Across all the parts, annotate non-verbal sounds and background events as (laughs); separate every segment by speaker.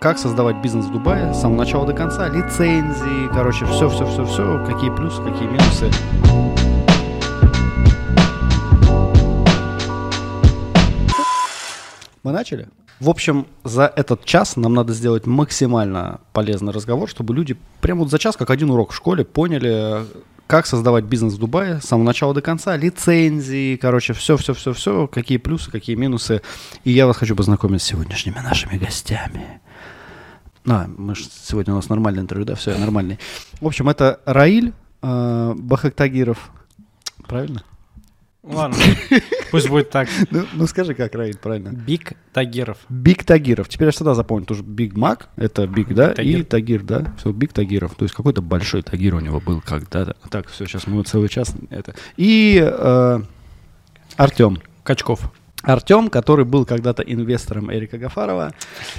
Speaker 1: как создавать бизнес в Дубае с самого начала до конца, лицензии, короче, все-все-все-все, какие плюсы, какие минусы. Мы начали? В общем, за этот час нам надо сделать максимально полезный разговор, чтобы люди прямо вот за час, как один урок в школе, поняли, как создавать бизнес в Дубае с самого начала до конца, лицензии, короче, все-все-все-все, какие плюсы, какие минусы. И я вас хочу познакомить с сегодняшними нашими гостями. А, мы ж, сегодня у нас нормальный интервью, да, все, нормальный. В общем, это Раиль э, Бахактагиров. Правильно?
Speaker 2: Ладно, пусть будет так. (laughs)
Speaker 1: Ну, ну скажи, как Раиль, правильно?
Speaker 2: Биг Тагиров.
Speaker 1: Биг Тагиров. Теперь я всегда запомню, тоже Биг Мак, это Биг, да,
Speaker 2: Тагир.
Speaker 1: и Тагир, да, все, Биг Тагиров. То есть какой-то большой Тагир у него был когда-то. Так, все, сейчас мы целый час это. И э, Артем.
Speaker 2: Качков.
Speaker 1: Артем, который был когда-то инвестором Эрика Гафарова,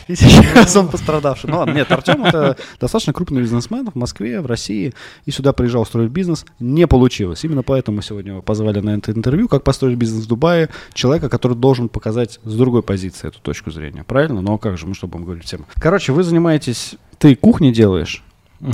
Speaker 1: и сейчас он пострадавший. Ну ладно, нет, Артем это достаточно крупный бизнесмен в Москве, в России, и сюда приезжал строить бизнес. Не получилось. Именно поэтому сегодня его позвали на это интервью, как построить бизнес в Дубае, человека, который должен показать с другой позиции эту точку зрения. Правильно? Ну а как же, мы что будем говорить всем? Короче, вы занимаетесь, ты кухни делаешь,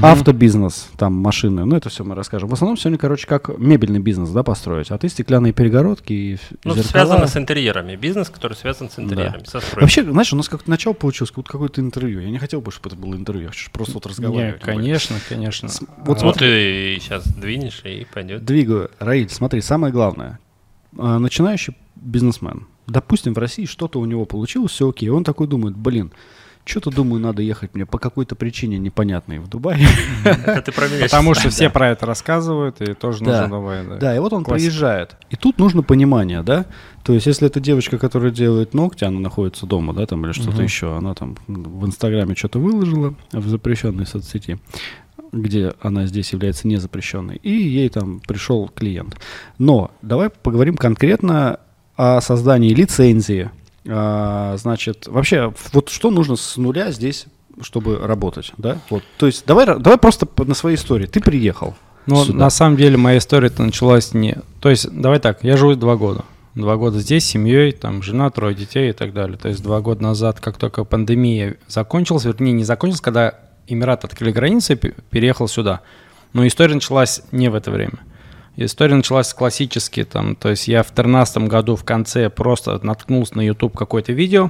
Speaker 1: Автобизнес, там машины, ну это все мы расскажем. В основном сегодня, короче, как мебельный бизнес, да, построить. А ты стеклянные перегородки и
Speaker 3: Ну,
Speaker 1: зеркала.
Speaker 3: связано с интерьерами. Бизнес, который связан с интерьерами, со стройкой.
Speaker 1: Вообще, знаешь, у нас как-то начало получилось, как будто какое-то интервью. Я не хотел бы, чтобы это было интервью, я хочу просто вот
Speaker 2: Не,
Speaker 1: разговаривать.
Speaker 2: конечно, конечно.
Speaker 1: С-
Speaker 2: А,
Speaker 1: вот
Speaker 3: Вот ты сейчас двинешь и пойдет.
Speaker 1: Двигаю. Раиль, смотри, самое главное. А, Начинающий бизнесмен. Допустим, в России что-то у него получилось, все окей. Он такой думает, блин, что-то, думаю, надо ехать мне по какой-то причине непонятной в Дубай.
Speaker 3: Это ты про меня
Speaker 2: Потому что все про это рассказывают, и тоже нужно давай, да.
Speaker 1: Да, и вот он приезжает. И тут нужно понимание, да? То есть, если это девочка, которая делает ногти, она находится дома, да, там, или что-то еще, она там в Инстаграме что-то выложила в запрещенной соцсети, где она здесь является незапрещенной, и ей там пришел клиент. Но давай поговорим конкретно о создании лицензии. А, значит, вообще, вот что нужно с нуля здесь чтобы работать, да? Вот, то есть давай, давай просто на своей истории. Ты приехал.
Speaker 2: Ну,
Speaker 1: сюда.
Speaker 2: на самом деле, моя история-то началась не... То есть, давай так, я живу два года. Два года здесь, с семьей, там, жена, трое детей и так далее. То есть, два года назад, как только пандемия закончилась, вернее, не закончилась, когда Эмираты открыли границы, переехал сюда. Но история началась не в это время. История началась классически, там, то есть я в 2013 году в конце просто наткнулся на YouTube какое-то видео,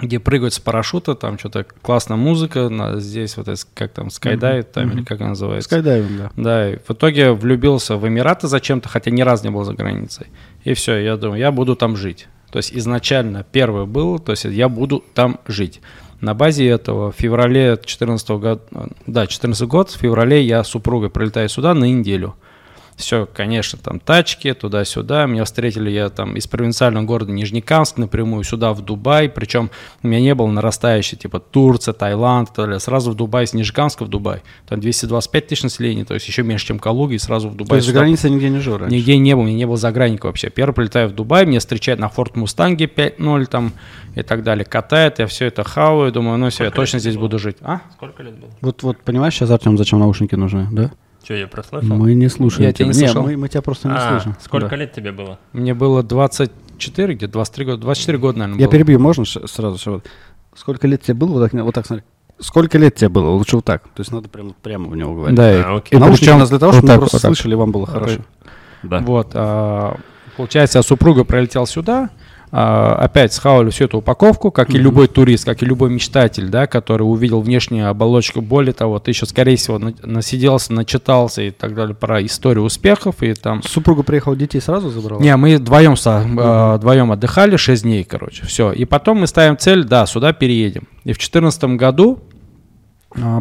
Speaker 2: где прыгают с парашюта, там что-то классная музыка, на- здесь вот это, как там, skydive, там, или как она называется.
Speaker 1: Skydiving, да.
Speaker 2: Да, и в итоге влюбился в Эмираты зачем-то, хотя ни разу не был за границей. И все, я думаю, я буду там жить. То есть изначально первое было, то есть я буду там жить. На базе этого в феврале 14 года, да, 14 год, в феврале я с супругой прилетаю сюда на неделю. Все, конечно, там тачки, туда-сюда. Меня встретили, я там из провинциального города Нижнекамск напрямую сюда, в Дубай. Причем у меня не было нарастающей, типа Турция, Таиланд, и так далее. сразу в Дубай, с Нижнекамска в Дубай. Там 225 тысяч населения, то есть еще меньше, чем Калуга, и сразу в
Speaker 1: То
Speaker 2: Дубай.
Speaker 1: есть за границей нигде не жил раньше?
Speaker 2: Нигде не был, у меня не было загранника вообще. Первый прилетаю в Дубай, меня встречают на Форд Мустанге 5.0 там и так далее. Катает, я все это хаваю, думаю, ну все, я
Speaker 3: Сколько
Speaker 2: точно
Speaker 3: лет
Speaker 2: здесь
Speaker 3: было?
Speaker 2: буду жить. А?
Speaker 3: Сколько лет было?
Speaker 1: Вот, вот понимаешь сейчас, Артем, зачем наушники нужны, да?
Speaker 3: Что, я прослышал?
Speaker 1: Мы не слушаем
Speaker 2: Я тебя не слышал.
Speaker 1: мы, мы тебя просто не
Speaker 3: А,
Speaker 1: слышим.
Speaker 3: сколько
Speaker 1: Да.
Speaker 3: лет тебе было?
Speaker 2: Мне было 24, где-то 23 года, 24 года, наверное,
Speaker 1: Я
Speaker 2: было.
Speaker 1: перебью, можно сразу? вот? Сколько лет тебе было? Вот так, вот так смотри. Сколько лет тебе было? Лучше вот так. То есть надо прямо, прямо в него говорить.
Speaker 2: Да,
Speaker 3: А,
Speaker 2: и-
Speaker 3: окей.
Speaker 2: и
Speaker 1: Наушники у нас для того,
Speaker 2: вот
Speaker 1: чтобы мы
Speaker 2: так,
Speaker 1: просто
Speaker 2: вот
Speaker 1: слышали, вам было хорошо.
Speaker 3: Да.
Speaker 2: Вот, а, получается, я супруга пролетел сюда, опять схавали всю эту упаковку, как и
Speaker 1: Мгм.
Speaker 2: любой турист, как и любой мечтатель, да, который увидел внешнюю оболочку. Более того, ты еще, скорее всего, на- насиделся, начитался и так далее про историю успехов и там.
Speaker 1: Супруга приехала, детей сразу забрала?
Speaker 2: Не, мы вдвоем, со, э, вдвоем отдыхали 6 дней, короче, все. И потом мы ставим цель, да, сюда переедем. И в 2014 году а,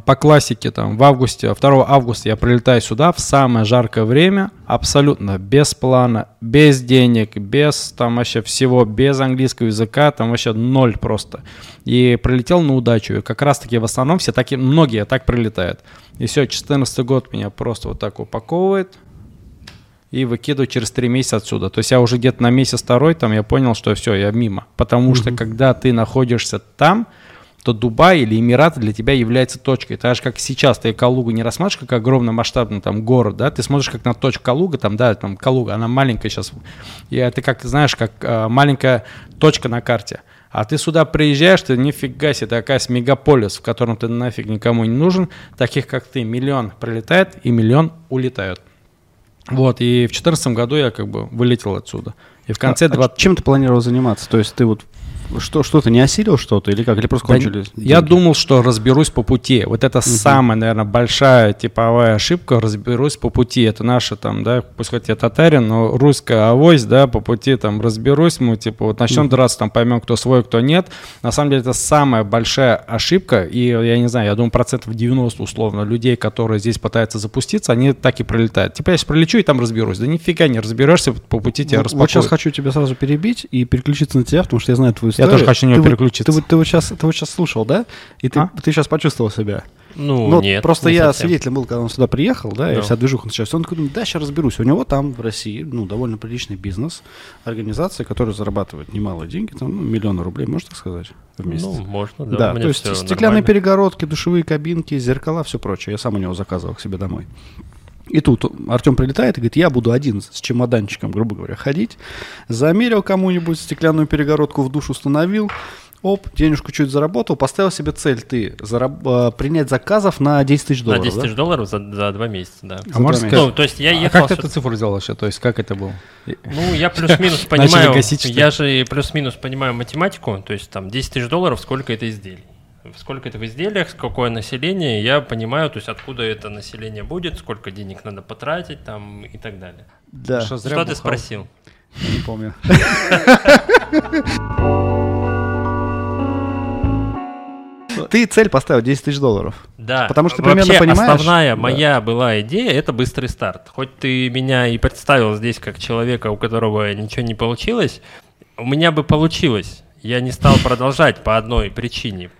Speaker 2: по классике, там, в августе, 2 августа я прилетаю сюда в самое жаркое время, абсолютно без плана, без денег, без там вообще всего, без английского языка, там вообще ноль просто. И прилетел на удачу. И как раз-таки в основном все таки, многие так прилетают. И все, 14 год меня просто вот так упаковывает, и выкидываю через три месяца отсюда. То есть я уже где-то на месяц второй, там я понял, что все, я мимо. Потому что когда ты находишься там, то Дубай или Эмираты для тебя является точкой. Так же, как сейчас ты Калугу не рассматриваешь как огромный масштабный там город, да, ты смотришь как на точку Калуга, там, да, там Калуга, она маленькая сейчас. И это как, знаешь, как э, маленькая точка на карте. А ты сюда приезжаешь, ты нифига себе, такая с мегаполис, в котором ты нафиг никому не нужен. Таких, как ты, миллион прилетает и миллион улетают. Вот, и в 2014 году я как бы вылетел отсюда. И в конце
Speaker 1: А- а
Speaker 2: 20...
Speaker 1: чем ты планировал заниматься? То есть ты вот что, что-то не осилил что-то или как? Или просто
Speaker 2: Да
Speaker 1: кончились?
Speaker 2: Я
Speaker 1: деньги?
Speaker 2: думал, что разберусь по пути. Вот это самая, наверное, большая типовая ошибка. Разберусь по пути. Это наша там, да, пусть хоть я татарин, но русская авось, да, по пути там разберусь. Мы типа вот начнем драться, там поймем, кто свой, кто нет. На самом деле это самая большая ошибка. И я не знаю, я думаю, процентов 90 условно людей, которые здесь пытаются запуститься, они так и пролетают. Типа я сейчас пролечу и там разберусь. Да нифига не разберешься, по пути тебя
Speaker 1: Вот-
Speaker 2: распакуют.
Speaker 1: Вот сейчас хочу тебя сразу перебить и переключиться на тебя, потому что я знаю твою
Speaker 2: Я
Speaker 1: историю.
Speaker 2: тоже хочу на него
Speaker 1: Ты вот-
Speaker 2: переключиться.
Speaker 1: Ты, вот- ты вот сейчас, ты вот сейчас слушал, да? И ты,
Speaker 2: А?
Speaker 1: ты сейчас почувствовал себя.
Speaker 3: Ну,
Speaker 1: Ну,
Speaker 3: нет.
Speaker 1: просто
Speaker 3: не
Speaker 1: я
Speaker 3: совсем.
Speaker 1: свидетелем был, когда он сюда приехал, да, и
Speaker 3: Ну.
Speaker 1: вся движуха началась. Он такой думает, да, сейчас разберусь. У него там в России, ну, довольно приличный бизнес, организация, которая зарабатывает немалые деньги, там, ну, миллионы рублей, можно так сказать, в месяц.
Speaker 3: Ну, можно, да.
Speaker 1: Да, то есть стеклянные
Speaker 3: нормально.
Speaker 1: перегородки, душевые кабинки, зеркала, все прочее. Я сам у него заказывал к себе домой. И тут Артем прилетает и говорит, я буду один с чемоданчиком, грубо говоря, ходить. Замерил кому-нибудь, стеклянную перегородку в душ установил, оп, денежку чуть заработал, поставил себе цель ты зараб- э, принять заказов на 10 тысяч
Speaker 3: На
Speaker 1: долларов.
Speaker 3: 10
Speaker 1: да?
Speaker 3: тысяч долларов за, за два месяца, да.
Speaker 2: А можешь
Speaker 1: два
Speaker 2: сказать,
Speaker 3: Ну, то есть я
Speaker 2: а
Speaker 3: ехал...
Speaker 2: как ты эту цифру сделал вообще? То есть как это было?
Speaker 3: Ну, я плюс-минус (laughs) понимаю, я же плюс-минус понимаю математику, то есть там 10 тысяч долларов, сколько это изделий. Сколько это в изделиях, какое население, я понимаю, то есть откуда это население будет, сколько денег надо потратить там и так далее.
Speaker 1: Да,
Speaker 2: Что, зря
Speaker 3: Что ты спросил?
Speaker 1: не помню. Ты цель поставил 10 тысяч долларов.
Speaker 3: Да.
Speaker 1: Потому что ты
Speaker 3: вообще
Speaker 1: примерно понимаешь-
Speaker 3: основная
Speaker 1: Да.
Speaker 3: моя была идея это быстрый старт. Хоть ты меня и представил здесь как человека, у которого ничего не получилось, у меня бы получилось. Я не стал продолжать по одной причине,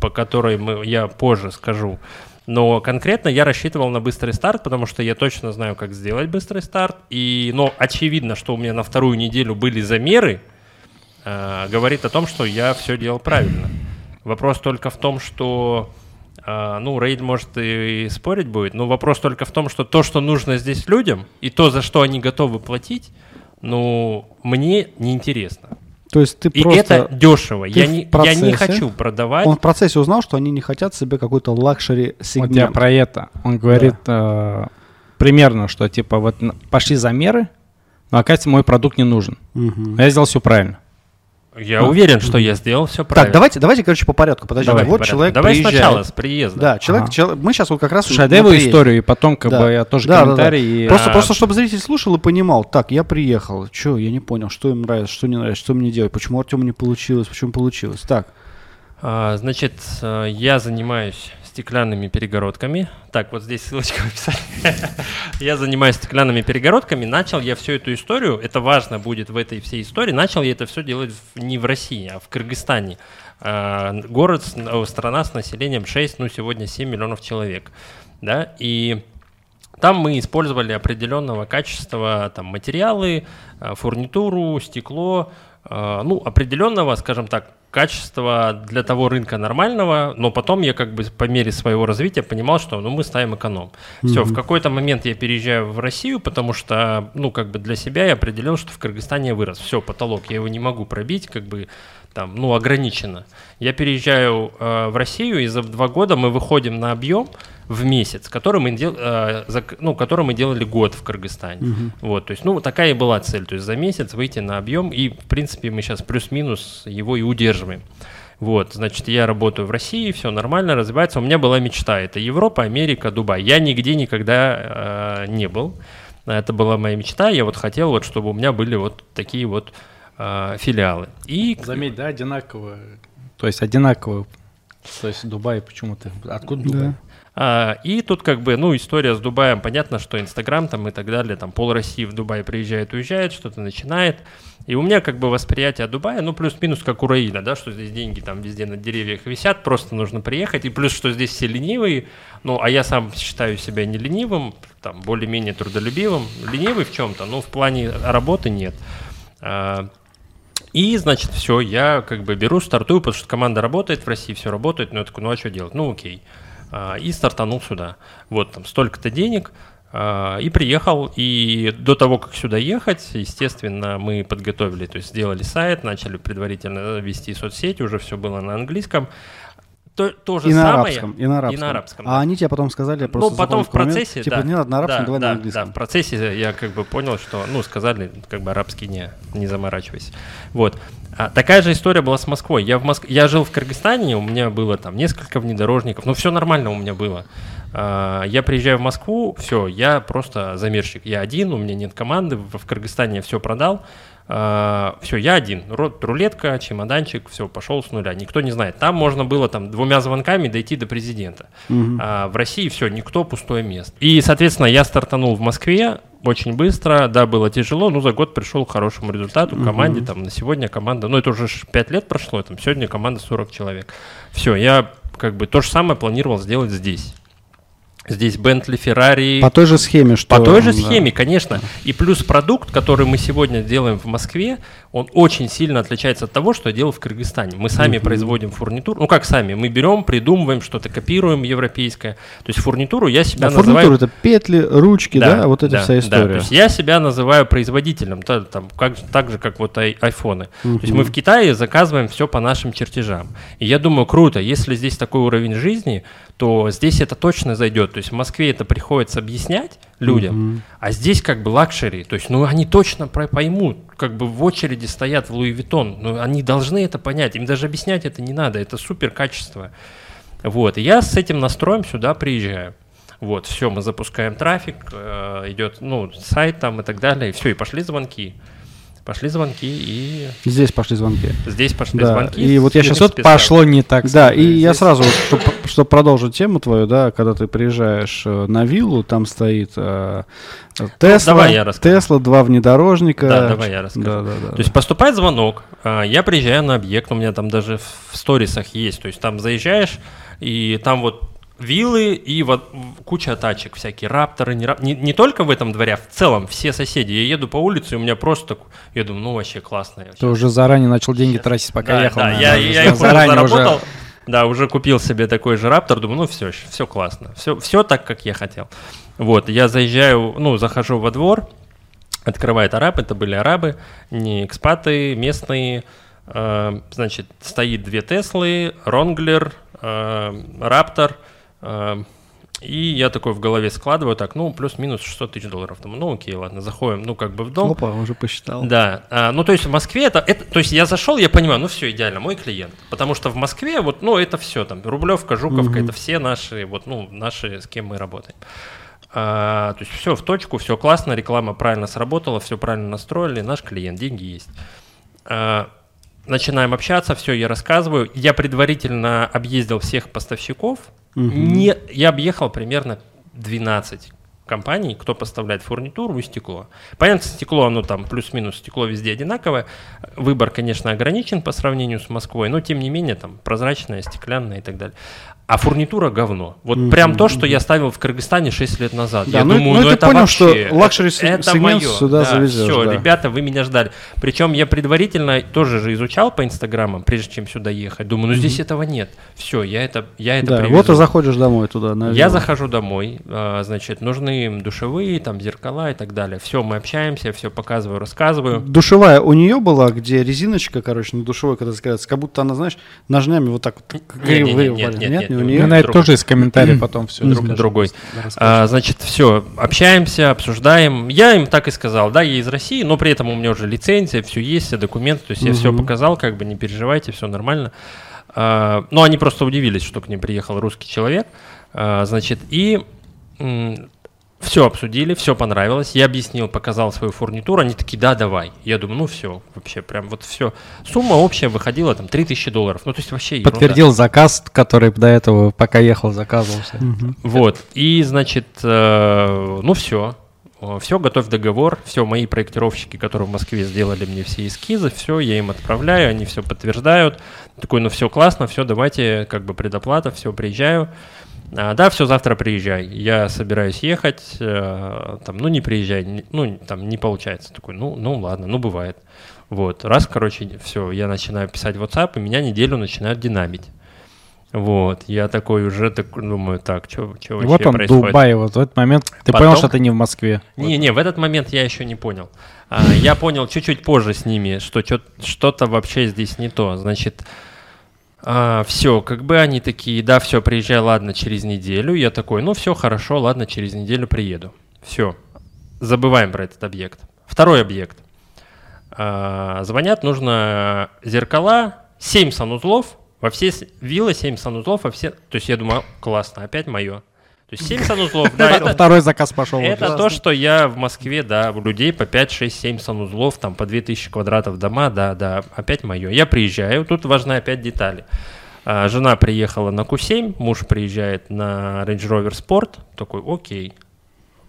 Speaker 3: по которой мы, я позже скажу. Но конкретно я рассчитывал на быстрый старт, потому что я точно знаю, как сделать быстрый старт. И, но очевидно, что у меня на вторую неделю были замеры, э, говорит о том, что я все делал правильно. Вопрос только в том, что, э, ну, Рейд может и спорить будет, но вопрос только в том, что то, что нужно здесь людям, и то, за что они готовы платить, ну, мне неинтересно.
Speaker 1: То есть ты
Speaker 3: И
Speaker 1: просто...
Speaker 3: это дешево.
Speaker 1: ты
Speaker 3: Я не, я
Speaker 1: процессе-
Speaker 3: не хочу продавать.
Speaker 1: Он в процессе узнал, что они не хотят себе какой-то лакшери
Speaker 2: Вот я
Speaker 1: сегмент.
Speaker 2: про это. Он говорит э, примерно, что типа вот пошли замеры, но оказывается мой продукт не нужен. А я сделал все правильно.
Speaker 3: Я уверен, что я сделал все правильно.
Speaker 1: Так, давайте, давайте, короче, по порядку. Подожди,
Speaker 3: Давай,
Speaker 1: вот
Speaker 3: порядок.
Speaker 1: человек
Speaker 3: Давай
Speaker 1: приезжает.
Speaker 3: сначала с приезда.
Speaker 1: Да, человек,
Speaker 2: Ага.
Speaker 1: человек- мы сейчас вот как раз...
Speaker 2: Слушай, а дай его историю, и потом как
Speaker 1: Да.
Speaker 2: бы я тоже
Speaker 1: Да, да, да.
Speaker 2: комментарий. и-
Speaker 1: Просто,
Speaker 3: А.
Speaker 1: просто чтобы зритель слушал и понимал, так, я приехал, что, я не понял, что им нравится, что не нравится, что мне делать, почему Артему не получилось, почему получилось. Так,
Speaker 3: А, Значит, э, я занимаюсь стеклянными перегородками. Так, вот здесь ссылочка в описании. (laughs) Я занимаюсь стеклянными перегородками. Начал я всю эту историю, это важно будет в этой всей истории, начал я это все делать не в России, а в Кыргызстане. А, Город, страна с населением 6, ну сегодня 7 миллионов человек. Да, и там мы использовали определенного качества там, материалы, э, фурнитуру, стекло, ну, определенного, скажем так, качества для того рынка нормального, но потом я как бы по мере своего развития понимал, что ну, мы ставим эконом. Все, в какой-то момент я переезжаю в Россию, потому что, ну, как бы для себя я определил, что в Кыргызстане я вырос. Все, потолок, я его не могу пробить, как бы там, ну, ограничено. Я переезжаю э, в Россию, и за два года мы выходим на объем в месяц, который мы, дел, э, зак- ну, который мы делали год в Кыргызстане. Вот, то есть, ну, такая и была цель, то есть за месяц выйти на объем, и, в принципе, мы сейчас плюс-минус его и удерживаем. Вот, значит, я работаю в России, все нормально, развивается. У меня была мечта, это Европа, Америка, Дубай. Я нигде никогда э, не был. Это была моя мечта, я вот хотел, вот, чтобы у меня были вот такие вот э, филиалы. И
Speaker 2: Заметь, да, одинаково. То есть одинаково. То есть Дубай почему-то. Откуда Дубай?
Speaker 3: А, и тут как бы, ну, история с Дубаем, понятно, что Инстаграм там и так далее, там пол России в Дубай приезжает, уезжает, что-то начинает. И у меня как бы восприятие Дубая, ну, плюс-минус как у Раиля, да, что здесь деньги там везде на деревьях висят, просто нужно приехать. И плюс, что здесь все ленивые, ну, а я сам считаю себя не ленивым, там, более-менее трудолюбивым. Ленивый в чем-то, но в плане работы нет. А, и, значит, все, я как бы беру, стартую, потому что команда работает в России, все работает, ну, я такой, ну, а что делать? Ну, окей. А, И стартанул сюда. Вот там столько-то денег, А, И приехал, и до того, как сюда ехать, естественно, мы подготовили, то есть сделали сайт, начали предварительно вести соцсети, уже все было на английском. То, то же
Speaker 1: И на
Speaker 3: самое,
Speaker 1: арабском, и на арабском.
Speaker 3: И на арабском,
Speaker 1: А
Speaker 3: да.
Speaker 1: они тебе потом сказали, я просто
Speaker 3: ну, потом в
Speaker 1: запомнил момент,
Speaker 3: процессе,
Speaker 1: типа,
Speaker 3: да.
Speaker 1: не надо на арабском,
Speaker 3: да,
Speaker 1: давай
Speaker 3: да,
Speaker 1: на английском.
Speaker 3: Да, в процессе я как бы понял, что, ну, сказали, как бы арабский не, не заморачивайся. Вот. А такая же история была с Москвой. Я, в Моск... я жил в Кыргызстане, у меня было там несколько внедорожников, но все нормально у меня было. А, Я приезжаю в Москву, все, я просто замерщик. Я один, у меня нет команды, в Кыргызстане я все продал. все, я один. Ру- Рулетка, чемоданчик, все, пошел с нуля. Никто не знает. Там можно было там двумя звонками дойти до президента. А в России все, никто, пустое место. И, соответственно, я стартанул в Москве очень быстро. Да, было тяжело, но за год пришел к хорошему результату. Команде там на сегодня команда, ну это уже 5 лет прошло, там сегодня команда 40 человек. Все, я как бы то же самое планировал сделать здесь. Здесь Бентли, Феррари.
Speaker 1: По той же схеме, что...
Speaker 3: По той же
Speaker 1: да.
Speaker 3: схеме, конечно. И плюс продукт, который мы сегодня делаем в Москве, он очень сильно отличается от того, что я делал в Кыргызстане. Мы сами производим фурнитуру. Ну как сами? Мы берем, придумываем, что-то копируем европейское. То есть фурнитуру я себя
Speaker 1: Да,
Speaker 3: называю...
Speaker 1: фурнитура это петли, ручки, да, вот эта вся
Speaker 3: Да,
Speaker 1: история.
Speaker 3: то есть я себя называю производителем, та- там, как, так же, как вот ай- айфоны. То есть мы в Китае заказываем все по нашим чертежам. И я думаю, круто, если здесь такой уровень жизни, то здесь это точно зайдет. То есть в Москве это приходится объяснять людям, а здесь как бы лакшери. То есть, ну, они точно поймут, как бы в очереди стоят в Louis Vuitton. Ну, они должны это понять. Им даже объяснять это не надо. Это супер качество. Вот, и я с этим настроем сюда приезжаю. Вот, все, мы запускаем трафик, э, идет, ну, сайт там и так далее, и все, и пошли звонки. Пошли звонки, и
Speaker 1: Здесь пошли звонки.
Speaker 3: здесь пошли
Speaker 1: Да,
Speaker 3: звонки.
Speaker 1: и вот я
Speaker 3: с
Speaker 1: щас
Speaker 2: Тут
Speaker 3: специально.
Speaker 2: пошло не так.
Speaker 1: Да, и я
Speaker 2: Здесь-
Speaker 1: сразу, чтобы продолжить тему твою, да, когда ты приезжаешь э, на виллу, там стоит э, Тесла,
Speaker 3: Ну, давай я расскажу.
Speaker 1: Тесла, два внедорожника.
Speaker 3: Да, давай я расскажу.
Speaker 1: Да, да, да.
Speaker 3: То есть поступает звонок, а, я приезжаю на объект, у меня там даже в сторисах есть, то есть там заезжаешь, и там вот виллы и вот куча тачек всякие, рапторы, не, рап- не, не только в этом дворе, а в целом все соседи. Я еду по улице, и у меня просто, так- я думаю, ну вообще классно.
Speaker 2: Ты уже заранее начал деньги тратить, пока
Speaker 3: Да,
Speaker 2: ехал.
Speaker 3: да,
Speaker 2: наверное,
Speaker 3: я,
Speaker 2: уже
Speaker 3: я их уже
Speaker 2: заранее
Speaker 3: заработал. Да, уже купил себе такой же раптор, думаю, ну все, все классно, все, все так, как я хотел. Вот, я заезжаю, ну, захожу во двор, открывает араб, это были арабы, не экспаты, местные. Э, значит, стоит две Теслы, Ронглер, э, Раптор. Э, и я такой в голове складываю так, ну, плюс-минус 600 тысяч долларов. Думаю, ну, окей, ладно, заходим, ну, как бы в дом.
Speaker 1: Опа, уже посчитал.
Speaker 3: Да, а, ну то есть в Москве это, это, то есть я зашел, я понимаю, ну все идеально, мой клиент, потому что в Москве вот, ну это все там, Рублевка, Жуковка, это все наши, вот, ну наши, с кем мы работаем. А, то есть все в точку, все классно, реклама правильно сработала, все правильно настроили, наш клиент, деньги есть. А, начинаем общаться, все, я рассказываю. Я предварительно объездил всех поставщиков. Не, я объехал примерно 12 компаний, кто поставляет фурнитуру и стекло. Понятно, стекло, оно там плюс-минус, стекло везде одинаковое. Выбор, конечно, ограничен по сравнению с Москвой, но тем не менее там прозрачное, стеклянное и так далее. А фурнитура говно. Вот прям то, что я ставил в Кыргызстане 6 лет назад.
Speaker 1: Да,
Speaker 3: я
Speaker 1: ну
Speaker 3: думаю,
Speaker 1: ну
Speaker 3: ну,
Speaker 1: ты
Speaker 3: это
Speaker 1: понял,
Speaker 3: вообще,
Speaker 1: что лакшери
Speaker 3: это, моё.
Speaker 1: сюда
Speaker 3: да,
Speaker 1: завезёшь,
Speaker 3: Все,
Speaker 1: да.
Speaker 3: ребята, вы меня ждали. Причем я предварительно тоже же изучал по инстаграмам, прежде чем сюда ехать. Думаю, ну здесь этого нет. Все, я это, я это
Speaker 1: Да,
Speaker 3: привезу.
Speaker 1: вот и заходишь домой туда. на
Speaker 3: Я захожу домой, а, значит, нужны им душевые, там, зеркала и так далее. Все, мы общаемся, все показываю, рассказываю.
Speaker 1: Душевая у нее была, где резиночка, короче, на душевой, когда закрывается, как будто она, знаешь, ножнями вот так вот криво-
Speaker 3: нет,
Speaker 1: вырвали.
Speaker 3: нет, нет,
Speaker 1: не у
Speaker 3: нет.
Speaker 1: Нее.
Speaker 2: Мы на это тоже из комментариев потом все
Speaker 3: Друг- другой. А, значит, все, общаемся, обсуждаем. Я им так и сказал, да, я из России, но при этом у меня уже лицензия, все есть, все документы, то есть я все показал, как бы не переживайте, все нормально. А, но они просто удивились, что к ним приехал русский человек. А, значит, и все обсудили, все понравилось. Я объяснил, показал свою фурнитуру. Они такие, да, давай. Я думаю, ну все, вообще прям вот все. Сумма общая выходила там 3000 долларов. Ну, то есть вообще ерунда.
Speaker 2: Подтвердил заказ, который до этого, пока ехал, заказывался.
Speaker 3: Вот. И, значит, э, ну все. Все, готовь договор. Все, мои проектировщики, которые в Москве сделали мне все эскизы, все, я им отправляю, они все подтверждают. Такой, ну все классно, все, давайте, как бы предоплата, все, приезжаю. А, да, все, завтра приезжай. Я собираюсь ехать, э, там, ну не приезжай, не- ну там не получается. Такой, ну, ну ладно, ну бывает. Вот, раз, короче, все, я начинаю писать WhatsApp, и меня неделю начинают динамить. Вот, я такой уже так думаю, так, что
Speaker 2: И
Speaker 3: вообще
Speaker 2: вот он,
Speaker 3: происходит?
Speaker 2: Дубай, вот в этот момент ты
Speaker 3: Потом-
Speaker 2: понял, что ты не в Москве.
Speaker 3: Не-не, в этот момент я еще не понял. А, я понял чуть-чуть позже с ними, что что-то вообще здесь не то. Значит, все, как бы они такие, да, все, приезжай, ладно, через неделю. Я такой, ну все, хорошо, ладно, через неделю приеду. Все, забываем про этот объект. Второй объект. А, звонят, нужно зеркала, 7 санузлов, во все виллы 7 санузлов, во все... То есть я думаю, классно, опять мое. То есть 7 санузлов, (laughs) да, это,
Speaker 2: Второй заказ пошел.
Speaker 3: это то, что я в Москве, да, у людей по 5, 6, 7 санузлов, там по 2000 квадратов дома, да, да, опять мое. Я приезжаю, тут важны опять детали. А, жена приехала на Q7, муж приезжает на Range Rover Sport, такой, окей,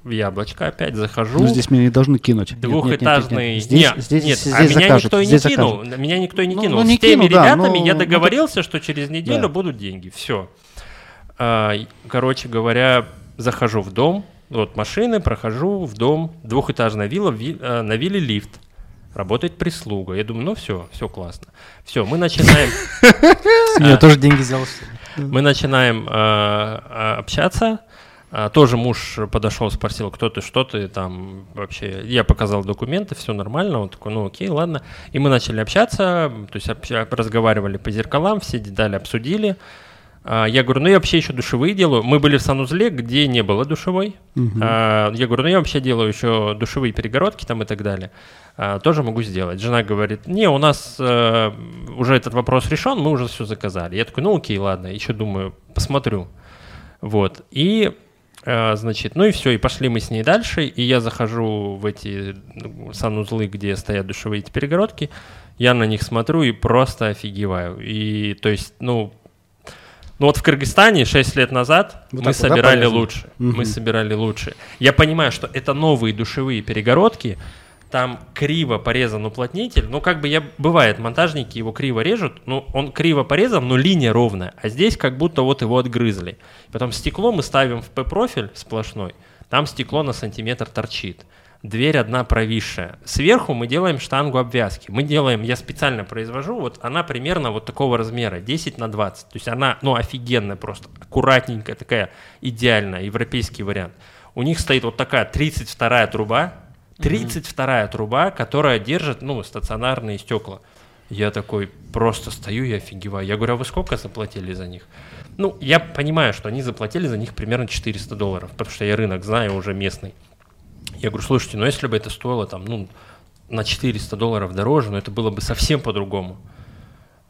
Speaker 3: в яблочко опять захожу.
Speaker 1: Ну, здесь меня не должны кинуть. Нет, нет, нет, нет,
Speaker 3: Двухэтажный.
Speaker 1: нет. Здесь,
Speaker 3: Нет,
Speaker 1: здесь,
Speaker 3: нет,
Speaker 1: здесь
Speaker 3: а меня
Speaker 1: закажут,
Speaker 3: никто и не кинул.
Speaker 1: закажут.
Speaker 3: Меня никто и не
Speaker 1: Ну,
Speaker 3: кинул.
Speaker 1: ну, не
Speaker 3: С теми
Speaker 1: кинул, да,
Speaker 3: ребятами
Speaker 1: ну,
Speaker 3: я
Speaker 1: ну,
Speaker 3: договорился, что через неделю
Speaker 1: Да.
Speaker 3: будут деньги. Все. Короче говоря, захожу в дом, вот машины, прохожу в дом, двухэтажная вилла, ви- э, на вилле лифт. Работает прислуга. Я думаю, ну все, все классно. Все, мы начинаем.
Speaker 2: Я тоже деньги взял.
Speaker 3: Мы начинаем э, общаться. А, тоже муж подошел, спросил, кто ты, что ты там вообще. Я показал документы, все нормально. Он такой, ну окей, ладно. И мы начали общаться, то есть разговаривали по зеркалам, все детали обсудили. А, Я говорю, ну я вообще еще душевые делаю. Мы были в санузле, где не было душевой. А, Я говорю, ну я вообще делаю еще душевые перегородки там и так далее. А, Тоже могу сделать. Жена говорит, не, у нас э, уже этот вопрос решен, мы уже все заказали. Я такой, ну окей, ладно, еще думаю, посмотрю. Вот. И, э, значит, ну и все, и пошли мы с ней дальше, и я захожу в эти ну, санузлы, где стоят душевые эти перегородки, я на них смотрю и просто офигеваю. И, то есть, ну, ну вот в Кыргызстане 6 лет назад
Speaker 1: Вот
Speaker 3: мы
Speaker 1: так да,
Speaker 3: собирали
Speaker 1: полезно?
Speaker 3: лучше.
Speaker 1: Мгм.
Speaker 3: Мы собирали лучше. Я понимаю, что это новые душевые перегородки, там криво порезан уплотнитель. Ну, как бы я бывает, монтажники его криво режут, ну, он криво порезан, но линия ровная. А здесь как будто вот его отгрызли. Потом стекло мы ставим в П-профиль сплошной, там стекло на сантиметр торчит. Дверь одна провисшая. Сверху мы делаем штангу обвязки. Мы делаем, я специально произвожу, вот она примерно вот такого размера, 10 на 20. То есть она, ну, офигенная просто, аккуратненькая, такая идеальная, европейский вариант. У них стоит вот такая 32-я труба, 32-я труба, которая держит, ну, стационарные стекла. Я такой просто стою и офигеваю. Я говорю, а вы сколько заплатили за них? Ну, я понимаю, что они заплатили за них примерно 400 долларов, потому что я рынок знаю уже местный. Я говорю, слушайте, ну если бы это стоило там, ну, на 400 долларов дороже, но это было бы совсем по-другому.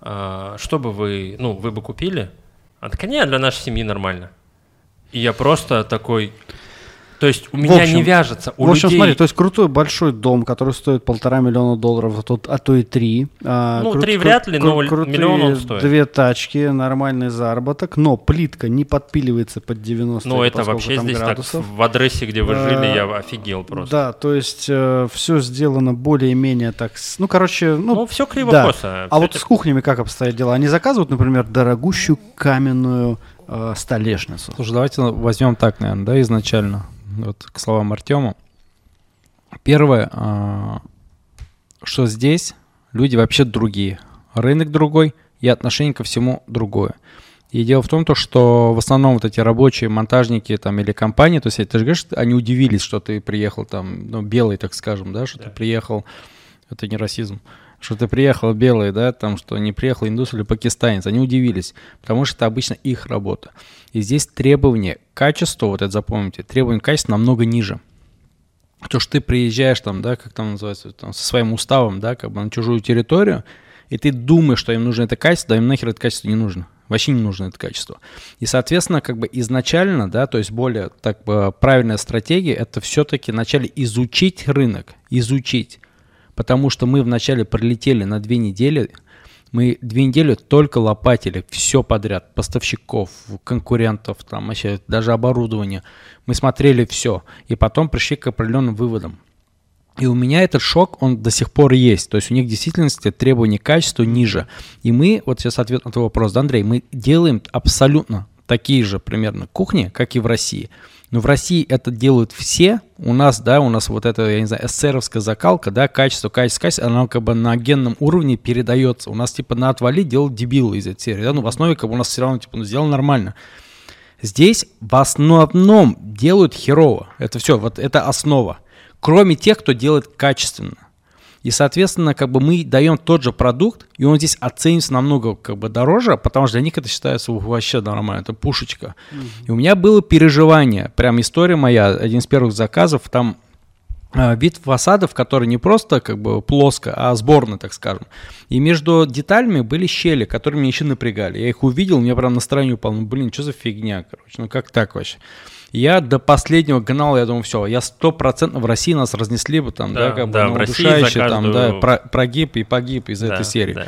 Speaker 3: А, что бы вы, ну, вы бы купили? А так нет, для нашей семьи нормально. И я просто такой, то есть у меня
Speaker 1: общем-
Speaker 3: не вяжется, у
Speaker 1: в общем,
Speaker 3: людей...
Speaker 1: смотри, то есть крутой большой дом, который стоит полтора миллиона долларов, а, тут, а то и три. А,
Speaker 3: Ну,
Speaker 1: крут-
Speaker 3: три
Speaker 1: крут-
Speaker 3: вряд ли, но
Speaker 1: крутые
Speaker 3: миллион он стоит.
Speaker 1: Две тачки, нормальный заработок, но плитка не подпиливается под 90
Speaker 3: ну, это вообще здесь
Speaker 1: градусов.
Speaker 3: так, в адресе, где вы жили,
Speaker 1: А,
Speaker 3: я офигел просто.
Speaker 1: Да, то есть все сделано более-менее так, ну, короче, ну,
Speaker 3: Ну, все
Speaker 1: да.
Speaker 3: криво-косо.
Speaker 1: А вот с кухнями как обстоят дела? Они заказывают, например, дорогущую каменную э, столешницу.
Speaker 2: Слушай, давайте возьмем так, наверное, да, изначально. Вот к словам Артема. Первое, а, что здесь люди вообще другие. Рынок другой и отношение ко всему другое. И дело в том, то, что в основном вот эти рабочие монтажники там или компании, то есть ты же говоришь, они удивились, что ты приехал там, ну, белый, так скажем, да, что
Speaker 3: Да.
Speaker 2: ты приехал, это не расизм, что ты приехал белый, да, там, что не приехал индус или пакистанец, они удивились, потому что это обычно их работа. И здесь требования к качеству, вот это запомните, требования к качеству намного ниже. То, что ты приезжаешь там, да, как там называется, там, со своим уставом, да, как бы на чужую территорию, и ты думаешь, что им нужно это качество, да им нахер это качество не нужно. Вообще не нужно это качество. И, соответственно, как бы изначально, да, то есть более так бы правильная стратегия, это все-таки вначале изучить рынок, изучить. Потому что мы вначале прилетели на две недели, мы две недели только лопатили все подряд, поставщиков, конкурентов, там вообще даже оборудование. Мы смотрели все, и потом пришли к определенным выводам. И у меня этот шок, он до сих пор есть. То есть у них в действительности требования к качеству ниже. И мы, вот сейчас ответ на твой вопрос, да, Андрей, мы делаем абсолютно такие же примерно кухни, как и в России. Но в России это делают все. У нас, да, у нас вот это, я не знаю, эсеровская закалка, да, качество, качество, качество, оно как бы на генном уровне передается. У нас типа на отвали делают дебилы из этой серии, да, но в основе как бы у нас все равно типа ну, сделано нормально. Здесь в основном делают херово. Это все, вот это основа. Кроме тех, кто делает качественно. И, соответственно, как бы мы даем тот же продукт, и он здесь оценится намного как бы дороже, потому что для них это считается вообще нормально, это пушечка. Mm-hmm. И у меня было переживание, прям история моя, один из первых заказов, там э, вид фасадов, который не просто как бы плоско, а сборно, так скажем. И между деталями были щели, которые меня еще напрягали. Я их увидел, у меня прям настроение упало. Ну, блин, что за фигня, короче, ну как так вообще? Я до последнего гнал, я думаю, все, я сто процентов в России нас разнесли бы там, да, да как бы, да, ну, удушающие там, да, про, прогиб и погиб из да, этой серии. Да.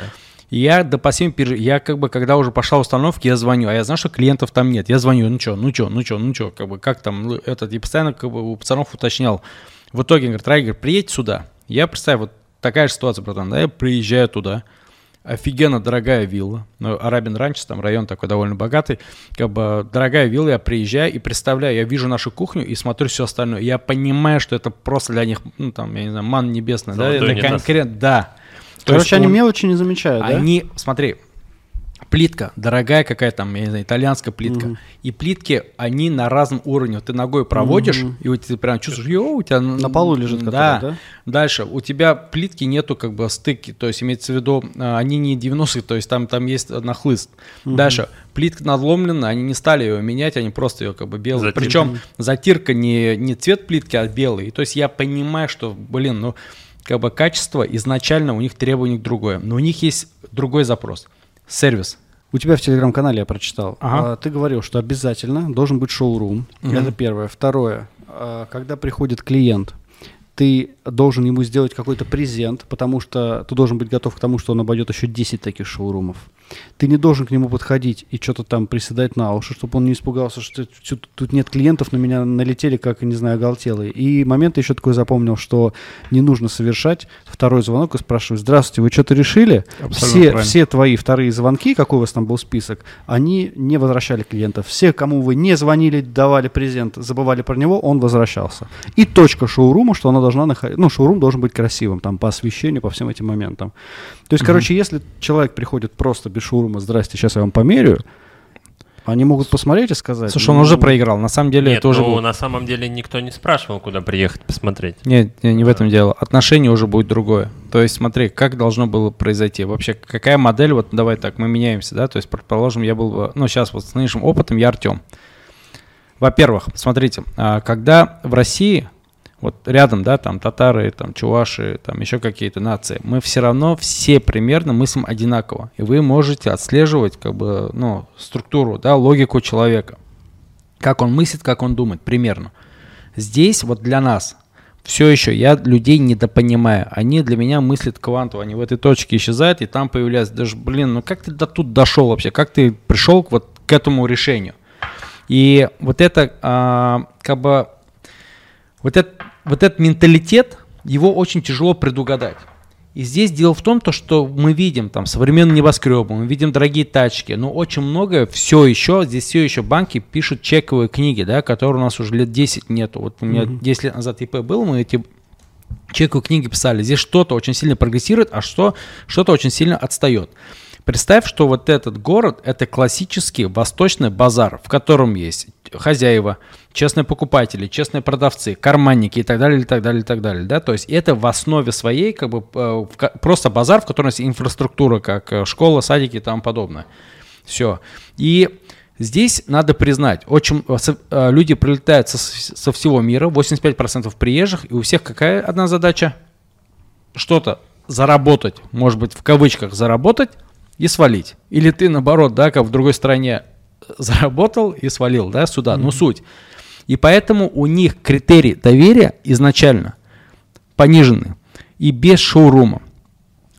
Speaker 2: Я до последнего переж... я как бы, когда уже пошла установка, я звоню, а я знаю, что клиентов там нет. Я звоню, ну что, ну что, ну что, ну что, как бы, как там, ну, этот, и постоянно как бы у пацанов уточнял. В итоге, говорит, Райгер, приедь сюда. Я представь, вот такая же ситуация, братан, да, я приезжаю туда, офигенно дорогая вилла. Ну, Арабин Ранч, там район такой довольно богатый. Как бы дорогая вилла, я приезжаю и представляю, я вижу нашу кухню и смотрю все остальное. Я понимаю, что это просто для них, ну там, я не знаю, ман небесный, да, это конкретно, да.
Speaker 1: Короче, они он, мелочи не замечают,
Speaker 2: да? Они, смотри, плитка, дорогая какая там, я не знаю, итальянская плитка. Угу. И плитки, они на разном уровне. Вот ты ногой проводишь, угу. и вот ты прям чувствуешь, йоу, у тебя...
Speaker 1: На полу лежит
Speaker 2: да. да? Дальше, у тебя плитки нету как бы стыки, то есть имеется в виду, а, они не 90 то есть там, там есть нахлыст. Угу. Дальше, плитка надломлена, они не стали ее менять, они просто ее как бы белые. Затирка. Причем затирка не, не цвет плитки, а белый. То есть я понимаю, что, блин, ну как бы качество изначально у них требование другое, но у них есть другой запрос – сервис.
Speaker 1: У тебя в телеграм-канале я прочитал. Ага. А, ты говорил, что обязательно должен быть шоурум. Угу. Это первое. Второе. А, когда приходит клиент, ты должен ему сделать какой-то презент, потому что ты должен быть готов к тому, что он обойдет еще 10 таких шоурумов. Ты не должен к нему подходить и что-то там приседать на уши, чтобы он не испугался, что тут нет клиентов, на меня налетели, как, не знаю, оголтелые. И момент еще такой запомнил, что не нужно совершать второй звонок и спрашивать, здравствуйте, вы что-то решили? все, все твои вторые звонки, какой у вас там был список, они не возвращали клиентов. Все, кому вы не звонили, давали презент, забывали про него, он возвращался. И точка шоурума, что она должна находиться, ну, шоурум должен быть красивым, там, по освещению, по всем этим моментам. То есть, угу. короче, если человек приходит просто без шоурума, здрасте, сейчас я вам померю, они могут посмотреть и сказать.
Speaker 2: Слушай, он ну, уже проиграл. На самом деле
Speaker 3: Нет,
Speaker 2: это уже
Speaker 3: ну, на самом деле никто не спрашивал, куда приехать посмотреть.
Speaker 2: Нет, не в этом дело. Отношение уже будет другое. То есть смотри, как должно было произойти. Вообще, какая модель, вот давай так, мы меняемся, да, то есть, предположим, я был, ну, сейчас вот с нынешним опытом я Артем. Во-первых, смотрите, а, когда в России вот рядом, да, там татары, там чуваши, там еще какие-то нации, мы все равно все примерно мыслим одинаково. И вы можете отслеживать, как бы, ну, структуру, да, логику человека. Как он мыслит, как он думает, примерно. Здесь вот для нас все еще я людей недопонимаю. Они для меня мыслят квантово. Они в этой точке исчезают, и там появляются даже, блин, ну как ты до тут дошел вообще? Как ты пришел вот к этому решению? И вот это а, как бы вот этот вот этот менталитет, его очень тяжело предугадать. И здесь дело в том, то, что мы видим там современные небоскребы, мы видим дорогие тачки, но очень многое все еще, здесь все еще банки пишут чековые книги, да, которые у нас уже лет 10 нету. Вот у меня mm-hmm. 10 лет назад ИП был, мы эти чековые книги писали. Здесь что-то очень сильно прогрессирует, а что, что-то очень сильно отстает. Представь, что вот этот город – это классический восточный базар, в котором есть хозяева, честные покупатели, честные продавцы, карманники и так далее, и так далее, и так далее. Да? То есть это в основе своей как бы э, просто базар, в котором есть инфраструктура, как э, школа, садики и тому подобное. Все. И Здесь надо признать, очень э, люди прилетают со, со всего мира, 85% приезжих, и у всех какая одна задача? Что-то заработать, может быть, в кавычках заработать и свалить. Или ты, наоборот, да, как в другой стране заработал и свалил, да, сюда. Mm-hmm. Ну, суть. И поэтому у них критерий доверия изначально понижены. И без шоурума,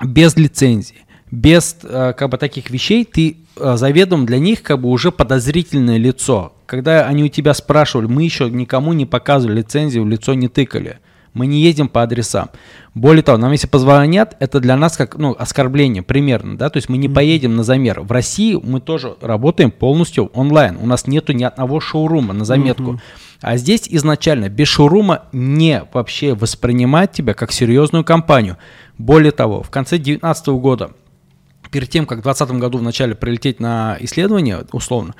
Speaker 2: без лицензии, без э, как бы таких вещей ты э, заведом для них как бы уже подозрительное лицо. Когда они у тебя спрашивали, мы еще никому не показывали лицензию, лицо не тыкали. Мы не едем по адресам. Более того, нам если позвонят, это для нас как ну, оскорбление примерно, да, то есть мы не поедем на замер. В России мы тоже работаем полностью онлайн. У нас нету ни одного шоурума на заметку. А здесь изначально без шоурума не вообще воспринимать тебя как серьезную компанию. Более того, в конце 2019 года, перед тем, как в 2020 году вначале прилететь на исследование, условно,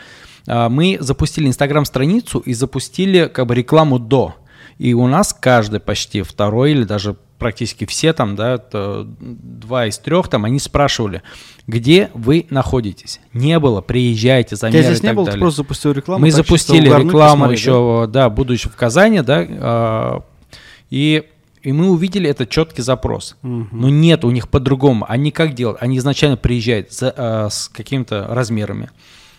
Speaker 2: а, мы запустили инстаграм-страницу и запустили как бы рекламу до. И у нас каждый почти второй или даже практически все там, да, два из трех там, они спрашивали, где вы находитесь. Не было, приезжайте, замеры
Speaker 1: здесь
Speaker 2: и так
Speaker 1: не
Speaker 2: далее.
Speaker 1: ты просто запустил рекламу.
Speaker 2: Мы запустили рекламу еще, да, будучи в Казани, да, а, и, и мы увидели этот четкий запрос. Но нет у них по-другому. Они как делают? Они изначально приезжают за, а, с какими-то размерами.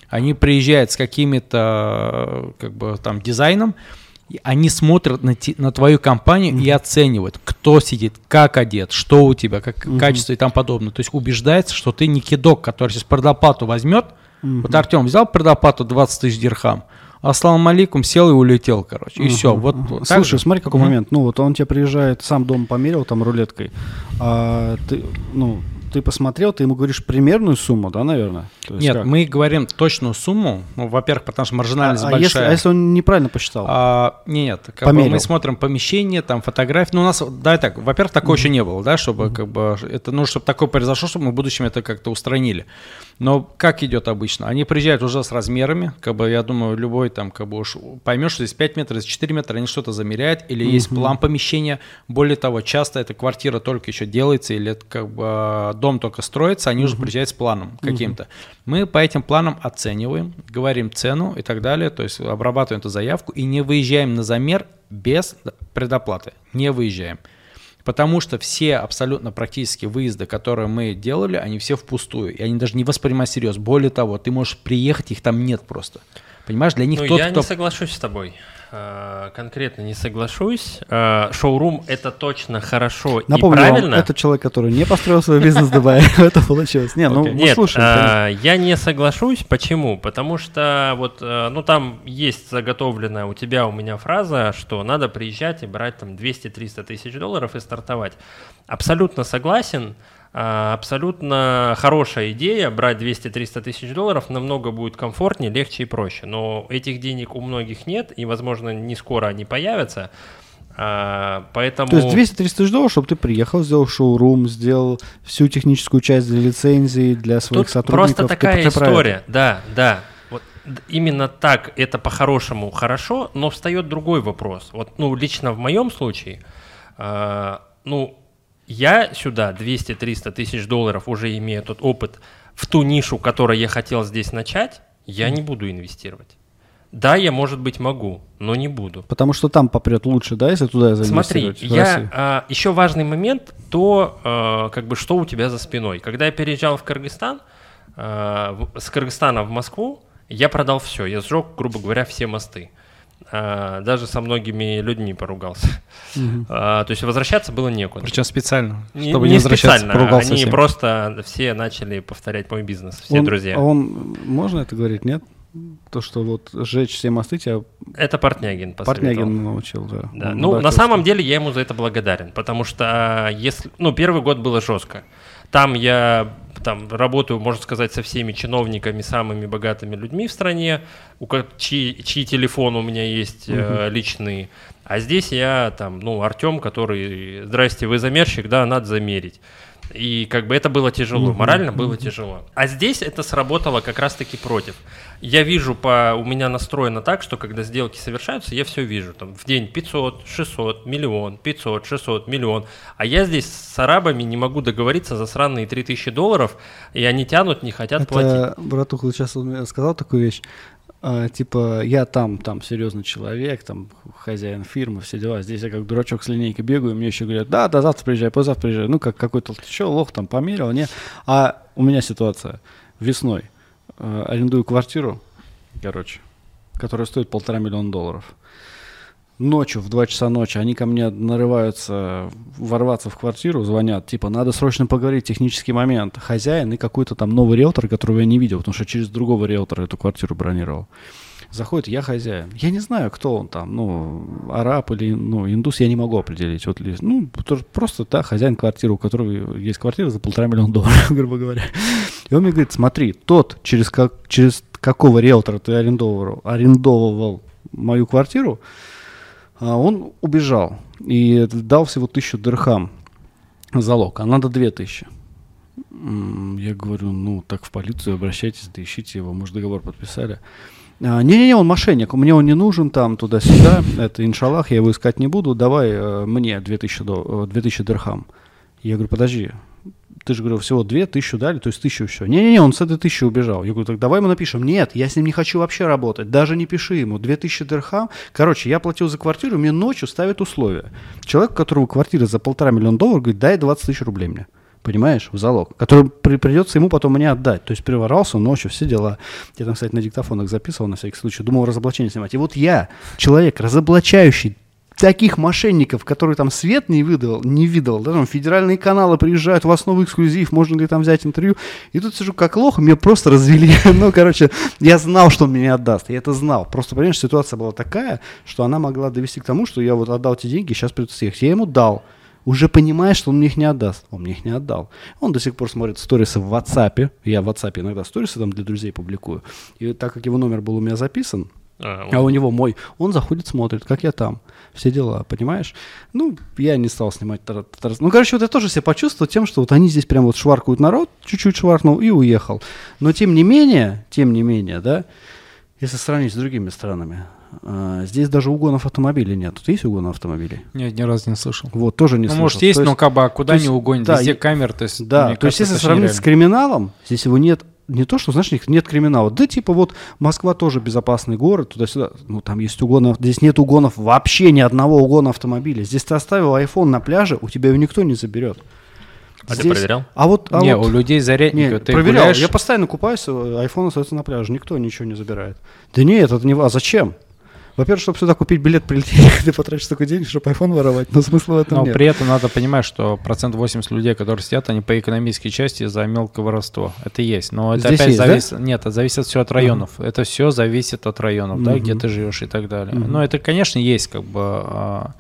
Speaker 2: Они приезжают с какими-то, как бы, там, дизайном, они смотрят на, те- на твою компанию и оценивают, кто сидит, как одет, что у тебя, как качество и тому подобное. То есть убеждается, что ты не кидок, который сейчас предоплату возьмет. Вот Артем взял предоплату 20 тысяч дирхам, ассалам алейкум, сел и улетел, короче. И все. Вот, вот так
Speaker 1: Слушай,
Speaker 2: же.
Speaker 1: смотри, какой
Speaker 2: Мгм.
Speaker 1: момент. Ну, вот он тебе приезжает, сам дом померил там рулеткой, а ты, ну, ты посмотрел, ты ему говоришь примерную сумму, да, наверное? То есть
Speaker 2: Нет,
Speaker 1: как?
Speaker 2: мы говорим точную сумму. Ну, во-первых, потому что маржинальность
Speaker 1: а, а если,
Speaker 2: большая.
Speaker 1: а если он неправильно посчитал?
Speaker 2: А, нет, как бы мы смотрим помещение, там фотографии. Ну, у нас, давай так, во-первых, такого еще не было, да, чтобы как бы это, ну, чтобы такое произошло, чтобы мы в будущем это как-то устранили. Но как идет обычно? Они приезжают уже с размерами, как бы, я думаю, любой там, как бы уж поймешь, что здесь 5 метров, здесь 4 метра, они что-то замеряют, или есть план помещения. Более того, часто эта квартира только еще делается, или это как бы дом только строится, они уже приезжают с планом каким-то. Мы по этим планам оцениваем, говорим цену и так далее, то есть обрабатываем эту заявку и не выезжаем на замер без предоплаты. Не выезжаем. Потому что все абсолютно практически выезды, которые мы делали, они все впустую. И они даже не воспринимают всерьез. Более того, ты можешь приехать, их там нет просто. Понимаешь, для них
Speaker 3: Ну,
Speaker 2: тот,
Speaker 3: я
Speaker 2: кто...
Speaker 3: не соглашусь с тобой. А, Конкретно не соглашусь. А, Шоурум это точно хорошо
Speaker 1: Напомню
Speaker 3: и
Speaker 1: вам,
Speaker 3: правильно.
Speaker 1: это человек, который не построил свой бизнес в Дубае, (laughs) это получилось. Не, ну, мы
Speaker 3: Нет,
Speaker 1: слушаем.
Speaker 3: а, я не соглашусь. Почему? Потому что вот, э, ну там есть заготовленная у тебя, у меня фраза, что надо приезжать и брать там 200-300 тысяч долларов и стартовать. Абсолютно согласен. а, Абсолютно хорошая идея брать 200-300 тысяч долларов намного будет комфортнее, легче и проще. Но этих денег у многих нет, и, возможно, не скоро они появятся. А, Поэтому...
Speaker 1: То есть 200-300 тысяч долларов, чтобы ты приехал, сделал шоурум, сделал всю техническую часть для лицензии, для своих
Speaker 3: Тут
Speaker 1: сотрудников.
Speaker 3: просто такая
Speaker 1: ты
Speaker 3: история, да, да. Вот именно так это по-хорошему хорошо, но встает другой вопрос. Вот, ну, лично в моем случае, а, ну, я сюда 200-300 тысяч долларов уже имея тот опыт в ту нишу, которой я хотел здесь начать, я не буду инвестировать. Да, я, может быть, могу, но не буду.
Speaker 1: Потому что там попрет лучше, да, если туда
Speaker 3: Смотри,
Speaker 1: заинвестировать? России?
Speaker 3: я еще важный момент, то а, как бы что у тебя за спиной. Когда я переезжал в Кыргызстан, а, в- с Кыргызстана в Москву, я продал все, я сжег, грубо говоря, все мосты. А, даже со многими людьми поругался. А, то есть возвращаться было некуда.
Speaker 2: Причем специально, чтобы не,
Speaker 3: не
Speaker 2: возвращаться,
Speaker 3: специально,
Speaker 2: поругался
Speaker 3: они
Speaker 2: всем.
Speaker 3: просто все начали повторять мой бизнес, все
Speaker 1: Он-
Speaker 3: друзья.
Speaker 1: А он, можно это говорить, нет? То, что вот сжечь все мосты тебя
Speaker 3: Это Портнягин.
Speaker 1: Портнягин научил, да.
Speaker 3: Да.
Speaker 1: Он
Speaker 3: Ну, на самом деле я ему за это благодарен, потому что если, ну, первый год было жестко. Там я там работаю, можно сказать, со всеми чиновниками, самыми богатыми людьми в стране, у чьи, чьи телефоны у меня есть э, личные. А здесь я там, ну, Артем, который, здрасте, вы замерщик, да, надо замерить. И как бы это было тяжело, морально было тяжело. А здесь это сработало как раз-таки против. Я вижу по... У меня настроено так, что когда сделки совершаются, я все вижу. Там в день 500, 600, миллион, 500, 600, миллион. А я здесь с арабами не могу договориться за сраные 3000 долларов, и они тянут, не хотят платить.
Speaker 1: Это, братуха, сейчас он мне сказал такую вещь. А, типа, я там, там серьезный человек, там хозяин фирмы, все дела. Здесь я как дурачок с линейкой бегаю, мне еще говорят, да, да, завтра приезжай, позавтра приезжай. Ну, как какой-то еще лох там померил, не. А у меня ситуация весной. э, арендую квартиру, короче, которая стоит полтора миллиона долларов. Ночью, в 2 часа ночи, они ко мне нарываются ворваться в квартиру, звонят, типа, надо срочно поговорить, технический момент. Хозяин и какой-то там новый риэлтор, которого я не видел, потому что через другого риэлтора эту квартиру бронировал. Заходит, я хозяин. Я не знаю, кто он там, ну, араб или, ну, индус, я не могу определить. Вот, ну, то- просто, да, хозяин квартиры, у которого есть квартира за полтора миллиона долларов, (laughs) грубо говоря. И он мне говорит, смотри, тот, через, как, через какого риэлтора ты арендовал, арендовывал мою квартиру, он убежал и дал всего тысячу дырхам залог, а надо две тысячи. Я говорю, ну, так в полицию обращайтесь, да ищите его, может, договор подписали. А, Не-не-не, он мошенник, мне он не нужен там, туда-сюда, это иншаллах, я его искать не буду, давай э, мне 2000, до- э, 2000 дирхам. Я говорю, подожди, ты же, говорю, всего 2000 дали, то есть 1000 все. Не-не-не, он с этой 1000 убежал. Я говорю, так давай ему напишем. Нет, я с ним не хочу вообще работать, даже не пиши ему. 2000 дирхам. Короче, я платил за квартиру, мне ночью ставят условия. Человек, у которого квартира за полтора миллиона долларов, говорит, дай 20 тысяч рублей мне. Понимаешь, в залог, который при- придется ему потом мне отдать. То есть приворался ночью, все дела. Я там, кстати, на диктофонах записывал на всякий случай. Думал разоблачение снимать. И вот я, человек, разоблачающий таких мошенников, которые там свет не выдал, не видел, да, там федеральные каналы приезжают, у вас новый эксклюзив, можно ли там взять интервью, и тут сижу как лох, меня просто развели, (laughs) ну, короче, я знал, что он мне не отдаст, я это знал, просто, понимаешь, ситуация была такая, что она могла довести к тому, что я вот отдал эти деньги, сейчас придется съехать, я ему дал, уже понимая, что он мне их не отдаст. Он мне их не отдал. Он до сих пор смотрит сторисы в WhatsApp. Я в WhatsApp иногда сторисы там для друзей публикую. И так как его номер был у меня записан,
Speaker 3: А,
Speaker 1: а у него мой, он заходит, смотрит, как я там, все дела, понимаешь? Ну, я не стал снимать. тара- Ну, короче, вот я тоже себя почувствовал тем, что вот они здесь прям вот шваркают народ, чуть-чуть шваркнул и уехал. Но тем не менее, тем не менее, да, если сравнить с другими странами, а, здесь даже угонов автомобилей нет. Тут есть угон автомобилей?
Speaker 2: Нет, ни разу не слышал.
Speaker 1: Вот, тоже не
Speaker 2: Ну,
Speaker 1: слышал.
Speaker 2: может, есть,
Speaker 1: То
Speaker 2: но как бы а куда
Speaker 1: то есть,
Speaker 2: не угонит,
Speaker 1: да,
Speaker 2: везде камер, то есть...
Speaker 1: Да, то есть если сравнить с криминалом, здесь его нет, не то, что, знаешь, них нет криминала. Да, типа вот Москва тоже безопасный город, туда-сюда. Ну, там есть угоны, здесь нет угонов, вообще ни одного угона автомобиля. Здесь ты оставил iPhone на пляже, у тебя его никто не заберет.
Speaker 3: А ты
Speaker 1: Здесь-
Speaker 3: проверял?
Speaker 1: А вот, а
Speaker 2: Не,
Speaker 1: вот-
Speaker 2: у людей зарядники,
Speaker 1: не,
Speaker 2: ты
Speaker 1: проверял.
Speaker 2: гуляешь-
Speaker 1: Я постоянно купаюсь, э, iPhone остается на пляже, никто ничего не забирает. Да нет, это не... А зачем? Во-первых, чтобы сюда купить билет, прилететь, (laughs) ты потратишь столько денег, чтобы iPhone воровать, но смысла в этом
Speaker 2: Но
Speaker 1: нет.
Speaker 2: при этом надо понимать, что процент 80 людей, которые сидят, они по экономической части за мелкое воровство. Это есть. Но это
Speaker 1: Здесь
Speaker 2: опять
Speaker 1: есть, да?
Speaker 2: зависит. Нет, это зависит все от районов. Это все зависит от районов, да, где ты живешь и так далее.
Speaker 1: Мгм.
Speaker 2: Но это, конечно, есть как бы. а,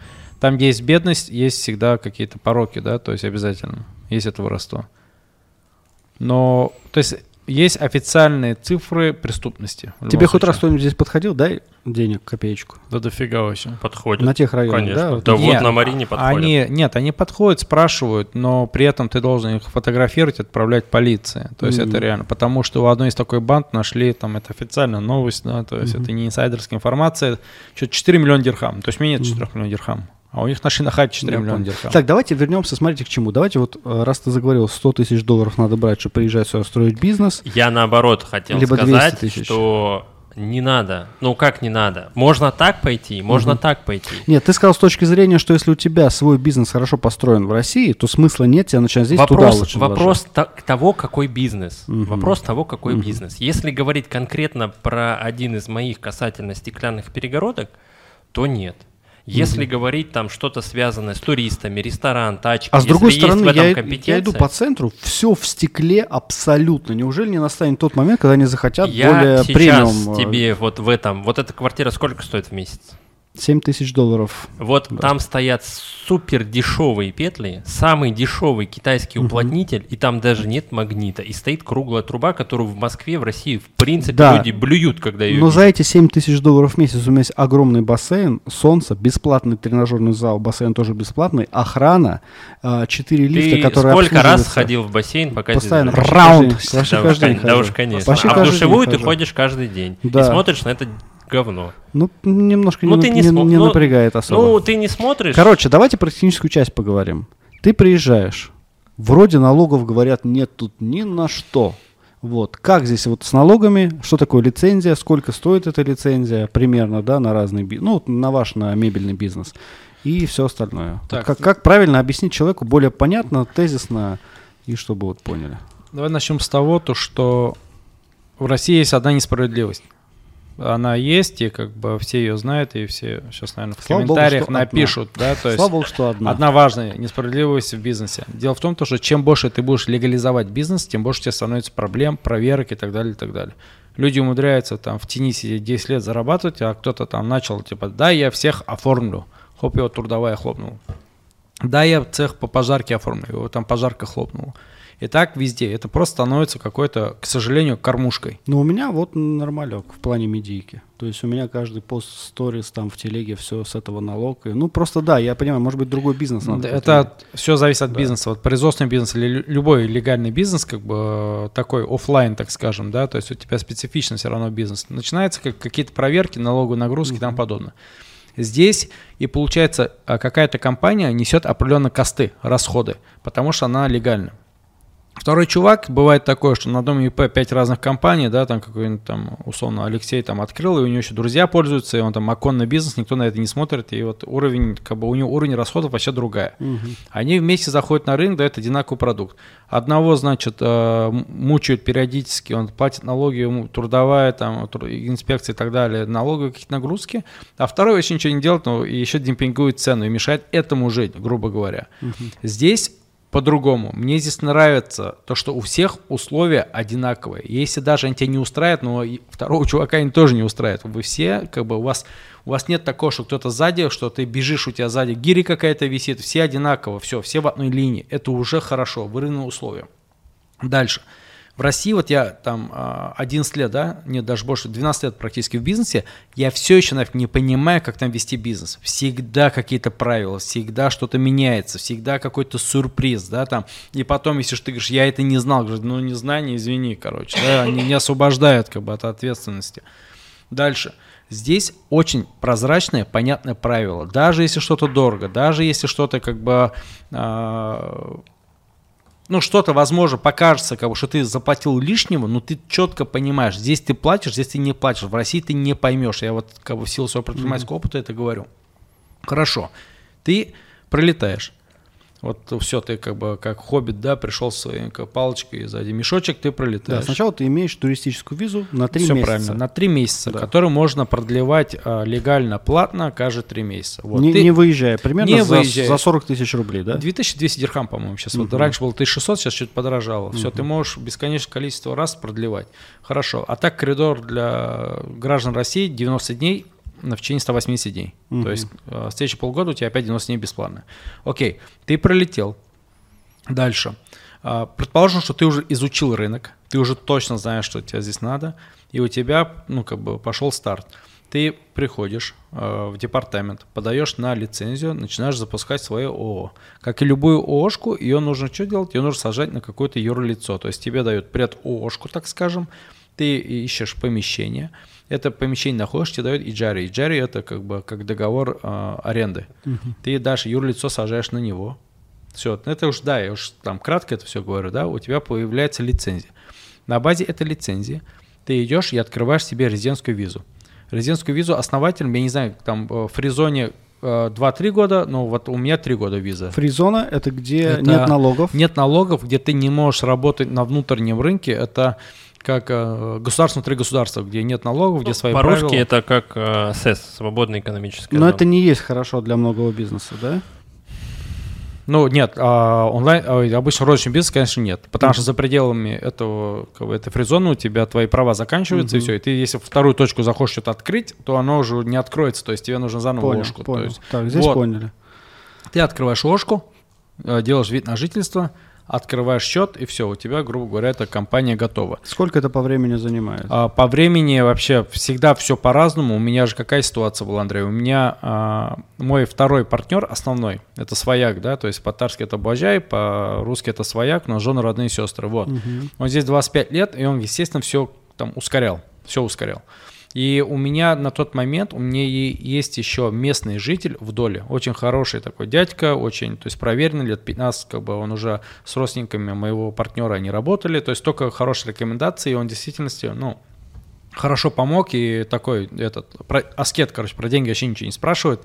Speaker 2: Там, где есть бедность, есть всегда какие-то пороки, да, то есть обязательно есть это воровство. Но, то есть, есть официальные цифры преступности.
Speaker 1: Тебе хоть раз кто-нибудь здесь подходил, дай денег, копеечку.
Speaker 2: Да дофига вообще.
Speaker 3: Подходит.
Speaker 1: На тех районах,
Speaker 3: Конечно.
Speaker 1: да?
Speaker 3: Да, вот
Speaker 2: Нет,
Speaker 3: на Марине подходит.
Speaker 2: Они, нет, они подходят, спрашивают, но при этом ты должен их фотографировать, отправлять полиции. То есть
Speaker 1: Мгм.
Speaker 2: это реально. Потому что у одной из такой банд нашли, там это официальная новость, да, то есть
Speaker 1: Мгм.
Speaker 2: это не инсайдерская информация. Что-то 4 миллиона дирхам. То есть у меня нет
Speaker 1: Мгм.
Speaker 2: 4 миллионов дирхам. А у них нашли на хате 4
Speaker 1: Я
Speaker 2: миллиона дирхам.
Speaker 1: Так, давайте вернемся, смотрите, к чему. Давайте вот, э, раз ты заговорил, 100 тысяч долларов надо брать, чтобы приезжать сюда строить бизнес.
Speaker 3: Я наоборот хотел
Speaker 1: Либо 200
Speaker 3: сказать, что не надо. Ну как не надо? Можно так пойти, можно
Speaker 1: Мгм.
Speaker 3: так пойти.
Speaker 1: Нет, ты сказал с точки зрения, что если у тебя свой бизнес хорошо построен в России, то смысла нет тебе начать здесь, туда
Speaker 3: вопрос
Speaker 1: лучше
Speaker 3: вопрос та- того, какой бизнес.
Speaker 1: Мгм.
Speaker 3: Вопрос того, какой
Speaker 1: Мгм.
Speaker 3: бизнес. Если говорить конкретно про один из моих касательно стеклянных перегородок, то нет. Если говорить там что-то связанное с туристами, ресторан, тачки,
Speaker 1: А с другой
Speaker 3: есть
Speaker 1: стороны,
Speaker 3: в этом
Speaker 1: я, я иду по центру, все в стекле абсолютно. Неужели не настанет тот момент, когда они захотят
Speaker 3: я
Speaker 1: более
Speaker 3: сейчас
Speaker 1: премиум? э,
Speaker 3: тебе вот в этом, вот эта квартира сколько стоит в месяц?
Speaker 1: 7 тысяч долларов.
Speaker 3: Вот там стоят супер дешевые петли, самый дешевый китайский уплотнитель, и там даже нет магнита. И стоит круглая труба, которую в Москве, в России, в принципе,
Speaker 1: Да.
Speaker 3: люди блюют, когда ее
Speaker 1: Но за эти 7 тысяч долларов в месяц у меня есть огромный бассейн, солнце, бесплатный тренажерный зал, бассейн тоже бесплатный, охрана, 4 лифта,
Speaker 3: Ты
Speaker 1: которые
Speaker 3: сколько раз ходил в бассейн, пока
Speaker 1: Постоянно. Раунд.
Speaker 3: Да, уж, да
Speaker 1: хожу.
Speaker 3: уж, конечно. А в душевую ты ходишь каждый день.
Speaker 1: Да.
Speaker 3: И смотришь на это говно.
Speaker 1: Ну, немножко
Speaker 3: Ну,
Speaker 1: не,
Speaker 3: ты не
Speaker 1: не-
Speaker 3: смо-
Speaker 1: не
Speaker 3: ну,
Speaker 1: напрягает особо.
Speaker 3: Ну, ты не смотришь.
Speaker 1: Короче, давайте про техническую часть поговорим. Ты приезжаешь, вроде налогов говорят нет тут ни на что. Вот. Как здесь вот с налогами, что такое лицензия, сколько стоит эта лицензия примерно, да, на разный бизнес, ну, вот на ваш, на мебельный бизнес и все остальное. Вот
Speaker 2: Так.
Speaker 1: как, как правильно объяснить человеку более понятно, тезисно и чтобы вот поняли.
Speaker 2: Давай начнем с того, то, что в России есть одна несправедливость. Она есть, и как бы все ее знают, и все сейчас, наверное, в
Speaker 1: Слава богу,
Speaker 2: комментариях
Speaker 1: одна.
Speaker 2: напишут, да, то есть
Speaker 1: Слава богу, что одна.
Speaker 2: одна важная несправедливость в бизнесе. Дело в том, то, что чем больше ты будешь легализовать бизнес, тем больше тебе становится проблем, проверок и так далее, и так далее. Люди умудряются там в тени сидеть 10 лет зарабатывать, а кто-то там начал, типа, да, я всех оформлю. Хоп, его трудовая хлопнула. Да, я цех по пожарке оформлю, его там пожарка хлопнула. И так везде. Это просто становится какой-то, к сожалению, кормушкой.
Speaker 1: Ну, у меня вот нормалек в плане медийки. То есть у меня каждый пост сторис там в телеге все с этого налог. И, ну, просто да, я понимаю, может быть, другой бизнес надо.
Speaker 2: Это все зависит от бизнеса. Вот производственный бизнес или любой легальный бизнес, как бы такой офлайн, так скажем, да, то есть у тебя специфично все равно бизнес. Начинается как какие-то проверки, налоговые нагрузки и тому подобное. Здесь и получается а, какая-то компания несет определенные косты, расходы, потому что она легальна. Второй чувак, бывает такое, что на доме ИП 5 разных компаний, да, там какой-нибудь там, условно, Алексей там открыл, и у него еще друзья пользуются, и он там оконный бизнес, никто на это не смотрит, и вот уровень, как бы у него уровень расходов вообще другая. Угу. Они вместе заходят на рынок, дают одинаковый продукт. Одного, значит, э, мучают периодически, он платит налоги, трудовая, там, инспекция и так далее, налоговые какие-то нагрузки, а второй вообще ничего не делает, но еще демпингует цену и мешает этому жить, грубо говоря. Угу. Здесь по-другому. Мне здесь нравится то, что у всех условия одинаковые. Если даже они тебя не устраивают, но второго (laughs) чувака они тоже не устраивают. Вы все, как бы у вас, у вас нет такого, что кто-то сзади, что ты бежишь, у тебя сзади гири какая-то висит, все одинаково, все, все в одной линии. Это уже хорошо, выровненные условия. Дальше. В России вот я там 11 а, лет, да, нет, даже больше, 12 лет практически в бизнесе, я все еще нафиг не понимаю, как там вести бизнес. Всегда какие-то правила, всегда что-то меняется, всегда какой-то сюрприз, да, там. И потом, если ты говоришь, я это не знал, говоришь, ну не знаю, не извини, короче, да, они не освобождают как бы от ответственности. Дальше. Здесь очень прозрачное, понятное правило. Даже если что-то дорого, даже если что-то как бы э, ну, что-то, возможно, покажется, как бы, что ты заплатил лишнего, но ты четко понимаешь, здесь ты платишь, здесь ты не платишь. В России ты не поймешь. Я вот как бы в силу своего предпринимательского mm-hmm. опыта это говорю. Хорошо. Ты пролетаешь. Вот все, ты как бы как хоббит, да, пришел с своей палочкой сзади мешочек, ты пролетаешь.
Speaker 1: Да, сначала ты имеешь туристическую визу на три месяца. Все правильно,
Speaker 2: на три месяца, да. которую можно продлевать а, легально, платно каждые три месяца.
Speaker 1: Вот. Не, ты не выезжая, примерно не за, за 40 тысяч рублей, да?
Speaker 2: 2200 дирхам, по-моему, сейчас. Угу. Вот раньше было 1600, сейчас чуть подорожало. Угу. Все, ты можешь бесконечное количество раз продлевать. Хорошо. А так коридор для граждан России 90 дней в течение 180 дней. Mm-hmm. То есть э, следующие полгода у тебя опять 90 дней бесплатно. Окей, ты пролетел. Дальше. Э, предположим, что ты уже изучил рынок, ты уже точно знаешь, что тебе здесь надо, и у тебя, ну, как бы пошел старт. Ты приходишь э, в департамент, подаешь на лицензию, начинаешь запускать свое ООО. Как и любую ООшку, ее нужно что делать? Ее нужно сажать на какое-то юрлицо. То есть тебе дают пред ООшку, так скажем, ты ищешь помещение, это помещение находишь, тебе дают иджари. Иджари это как бы как договор э, аренды. Uh-huh. Ты дальше юрлицо сажаешь на него. Все, это уж, да, я уж там кратко это все говорю, да, у тебя появляется лицензия. На базе этой лицензии ты идешь и открываешь себе резидентскую визу. Резидентскую визу основателем, я не знаю, там в фризоне 2-3 года, но вот у меня 3 года виза.
Speaker 1: Фризона это где это нет налогов?
Speaker 2: Нет налогов, где ты не можешь работать на внутреннем рынке. Это как э, государство внутри государства, где нет налогов, где ну, свои
Speaker 3: По-русски
Speaker 2: правила.
Speaker 3: это как э, СЭС, свободный экономический
Speaker 1: Но зона. это не есть хорошо для многого бизнеса, да?
Speaker 2: Ну, нет, а, онлайн, а, обычно розничный бизнес, конечно, нет. Потому mm-hmm. что за пределами этого, как бы, этой фризоны у тебя твои права заканчиваются, mm-hmm. и все. И ты, если вторую точку захочешь что-то открыть, то оно уже не откроется. То есть тебе нужно заново
Speaker 1: понял,
Speaker 2: ложку.
Speaker 1: Понял.
Speaker 2: То есть,
Speaker 1: так, здесь вот, поняли.
Speaker 2: Ты открываешь ложку, э, делаешь вид на жительство, открываешь счет, и все, у тебя, грубо говоря, эта компания готова.
Speaker 1: Сколько это по времени занимает?
Speaker 2: А, по времени вообще всегда все по-разному. У меня же какая ситуация была, Андрей? У меня а, мой второй партнер основной, это свояк, да, то есть по-татарски это божай, по-русски это свояк, но жены родные сестры, вот. Угу. Он здесь 25 лет, и он, естественно, все там ускорял, все ускорял. И у меня на тот момент, у меня есть еще местный житель в доле, очень хороший такой дядька, очень, то есть проверенный, лет 15, как бы он уже с родственниками моего партнера они работали, то есть только хорошие рекомендации, и он в действительности, ну, хорошо помог, и такой, этот, про, аскет, короче, про деньги вообще ничего не спрашивает.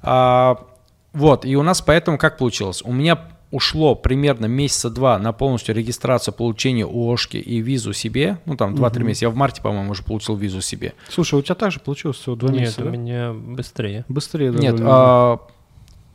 Speaker 2: А, вот, и у нас поэтому как получилось? У меня ушло примерно месяца два на полностью регистрацию, получение ООшки и визу себе. Ну, там 2-3 угу. месяца. Я в марте, по-моему, уже получил визу себе.
Speaker 1: Слушай, у тебя также получилось всего 2
Speaker 3: Нет,
Speaker 1: месяца,
Speaker 3: у
Speaker 1: да?
Speaker 3: меня быстрее.
Speaker 1: Быстрее, да.
Speaker 2: Нет, а,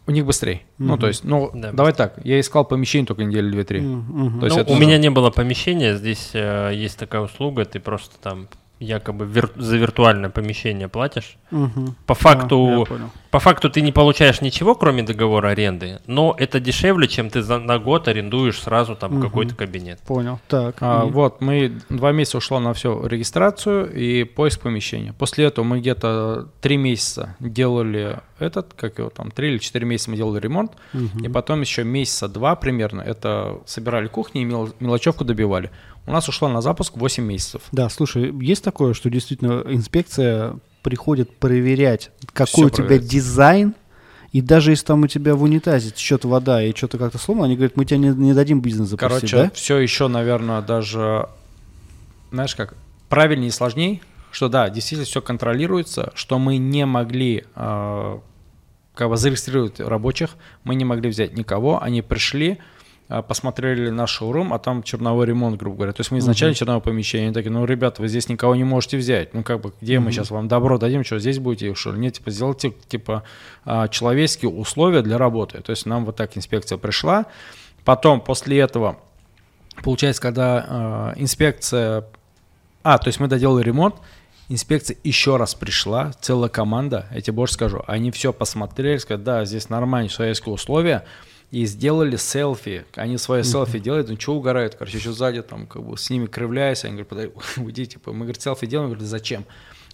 Speaker 2: у них быстрее. Угу. Ну, то есть, ну, да, давай быстрее. так, я искал помещение только недели две-три.
Speaker 3: Угу. То есть ну, это у меня не было помещения, здесь э, есть такая услуга, ты просто там якобы вир- за виртуальное помещение платишь.
Speaker 1: Мгм.
Speaker 3: По факту,
Speaker 1: понял.
Speaker 3: по факту ты не получаешь ничего, кроме договора аренды, но это дешевле, чем ты за, на год арендуешь сразу там
Speaker 1: Мгм.
Speaker 3: какой-то кабинет.
Speaker 1: Понял. Так.
Speaker 2: А,
Speaker 1: и-
Speaker 2: вот, мы два месяца ушло на всю регистрацию и поиск помещения. После этого мы где-то три месяца делали этот, как его там, три или четыре месяца мы делали ремонт,
Speaker 1: Мгм.
Speaker 2: и потом еще месяца два примерно это собирали кухни и мел- мелочевку добивали. У нас ушло на запуск 8 месяцев.
Speaker 1: Да, слушай, есть такое, что действительно инспекция приходит проверять, какой
Speaker 2: Всё
Speaker 1: у тебя
Speaker 2: проверяется.
Speaker 1: дизайн, и даже если там у тебя в унитазе течет вода и что-то как-то сломано, они говорят, мы тебе не, не дадим бизнес запустить,
Speaker 2: Короче,
Speaker 1: да?
Speaker 2: все еще, наверное, даже, знаешь как, правильнее и сложнее, что да, действительно все контролируется, что мы не могли э, как бы зарегистрировать рабочих, мы не могли взять никого, они пришли, посмотрели наш шоурум, а там черновой ремонт, грубо говоря. То есть мы изначально черновое помещение, они такие, ну, ребята, вы здесь никого не можете взять. Ну, как бы, где мы сейчас вам добро дадим, что здесь будете, что ли? Нет, типа, сделайте, типа, а, человеческие условия для работы. То есть нам вот так инспекция пришла. Потом, после этого, получается, когда э, инспекция... А, то есть мы доделали ремонт, инспекция еще раз пришла, целая команда, я тебе больше скажу, они все посмотрели, сказали, да, здесь нормальные человеческие условия, и сделали селфи. Они свои селфи делают, ну что угорают, короче, еще сзади там как бы с ними кривляясь, они говорят, (laughs) уйди, типа, мы, говорит, селфи делаем, говорят, зачем?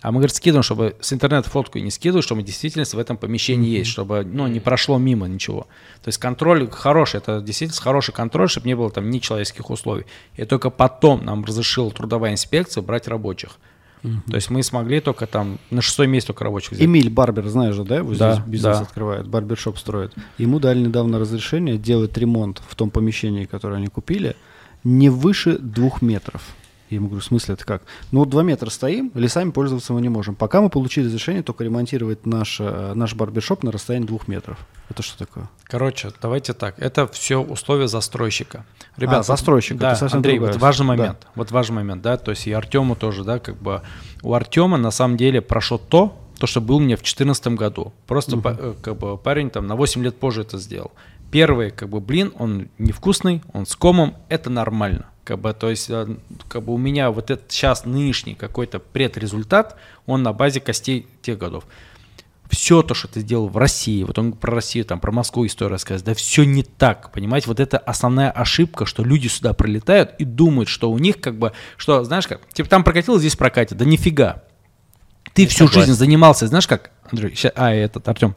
Speaker 2: А мы, говорит, скидываем, чтобы с интернета фотку не скидывать, чтобы действительно в этом помещении есть, чтобы, ну, не прошло мимо ничего. То есть контроль хороший, это действительно хороший контроль, чтобы не было там ни человеческих условий. И только потом нам разрешила трудовая инспекция брать рабочих. То есть мы смогли только там на шестой месяц только рабочих взять.
Speaker 1: Эмиль Барбер, знаешь же, да? Вот
Speaker 2: Да,
Speaker 1: здесь бизнес
Speaker 2: да.
Speaker 1: открывает, барбершоп строит. Ему дали недавно разрешение делать ремонт в том помещении, которое они купили, не выше двух метров. Я ему говорю, в смысле это как? Ну, вот два метра стоим, лесами пользоваться мы не можем. Пока мы получили разрешение только ремонтировать наш, э, наш барбершоп на расстоянии двух метров. Это что такое?
Speaker 2: Короче, давайте так. Это все условия застройщика. Ребят,
Speaker 1: А, застройщика,
Speaker 2: Да,
Speaker 1: это
Speaker 2: Андрей,
Speaker 1: другая
Speaker 2: вот важный момент. Вот важный момент, да. То есть и Артему тоже, да, как бы у Артема на самом деле прошло то, то, что был мне в 2014 году. Просто э, как бы парень там на 8 лет позже это сделал. Первый, как бы, блин, он невкусный, он с комом, это нормально. Как бы, то есть, э, как бы у меня вот этот сейчас нынешний какой-то предрезультат, он на базе костей тех годов. Все то, что ты сделал в России, вот он про Россию, там, про Москву историю рассказывает, да все не так, понимаете, вот это основная ошибка, что люди сюда прилетают и думают, что у них как бы, что, знаешь как, типа там прокатил, здесь прокатит, да нифига. Ты всю
Speaker 3: согласен.
Speaker 2: жизнь занимался, знаешь как, Андрей, а, этот, Артем,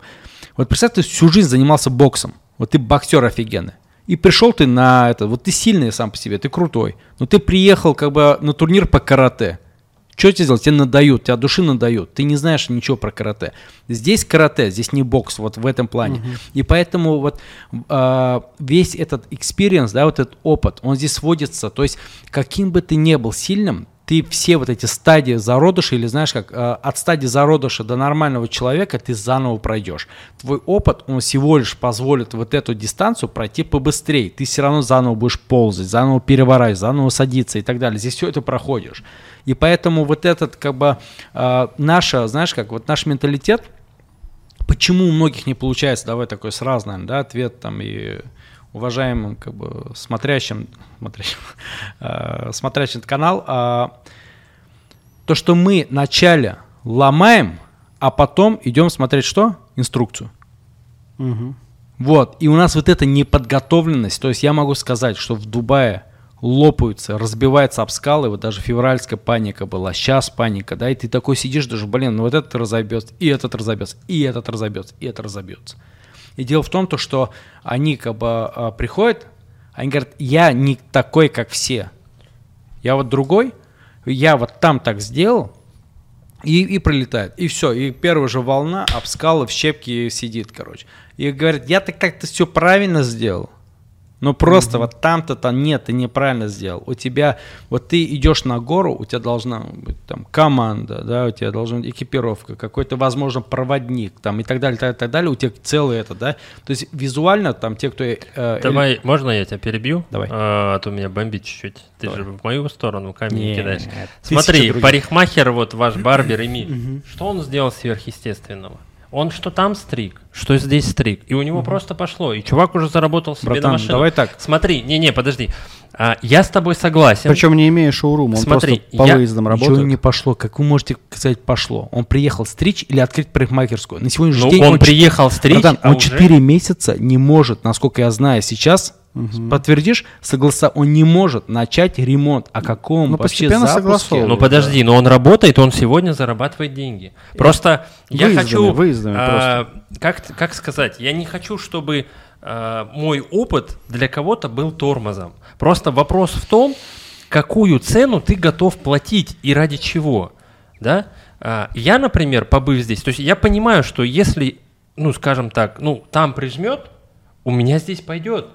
Speaker 2: вот представь, ты всю жизнь занимался боксом, вот ты боксер офигенный, и пришел ты на это, вот ты сильный сам по себе, ты крутой, но ты приехал как бы на турнир по карате, что тебе делать? Тебе надают, тебя души надают. Ты не знаешь ничего про карате. Здесь карате, здесь не бокс, вот в этом плане. И поэтому вот а, весь этот experience, да, вот этот опыт, он здесь сводится. То есть каким бы ты ни был сильным, ты все вот эти стадии зародыша, или знаешь как, а, от стадии зародыша до нормального человека ты заново пройдешь. Твой опыт, он всего лишь позволит вот эту дистанцию пройти побыстрее. Ты все равно заново будешь ползать, заново переворачивать, заново садиться и так далее. Здесь все это проходишь. И поэтому вот этот, как бы, а, наша, знаешь как, вот наш менталитет, почему у многих не получается, давай такой сразу, наверное, да, ответ там и уважаемым, как бы, смотрящим, смотрящим, (laughs) э, смотрящим этот канал, а, то, что мы вначале ломаем, а потом идем смотреть что? Инструкцию.
Speaker 1: Мгм.
Speaker 2: Вот, и у нас вот эта неподготовленность, то есть я могу сказать, что в Дубае лопаются, разбиваются об скалы, вот даже февральская паника была, сейчас паника, да, и ты такой сидишь даже, блин, ну вот этот разобьется, и этот разобьется, и этот разобьется, и этот разобьется. И дело в том, то, что они как бы а, приходят, они говорят, я не такой, как все, я вот другой, я вот там так сделал, и, и пролетает. И все. И первая же волна об скалы в щепке сидит, короче. И говорит, я так как-то все правильно сделал. Но просто вот там-то то нет, ты неправильно сделал. У тебя, вот ты идешь на гору, у тебя должна быть там команда, да, у тебя должна быть экипировка, какой-то, возможно, проводник, там и так далее, так, так далее, у тебя целый это, да. То есть визуально там те, кто... э,
Speaker 3: Давай, можно я тебя перебью?
Speaker 2: Давай.
Speaker 3: А, а то меня бомбит чуть-чуть. Ты
Speaker 2: Давай.
Speaker 3: же в мою сторону камень
Speaker 2: Не,
Speaker 3: кидаешь.
Speaker 2: тысячи
Speaker 3: Смотри, парикмахер, вот ваш барбер (coughs) Эмиль, что он сделал сверхъестественного? Он что там стриг, что здесь стриг. И у него просто пошло. И чувак уже заработал себе на
Speaker 2: Братан,
Speaker 3: машину.
Speaker 2: давай так.
Speaker 3: Смотри, не-не, подожди. А, я с тобой согласен.
Speaker 1: Причем не имея шоурума, он
Speaker 3: Смотри,
Speaker 1: просто по
Speaker 3: я-
Speaker 1: выездам
Speaker 2: Ничего
Speaker 1: работает.
Speaker 2: не пошло. Как вы можете сказать пошло? Он приехал стричь или открыть парикмахерскую? На сегодняшний
Speaker 3: Ну,
Speaker 2: день
Speaker 3: он
Speaker 2: чет-
Speaker 3: приехал стричь,
Speaker 2: Братан,
Speaker 3: а
Speaker 2: он
Speaker 3: уже-
Speaker 2: 4 месяца не может, насколько я знаю сейчас, подтвердишь, согласа, он не может начать ремонт. О каком
Speaker 1: Ну,
Speaker 2: вообще
Speaker 1: постепенно
Speaker 2: запуске?
Speaker 3: Ну подожди, но он работает, он сегодня зарабатывает деньги. Просто я
Speaker 1: Выездами,
Speaker 3: хочу,
Speaker 1: выездами
Speaker 3: а, как как сказать, я не хочу, чтобы а, мой опыт для кого-то был тормозом. Просто вопрос в том, какую цену ты готов платить и ради чего, да? А, я, например, побыв здесь, то есть я понимаю, что если, ну, скажем так, ну, там прижмет, у меня здесь пойдет.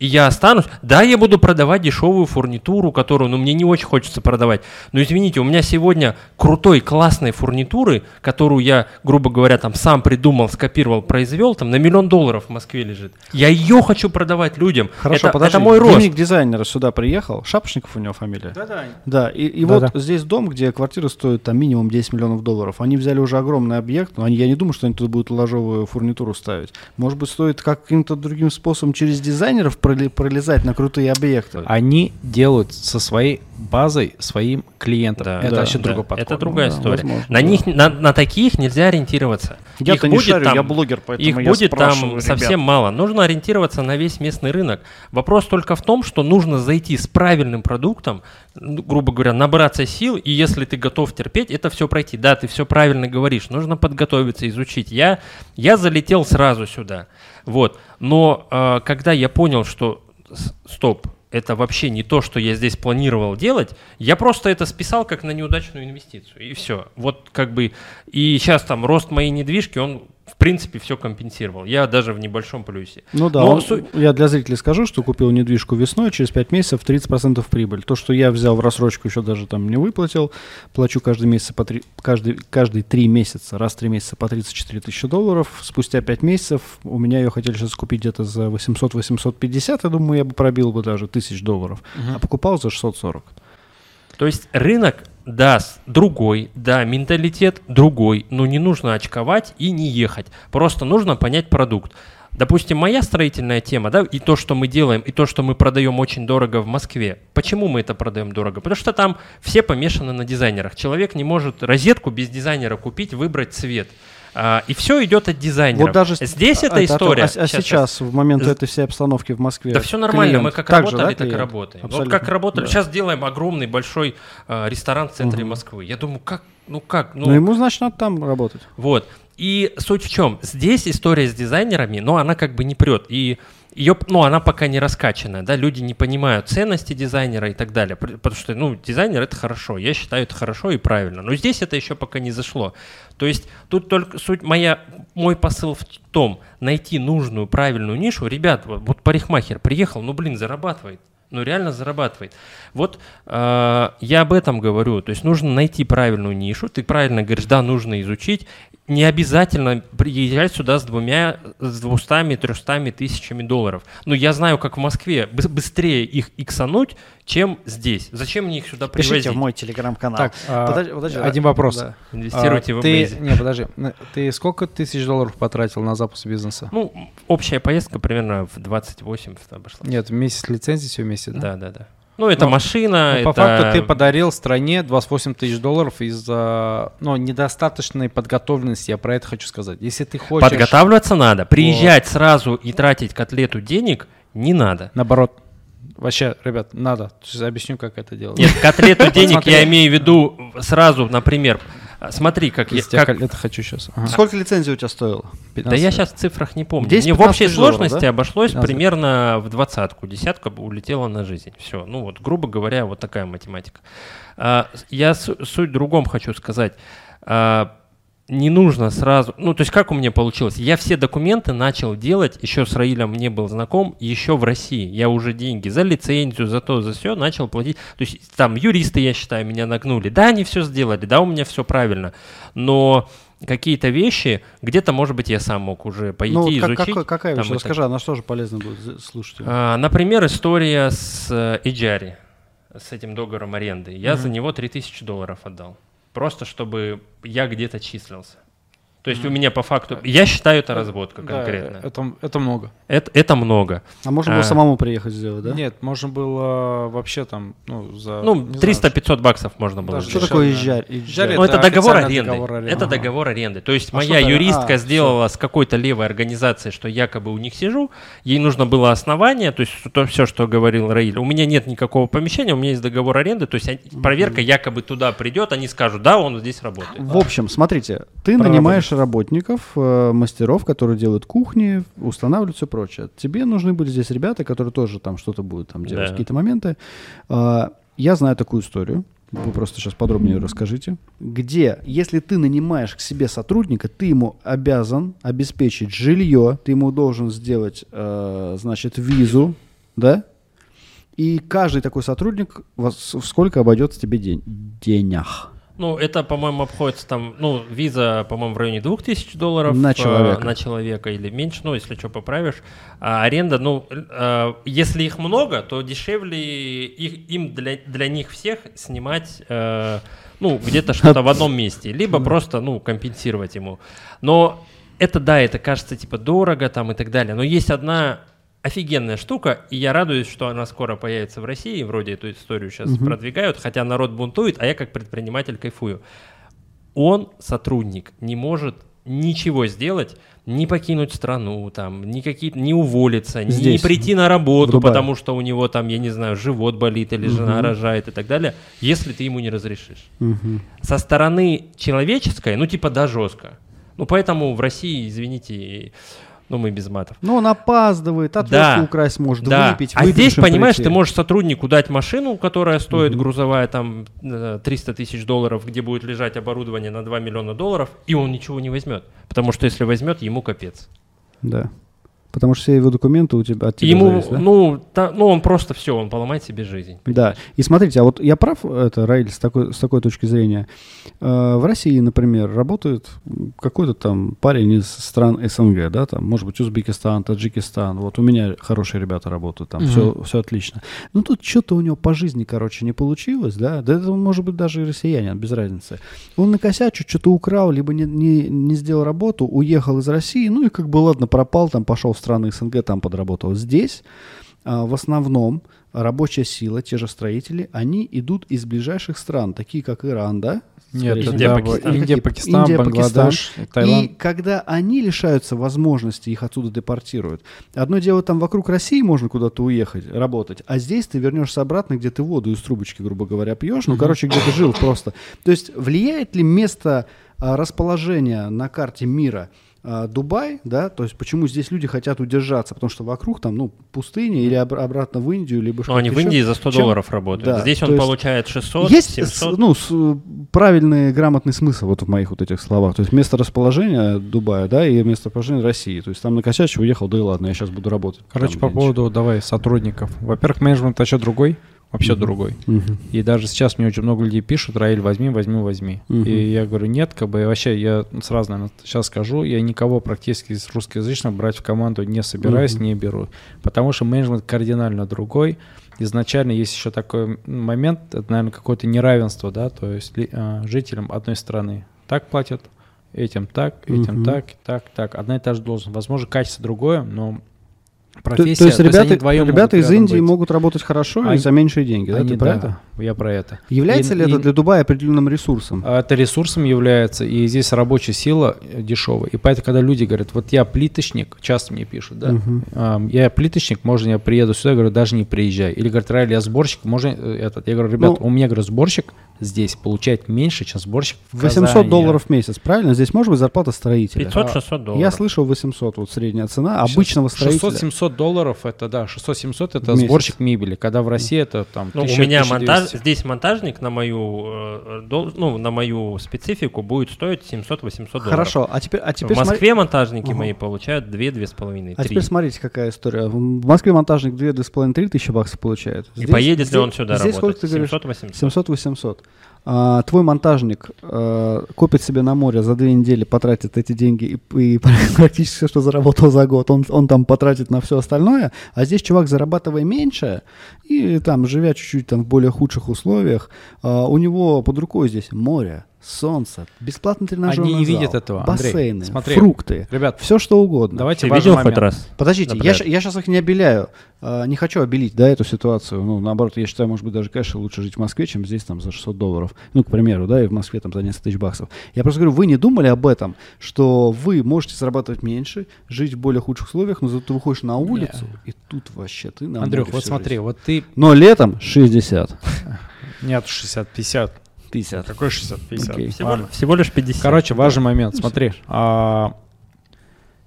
Speaker 3: И я останусь. Да, я буду продавать дешевую фурнитуру, которую, ну, мне не очень хочется продавать. Но извините, у меня сегодня крутой, классной фурнитуры, которую я, грубо говоря, там сам придумал, скопировал, произвел, там на миллион долларов в Москве лежит. Я ее хочу продавать людям.
Speaker 1: Хорошо,
Speaker 3: это,
Speaker 1: подожди.
Speaker 3: это мой рост.
Speaker 1: Дневник дизайнера сюда приехал. Шапошников у него фамилия.
Speaker 2: Да-да.
Speaker 1: Да, и, и вот здесь дом, где квартира стоит там минимум 10 миллионов долларов. Они взяли уже огромный объект, но они, я не думаю, что они туда будут ложовую фурнитуру ставить. Может быть, стоит каким-то другим способом через дизайнеров пролезать на крутые объекты.
Speaker 2: Они делают со своей базой своим клиентам.
Speaker 3: Да,
Speaker 2: это
Speaker 1: да,
Speaker 2: вообще
Speaker 3: да.
Speaker 2: другой подход.
Speaker 3: Это другая
Speaker 1: Да,
Speaker 3: история.
Speaker 1: возможно,
Speaker 3: на
Speaker 1: да.
Speaker 3: них, на, на таких нельзя ориентироваться.
Speaker 1: Я-то
Speaker 3: Их
Speaker 1: не
Speaker 3: будет
Speaker 1: шарю,
Speaker 3: там-
Speaker 1: я блогер, поэтому
Speaker 3: Их
Speaker 1: я
Speaker 3: будет там
Speaker 1: ребят.
Speaker 3: совсем мало. Нужно ориентироваться на весь местный рынок. Вопрос только в том, что нужно зайти с правильным продуктом, ну, грубо говоря, набраться сил, и если ты готов терпеть, это все пройти. Да, ты все правильно говоришь. Нужно подготовиться, изучить. Я, я залетел сразу сюда. Вот. Но э, когда я понял, что стоп, это вообще не то, что я здесь планировал делать, я просто это списал как на неудачную инвестицию. И все. Вот как бы. И сейчас там рост моей недвижки, он принципе все компенсировал. Я даже в небольшом плюсе.
Speaker 1: Ну да,
Speaker 3: Но
Speaker 1: он-
Speaker 3: суть-
Speaker 1: я для зрителей скажу, что купил недвижку весной, через 5 месяцев 30% прибыль. То, что я взял в рассрочку, еще даже там не выплатил, плачу каждый месяц по три, каждый, каждый 3 месяца, раз в 3 месяца по 34 тысячи долларов. Спустя 5 месяцев у меня ее хотели сейчас купить где-то за 800-850, я думаю, я бы пробил бы даже тысяч долларов, а покупал за 640.
Speaker 3: То есть рынок даст другой, да, менталитет другой, но не нужно очковать и не ехать. Просто нужно понять продукт. Допустим, моя строительная тема, да, и то, что мы делаем, и то, что мы продаем очень дорого в Москве. Почему мы это продаем дорого? Потому что там все помешаны на дизайнерах. Человек не может розетку без дизайнера купить, выбрать цвет. А, и все идет от дизайнера.
Speaker 1: Вот даже
Speaker 3: Здесь
Speaker 1: а-
Speaker 3: эта
Speaker 1: а-
Speaker 3: история.
Speaker 1: А, а сейчас, в момент
Speaker 3: З-
Speaker 1: этой всей обстановки в Москве.
Speaker 3: Да все нормально, мы как
Speaker 1: так же,
Speaker 3: работали,
Speaker 1: да,
Speaker 3: так и работаем. Вот как работали.
Speaker 1: Да.
Speaker 3: Сейчас делаем огромный большой э, ресторан в центре. Москвы. Я думаю, как, ну как, ну,
Speaker 1: Ну, ему, значит, надо там работать.
Speaker 3: вот. И суть в чем? Здесь история с дизайнерами, но она как бы не прет. И ее, ну, она пока не раскачанная, да, люди не понимают ценности дизайнера и так далее. Потому что, ну, дизайнер это хорошо, я считаю это хорошо и правильно. Но здесь это еще пока не зашло. То есть тут только суть моя, мой посыл в том, найти нужную, правильную нишу. Ребят, вот парикмахер приехал, ну, блин, зарабатывает. Ну, реально зарабатывает. Вот э, я об этом говорю. То есть нужно найти правильную нишу. Ты правильно говоришь, да, нужно изучить. Не обязательно приезжать сюда с двумя, с двустами, трехстами тысячами долларов. Но я знаю, как в Москве быс- быстрее их иксануть, чем здесь. Зачем мне их сюда
Speaker 1: Пишите
Speaker 3: привозить?
Speaker 1: в мой телеграм-канал.
Speaker 2: Так, а,
Speaker 1: Подожди, подожди,
Speaker 2: один
Speaker 1: да.
Speaker 2: вопрос.
Speaker 1: Да. (laughs)
Speaker 3: Инвестируйте
Speaker 2: А,
Speaker 3: в
Speaker 2: ты, не, подожди. Ты сколько тысяч долларов потратил на запуск бизнеса?
Speaker 3: Ну, общая поездка примерно в 28 обошлась.
Speaker 2: Нет, месяц лицензии все вместе, да?
Speaker 3: Да, да, да. Ну, это
Speaker 2: Ну,
Speaker 3: машина,
Speaker 2: Ну, по
Speaker 3: это...
Speaker 2: факту ты подарил стране 28 тысяч долларов из-за ну, недостаточной подготовленности, я про это хочу сказать. Если ты хочешь...
Speaker 3: Подготавливаться надо. Приезжать сразу и тратить котлету денег не надо.
Speaker 2: Наоборот. Вообще, ребят, надо. Сейчас объясню, как это делать.
Speaker 3: Нет, котлету (laughs) денег я имею в виду сразу, например, смотри, как я...
Speaker 2: Из
Speaker 3: как-
Speaker 2: это хочу сейчас.
Speaker 1: Сколько лицензий у тебя стоило?
Speaker 3: Да я сейчас в цифрах не помню.
Speaker 1: 10-15
Speaker 3: Мне в общей
Speaker 1: долларов,
Speaker 3: сложности
Speaker 1: да?
Speaker 3: обошлось
Speaker 2: 15.
Speaker 3: примерно в двадцатку. Десятка бы улетела на жизнь. Все. Ну вот, грубо говоря, вот такая математика. А, я су- суть в другом хочу сказать. Не нужно сразу... Ну, то есть как у меня получилось? Я все документы начал делать, еще с Раилем не был знаком, еще в России. Я уже деньги за лицензию, за то, за все начал платить. То есть там юристы, я считаю, меня нагнули. Да, они все сделали, да, у меня все правильно. Но какие-то вещи, где-то, может быть, я сам мог уже пойти
Speaker 1: Ну, как-
Speaker 3: изучить.
Speaker 1: какой- какая вещь? Расскажи, она что же полезно будет слушателям?
Speaker 3: а, например, история с э, Иджари, с этим договором аренды. Я за него 3000 долларов отдал. Просто чтобы я где-то числился. То есть у меня по факту, я считаю это разводка
Speaker 2: Да,
Speaker 3: конкретно.
Speaker 2: это, это много.
Speaker 3: Это, это много.
Speaker 1: А можно было
Speaker 3: А.
Speaker 1: самому приехать сделать, да?
Speaker 2: Нет, можно было вообще там, ну, за...
Speaker 3: Ну,
Speaker 2: не знаю,
Speaker 3: 300-500 баксов можно было
Speaker 2: Даже
Speaker 1: Что
Speaker 3: сделать.
Speaker 1: такое? Езжарь
Speaker 3: Ну, это,
Speaker 2: Это
Speaker 3: договор аренды.
Speaker 2: договор аренды.
Speaker 3: Это
Speaker 2: Ага.
Speaker 3: договор аренды. То есть
Speaker 1: А
Speaker 3: моя юристка
Speaker 1: а,
Speaker 3: сделала с какой-то левой организацией, что якобы у них сижу. Ей нужно было основание, то есть то все, что говорил Раиль. У меня нет никакого помещения, у меня есть договор аренды. То есть проверка якобы туда придет, они скажут, да, он здесь работает.
Speaker 1: В общем, смотрите, ты
Speaker 2: Про
Speaker 1: нанимаешь работников, э, мастеров, которые делают кухни, устанавливают все прочее. Тебе нужны были здесь ребята, которые тоже там что-то будут там делать,
Speaker 3: Да.
Speaker 1: какие-то моменты. А, Я знаю такую историю. Вы просто сейчас подробнее расскажите. Где, если ты нанимаешь к себе сотрудника, ты ему обязан обеспечить жилье, ты ему должен сделать, э, значит, визу, да? И каждый такой сотрудник вас- в сколько обойдется тебе день, денях?
Speaker 3: Ну, это, по-моему, обходится там, ну, виза, по-моему, в районе 2000 долларов
Speaker 1: На
Speaker 3: э,
Speaker 1: человека.
Speaker 3: на человека или меньше, ну, если что, поправишь. А аренда, ну, э, если их много, то дешевле их, им для, для них всех снимать, э, ну, где-то что-то в одном месте, либо просто, ну, компенсировать ему. Но это, да, это кажется, типа, дорого там и так далее. Но есть одна офигенная штука, и я радуюсь, что она скоро появится в России, вроде эту историю сейчас продвигают, хотя народ бунтует, а я как предприниматель кайфую. Он, сотрудник, не может ничего сделать, не покинуть страну, там, ни, какие, не уволиться,
Speaker 1: Здесь,
Speaker 3: не прийти на работу, потому что у него там, я не знаю, живот болит или жена рожает и так далее, если ты ему не разрешишь.
Speaker 1: Мгм.
Speaker 3: Со стороны человеческой, ну типа да, жестко. Ну поэтому в России, извините, ну мы без матов.
Speaker 1: Ну, он опаздывает, отвертку
Speaker 3: Да.
Speaker 1: украсть может,
Speaker 3: Да.
Speaker 1: выпить,
Speaker 3: а здесь, понимаешь,
Speaker 1: прийти.
Speaker 3: ты можешь сотруднику дать машину, которая стоит грузовая там э, 300 тысяч долларов, где будет лежать оборудование на 2 миллиона долларов, и он ничего не возьмет. Потому что если возьмет, ему капец.
Speaker 1: Да. Потому что все его документы у тебя от тебя
Speaker 3: ему,
Speaker 1: зависят, да?
Speaker 3: ну, та- ну, он просто все, он поломает себе жизнь.
Speaker 1: Да. И смотрите, а вот я прав, это, Раиль, с такой, с такой точки зрения. Э, в России, например, работает какой-то там парень из стран СНГ, да, там, может быть, Узбекистан, Таджикистан. Вот у меня хорошие ребята работают там, все, все отлично. Ну, тут что-то у него по жизни, короче, не получилось, да, да это может быть даже и россиянин, без разницы. Он накосячил, что-то украл, либо не, не, не сделал работу, уехал из России, ну и как бы ладно, пропал, там пошел в страны СНГ, там подработал. Здесь а, в основном рабочая сила, те же строители, они идут из ближайших стран, такие как Иран, да?
Speaker 2: Нет,
Speaker 1: Скорее
Speaker 3: Индия,
Speaker 2: да,
Speaker 3: Пакистан.
Speaker 2: Индия, Пакистан,
Speaker 1: Индия,
Speaker 2: Бангладеш,
Speaker 1: И
Speaker 2: Таиланд.
Speaker 1: когда они лишаются возможности, их оттуда депортируют. Одно дело, там вокруг России можно куда-то уехать, работать, а здесь ты вернешься обратно, где ты воду из трубочки, грубо говоря, пьешь. Ну, короче, где ты жил просто. То есть влияет ли место а, расположения на карте мира а, Дубай, да, то есть почему здесь люди хотят удержаться, потому что вокруг там, ну, пустыня или об- обратно в Индию, либо
Speaker 3: Но
Speaker 1: что-то
Speaker 3: они в
Speaker 1: еще.
Speaker 3: Индии за 100
Speaker 1: Чем-
Speaker 3: долларов работают.
Speaker 1: Да,
Speaker 3: Здесь он
Speaker 1: есть
Speaker 3: получает 600,
Speaker 1: Есть с-
Speaker 3: 700.
Speaker 1: ну, с- правильный, грамотный смысл вот в моих вот этих словах. То есть место расположения Дубая, да, и место расположения России. То есть там накосячил, уехал, да и ладно, я сейчас буду работать.
Speaker 2: Короче,
Speaker 1: там
Speaker 2: по поводу, давай, сотрудников. Во-первых, менеджмент вообще другой, вообще другой.
Speaker 1: Мгм.
Speaker 2: И даже сейчас мне очень много людей пишут, Раиль, возьми, возьми, возьми.
Speaker 1: Мгм.
Speaker 2: И я говорю, нет, как бы и вообще я сразу, наверное, сейчас скажу, я никого практически из русскоязычных брать в команду не собираюсь,
Speaker 1: Мгм.
Speaker 2: не беру. Потому что менеджмент кардинально другой. Изначально есть еще такой момент, это, наверное, какое-то неравенство, да, то есть а, жителям одной страны так платят, этим так, этим
Speaker 1: Мгм.
Speaker 2: так, так, так. Одна и та же должность. Возможно, качество другое, но профессия...
Speaker 1: то есть
Speaker 2: они
Speaker 1: ребята,
Speaker 2: вдвоем
Speaker 1: ребята
Speaker 2: могут
Speaker 1: из Индии
Speaker 2: быть.
Speaker 1: могут работать хорошо и
Speaker 2: Они-
Speaker 1: за меньшие деньги, да?
Speaker 2: Они-
Speaker 1: Ты про
Speaker 2: да,
Speaker 1: это?
Speaker 2: Я про это.
Speaker 1: Является
Speaker 2: И-
Speaker 1: ли это
Speaker 2: и-
Speaker 1: для Дубая определенным ресурсом?
Speaker 2: А Это ресурсом является, и здесь рабочая сила э, дешевая. И поэтому, когда люди говорят, вот я плиточник, часто мне пишут, да, ам, я плиточник, можно я приеду сюда, я говорю, даже не приезжай. Или говорят, Раиль, я сборщик, можно э, этот. Я говорю, ребят,
Speaker 1: Ну-
Speaker 2: у меня, говорю, сборщик здесь получает меньше, чем сборщик в
Speaker 1: 800
Speaker 2: Казани.
Speaker 1: долларов в месяц, правильно? Здесь может быть зарплата строителя?
Speaker 3: 500-600 долларов.
Speaker 1: Я слышал 800, вот средняя цена обычного строителя.
Speaker 2: 600-700 долларов, это да, 600-700 это
Speaker 1: В месяц.
Speaker 2: сборщик мебели. Когда в России это там
Speaker 3: Ну,
Speaker 2: 1000,
Speaker 3: у меня
Speaker 2: 1200.
Speaker 3: монтаж, здесь монтажник на мою, э, дол- ну, на мою специфику будет стоить 700-800 долларов.
Speaker 1: Хорошо, а теперь, а
Speaker 3: В
Speaker 1: теперь смотри-
Speaker 3: Москве монтажники
Speaker 1: Ага.
Speaker 3: мои получают 2-2,5,
Speaker 1: А
Speaker 3: 3.
Speaker 1: теперь смотрите, какая история. В Москве монтажник 2-2,5-3 тысячи баксов получает.
Speaker 3: И поедет ли он сюда
Speaker 1: здесь
Speaker 3: работать?
Speaker 1: сколько ты говоришь?
Speaker 3: 700-800.
Speaker 1: 700-800. А, твой монтажник э, копит себе на море за две недели, потратит эти деньги и, и (laughs) практически все, что заработал за год, он, он там потратит на все остальное. А здесь чувак, зарабатывая меньше, и там, живя чуть-чуть там в более худших условиях, а, у него под рукой здесь море, солнце, бесплатный тренажерный
Speaker 2: Они не
Speaker 1: зал,
Speaker 2: видят этого, Андрей.
Speaker 1: бассейны,
Speaker 2: Смотри,
Speaker 1: фрукты,
Speaker 2: Ребят,
Speaker 1: все что угодно.
Speaker 2: давайте
Speaker 3: Ты
Speaker 2: важный
Speaker 3: видел
Speaker 2: момент.
Speaker 3: хоть раз?
Speaker 1: Подождите, я,
Speaker 3: Например.
Speaker 1: я сейчас их не обеляю. а, не хочу обелить, да, эту ситуацию. Ну, наоборот, я считаю, может быть, даже, конечно, лучше жить в Москве, чем здесь там за 600 долларов. Ну, к примеру, да, и в Москве там за несколько тысяч баксов. Я просто говорю, вы не думали об этом, что вы можете зарабатывать меньше, жить в более худших условиях, но зато ты выходишь на улицу, и тут вообще ты на
Speaker 2: Андрюх, вот смотри,
Speaker 1: жизнь.
Speaker 2: вот ты...
Speaker 1: Но летом 60. (laughs)
Speaker 2: Нет, 60-50.
Speaker 1: 50.
Speaker 2: Какой 60-50?
Speaker 1: Окей.
Speaker 3: Всего,
Speaker 2: Ладно.
Speaker 3: всего лишь 50.
Speaker 2: Короче, важный момент. Смотри, а,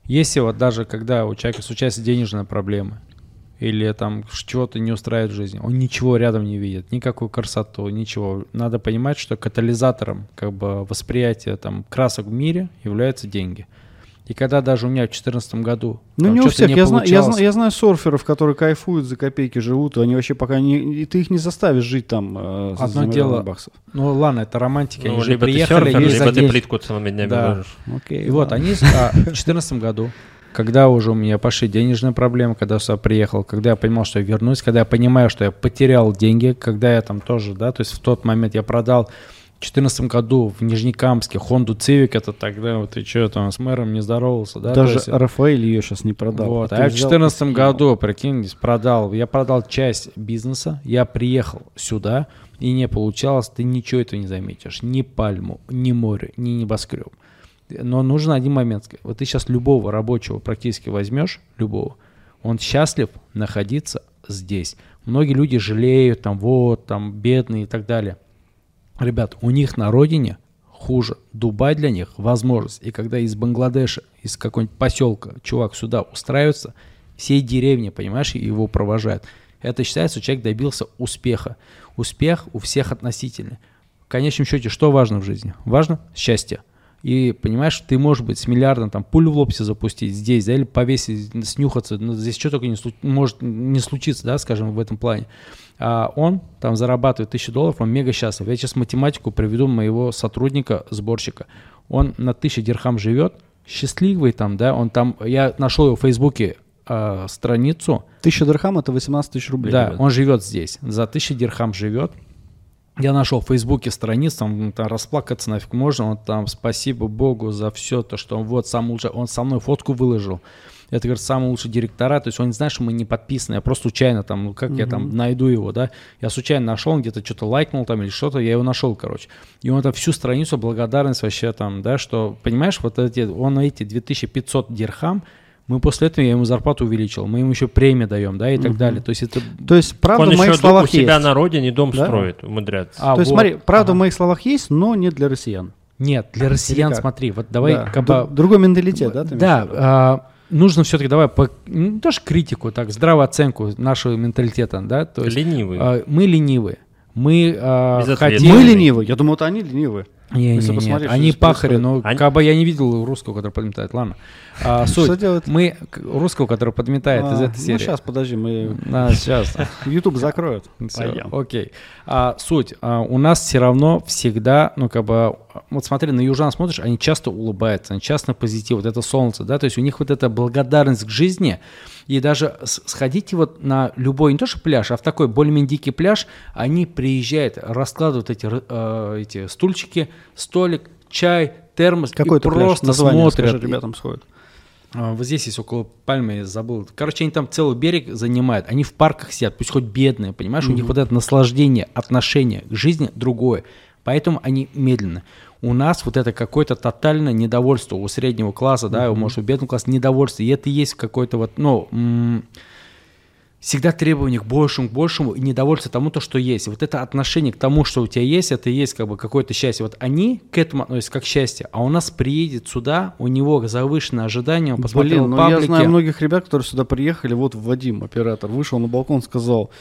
Speaker 2: если вот даже когда у человека случаются денежные проблемы, или там чего-то не устраивает в жизни, он ничего рядом не видит, никакую красоту, ничего. Надо понимать, что катализатором как бы восприятия там красок в мире являются деньги. И когда даже у меня в 2014 году
Speaker 1: Ну, не у всех.
Speaker 2: не
Speaker 1: я, знаю, я, знаю, я знаю серферов, которые кайфуют, за копейки живут, и они вообще пока не... И ты их не заставишь жить там э,
Speaker 2: Одно
Speaker 1: за
Speaker 2: дело-
Speaker 1: баксов.
Speaker 2: Ну ладно, это романтика,
Speaker 3: Ну,
Speaker 2: они же
Speaker 3: либо ты
Speaker 2: приехали,
Speaker 3: серфер,
Speaker 2: есть
Speaker 3: либо
Speaker 2: за
Speaker 3: ты плитку целыми днями
Speaker 2: Да.
Speaker 3: ложишь.
Speaker 1: Окей,
Speaker 2: И вот они а, в 2014 году, когда уже у меня пошли денежные проблемы, когда я сюда приехал, когда я понимал, что я вернусь, когда я понимаю, что я потерял деньги, когда я там тоже, да, то есть в тот момент я продал 2014 году в Нижнекамске Хонду Civic, это тогда вот ты что там с мэром не здоровался, да?
Speaker 1: Даже
Speaker 2: есть-
Speaker 1: Рафаэль ее сейчас не продал.
Speaker 2: вот, а я в
Speaker 1: взял
Speaker 2: 2014
Speaker 1: и съел.
Speaker 2: году, прикинь, продал, я продал часть бизнеса, я приехал сюда, и не получалось, ты ничего этого не заметишь, ни пальму, ни море, ни небоскреб. Но нужен один момент. Вот ты сейчас любого рабочего практически возьмешь, любого, он счастлив находиться здесь. Многие люди жалеют, там, вот, там, бедные и так далее. Ребят, у них на родине хуже. Дубай для них возможность. И когда из Бангладеша, из какого-нибудь поселка чувак сюда устраивается, всей деревни, понимаешь, его провожают. Это считается, человек добился успеха. Успех у всех относительный. В конечном счете, что важно в жизни? Важно счастье. И понимаешь, ты можешь быть с миллиардом там пулю в лоб себе запустить здесь, да, или повесить, снюхаться, ну, здесь что только не слу- может не случиться, да, скажем, в этом плане. А он там зарабатывает тысячу долларов, он мега счастлив. Я сейчас математику приведу моего сотрудника, сборщика. Он на тысячу дирхам живет, счастливый там, да, он там, я нашел его в Фейсбуке а, страницу,
Speaker 1: Тысяча дирхам это 18 тысяч рублей.
Speaker 2: да,
Speaker 1: ребят.
Speaker 2: он живет здесь. За тысячу дирхам живет. Я нашел в Фейсбуке страницу, там, там расплакаться нафиг можно. Он там спасибо Богу за все то, что он вот сам лучше. Он со мной фотку выложил. Это, говорит, самый лучший директора. То есть он не знает, что мы не подписаны. Я просто случайно там, ну как я там найду его, да. Я случайно нашел, он где-то что-то лайкнул там или что-то, я его нашел, короче. И он там всю страницу благодарность вообще там, да, что, понимаешь, вот эти, он эти 2500 дирхам, мы после этого я ему зарплату увеличил, мы ему еще премию даем, да, и так далее. То есть это
Speaker 1: То есть, правда,
Speaker 3: Он
Speaker 1: в моих
Speaker 3: еще
Speaker 1: словах
Speaker 3: у себя
Speaker 1: есть.
Speaker 3: на родине дом
Speaker 1: Да?
Speaker 3: строит, умудряется.
Speaker 2: А,
Speaker 1: То есть,
Speaker 2: вот.
Speaker 1: смотри, правда, в
Speaker 2: Ага.
Speaker 1: моих словах есть, но не для россиян.
Speaker 2: Нет, для россиян, смотри, вот давай
Speaker 1: Да.
Speaker 2: как бы...
Speaker 1: Другой менталитет, да? ты
Speaker 2: Да,
Speaker 1: в
Speaker 2: а, нужно все-таки давай по, не тоже критику, так здравую оценку нашего менталитета, да, то есть
Speaker 3: Ленивый.
Speaker 2: а, мы ленивые, мы а, хотим...
Speaker 1: Мы ленивы. Я думаю, это они ленивые.
Speaker 2: Не,
Speaker 1: Если
Speaker 2: не, не,
Speaker 1: посмотреть, что
Speaker 2: они пахари, но
Speaker 3: Они-
Speaker 2: как бы я не видел русского, который подметает, ладно. А,
Speaker 1: Что
Speaker 2: суть,
Speaker 1: делать?
Speaker 2: мы русского, который подметает из
Speaker 1: А,
Speaker 2: этой серии.
Speaker 1: Ну, сейчас, подожди, мы...
Speaker 2: А, сейчас. (laughs)
Speaker 1: YouTube закроют. Пойдем.
Speaker 2: окей. А, суть. а, у нас все равно всегда, ну, как бы, вот смотри, на южан смотришь, они часто улыбаются, они часто на позитив, вот это солнце, да, то есть у них вот эта благодарность к жизни, и даже сходите вот на любой, не то что пляж, а в такой более-менее дикий пляж, они приезжают, раскладывают эти, э, эти стульчики, столик, чай, термос,
Speaker 1: Какой
Speaker 2: и
Speaker 1: то
Speaker 2: просто
Speaker 1: название,
Speaker 2: смотрят.
Speaker 1: скажи, ребятам сходит.
Speaker 2: А, Вот здесь есть около пальмы, я забыл. Короче, они там целый берег занимают. Они в парках сидят, пусть хоть бедные, понимаешь? У них вот это наслаждение, отношение к жизни другое. Поэтому они медленно. У нас вот это какое-то тотальное недовольство у среднего класса, да, может, у бедного класса недовольство. И это есть какое-то вот, ну, всегда требование к большему, к большему и недовольство тому, то, что есть. Вот это отношение к тому, что у тебя есть, это и есть как бы какое-то счастье. Вот они к этому относятся как счастье, а у нас приедет сюда, у него завышенное ожидание, он посмотрел
Speaker 1: Блин, ну
Speaker 2: паблики.
Speaker 1: я знаю многих ребят, которые сюда приехали. Вот Вадим, оператор, вышел на балкон, сказал,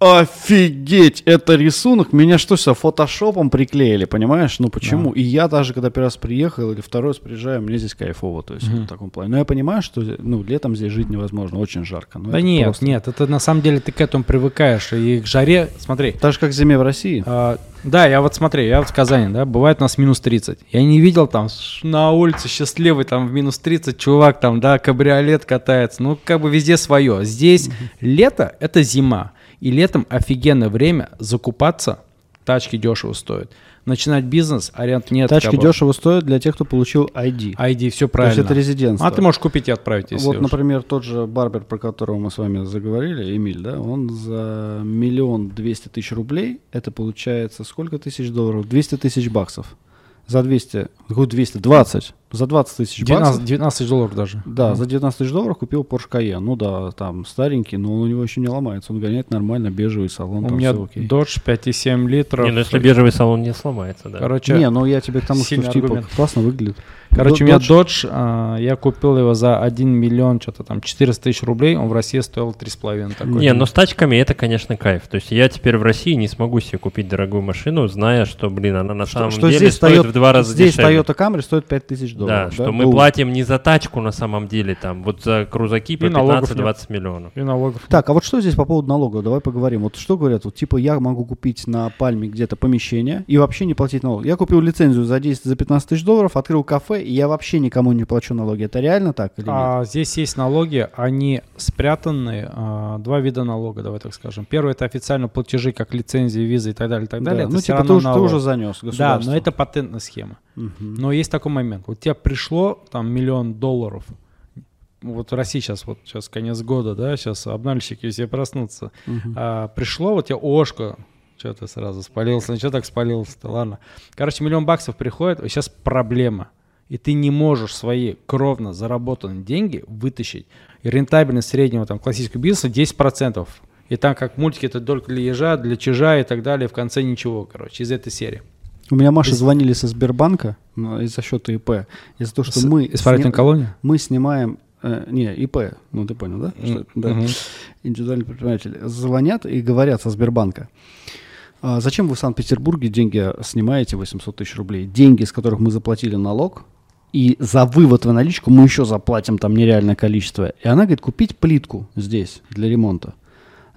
Speaker 1: офигеть, это рисунок. Меня что, все фотошопом приклеили, понимаешь? Ну почему? И я даже, когда первый раз приехал или второй раз приезжаю, мне здесь кайфово, то есть в таком плане. Но я понимаю, что ну, летом здесь жить невозможно, очень жарко. но
Speaker 2: Да нет,
Speaker 1: просто-
Speaker 2: нет, это на самом деле ты к этому привыкаешь. И к жаре, смотри,
Speaker 1: Так же, как зиме в России.
Speaker 2: А, да, я вот смотри, я вот в Казани, да, бывает у нас минус 30. Я не видел там на улице счастливый там в минус 30 чувак там, да, кабриолет катается. Ну, как бы везде свое. Здесь лето — это зима. И летом офигенное время закупаться, тачки дешево стоят. Начинать бизнес, аренд нет.
Speaker 1: Тачки
Speaker 2: бы.
Speaker 1: дешево стоят для тех, кто получил ID.
Speaker 2: ID, все
Speaker 1: То
Speaker 2: правильно.
Speaker 1: есть это резидентство.
Speaker 2: а ты можешь купить и отправить, если
Speaker 1: Вот,
Speaker 2: уж.
Speaker 1: например, тот же Барбер, про которого мы с вами заговорили, Эмиль, да, он за миллион двести тысяч рублей, это получается сколько тысяч долларов? 200 тысяч баксов. За 200, какой 220? За 20 тысяч
Speaker 2: 19,
Speaker 1: баксов.
Speaker 2: 19 долларов даже.
Speaker 1: Да, за 19 тысяч долларов купил Porsche Cayenne. Ну да, там старенький, но он у него еще не ломается. Он гоняет нормально, бежевый салон,
Speaker 2: У
Speaker 1: там
Speaker 2: меня. Dodge 5,7 литров.
Speaker 3: Не, ну если бежевый салон не сломается, да.
Speaker 2: Короче,
Speaker 1: Не, ну я тебе к тому, что типа классно выглядит.
Speaker 2: Короче, у меня Dodge, а, я купил его за 1 миллион, что-то там, 400 тысяч рублей, он в России стоил 3,5 такой.
Speaker 3: Не, ну с тачками это, конечно, кайф. То есть я теперь в России не смогу себе купить дорогую машину, зная, что, блин, она на самом
Speaker 1: что
Speaker 3: деле
Speaker 1: здесь
Speaker 3: стоит
Speaker 1: Toyota-
Speaker 3: в два раза
Speaker 1: Здесь
Speaker 3: дешевле.
Speaker 1: Toyota Camry стоит 5000
Speaker 3: Да,
Speaker 1: долларов.
Speaker 3: что мы
Speaker 1: Ну,
Speaker 3: платим не за тачку на самом деле, там, вот за крузаки по
Speaker 2: И налогов
Speaker 3: 15-20 миллионов.
Speaker 2: И налогов.
Speaker 1: Так, а вот что здесь по поводу налогов? Давай поговорим. Вот что говорят? Вот типа я могу купить на Пальме где-то помещение и вообще не платить налог. Я купил лицензию за 10, за 15 тысяч долларов, открыл кафе, и я вообще никому не плачу налоги. Это реально так или нет?
Speaker 2: А, здесь есть налоги, они спрятаны, а, два вида налога, давай так скажем. Первый это официально платежи, как лицензии, визы и так далее, и так
Speaker 1: Да,
Speaker 2: далее. Это
Speaker 1: ну типа ты уже, ты уже занес
Speaker 2: Да,
Speaker 1: государство.
Speaker 2: но это патентная схема.
Speaker 1: Мгм.
Speaker 2: Но есть такой момент. Вот тебе пришло там миллион долларов. Вот в России сейчас, вот сейчас конец года, да, сейчас обнальщики все проснутся.
Speaker 1: Мгм.
Speaker 2: А, пришло, вот тебе ошко, что ты сразу спалился, ну что так спалился-то, ладно. Короче, миллион баксов приходит, и сейчас проблема. И ты не можешь свои кровно заработанные деньги вытащить. И рентабельность среднего там классического бизнеса 10%. И там как мультики, это только для ежа, для чижа и так далее, в конце ничего, короче, из этой серии.
Speaker 1: У меня Маша
Speaker 2: Из-
Speaker 1: звонили со Сбербанка из-за счета ИП. Из-за того, что
Speaker 2: С-
Speaker 1: мы,
Speaker 2: Исправительная
Speaker 1: сни-
Speaker 2: колония?
Speaker 1: мы снимаем... э, не, ИП, ну ты понял, да? Что это? Да.
Speaker 2: Мгм.
Speaker 1: индивидуальный предприниматель, звонят и говорят со Сбербанка. «А зачем вы в Санкт-Петербурге деньги снимаете 800 тысяч рублей? Деньги, с которых мы заплатили налог, и за вывод в наличку мы еще заплатим там нереальное количество. И она говорит, купить плитку здесь для ремонта.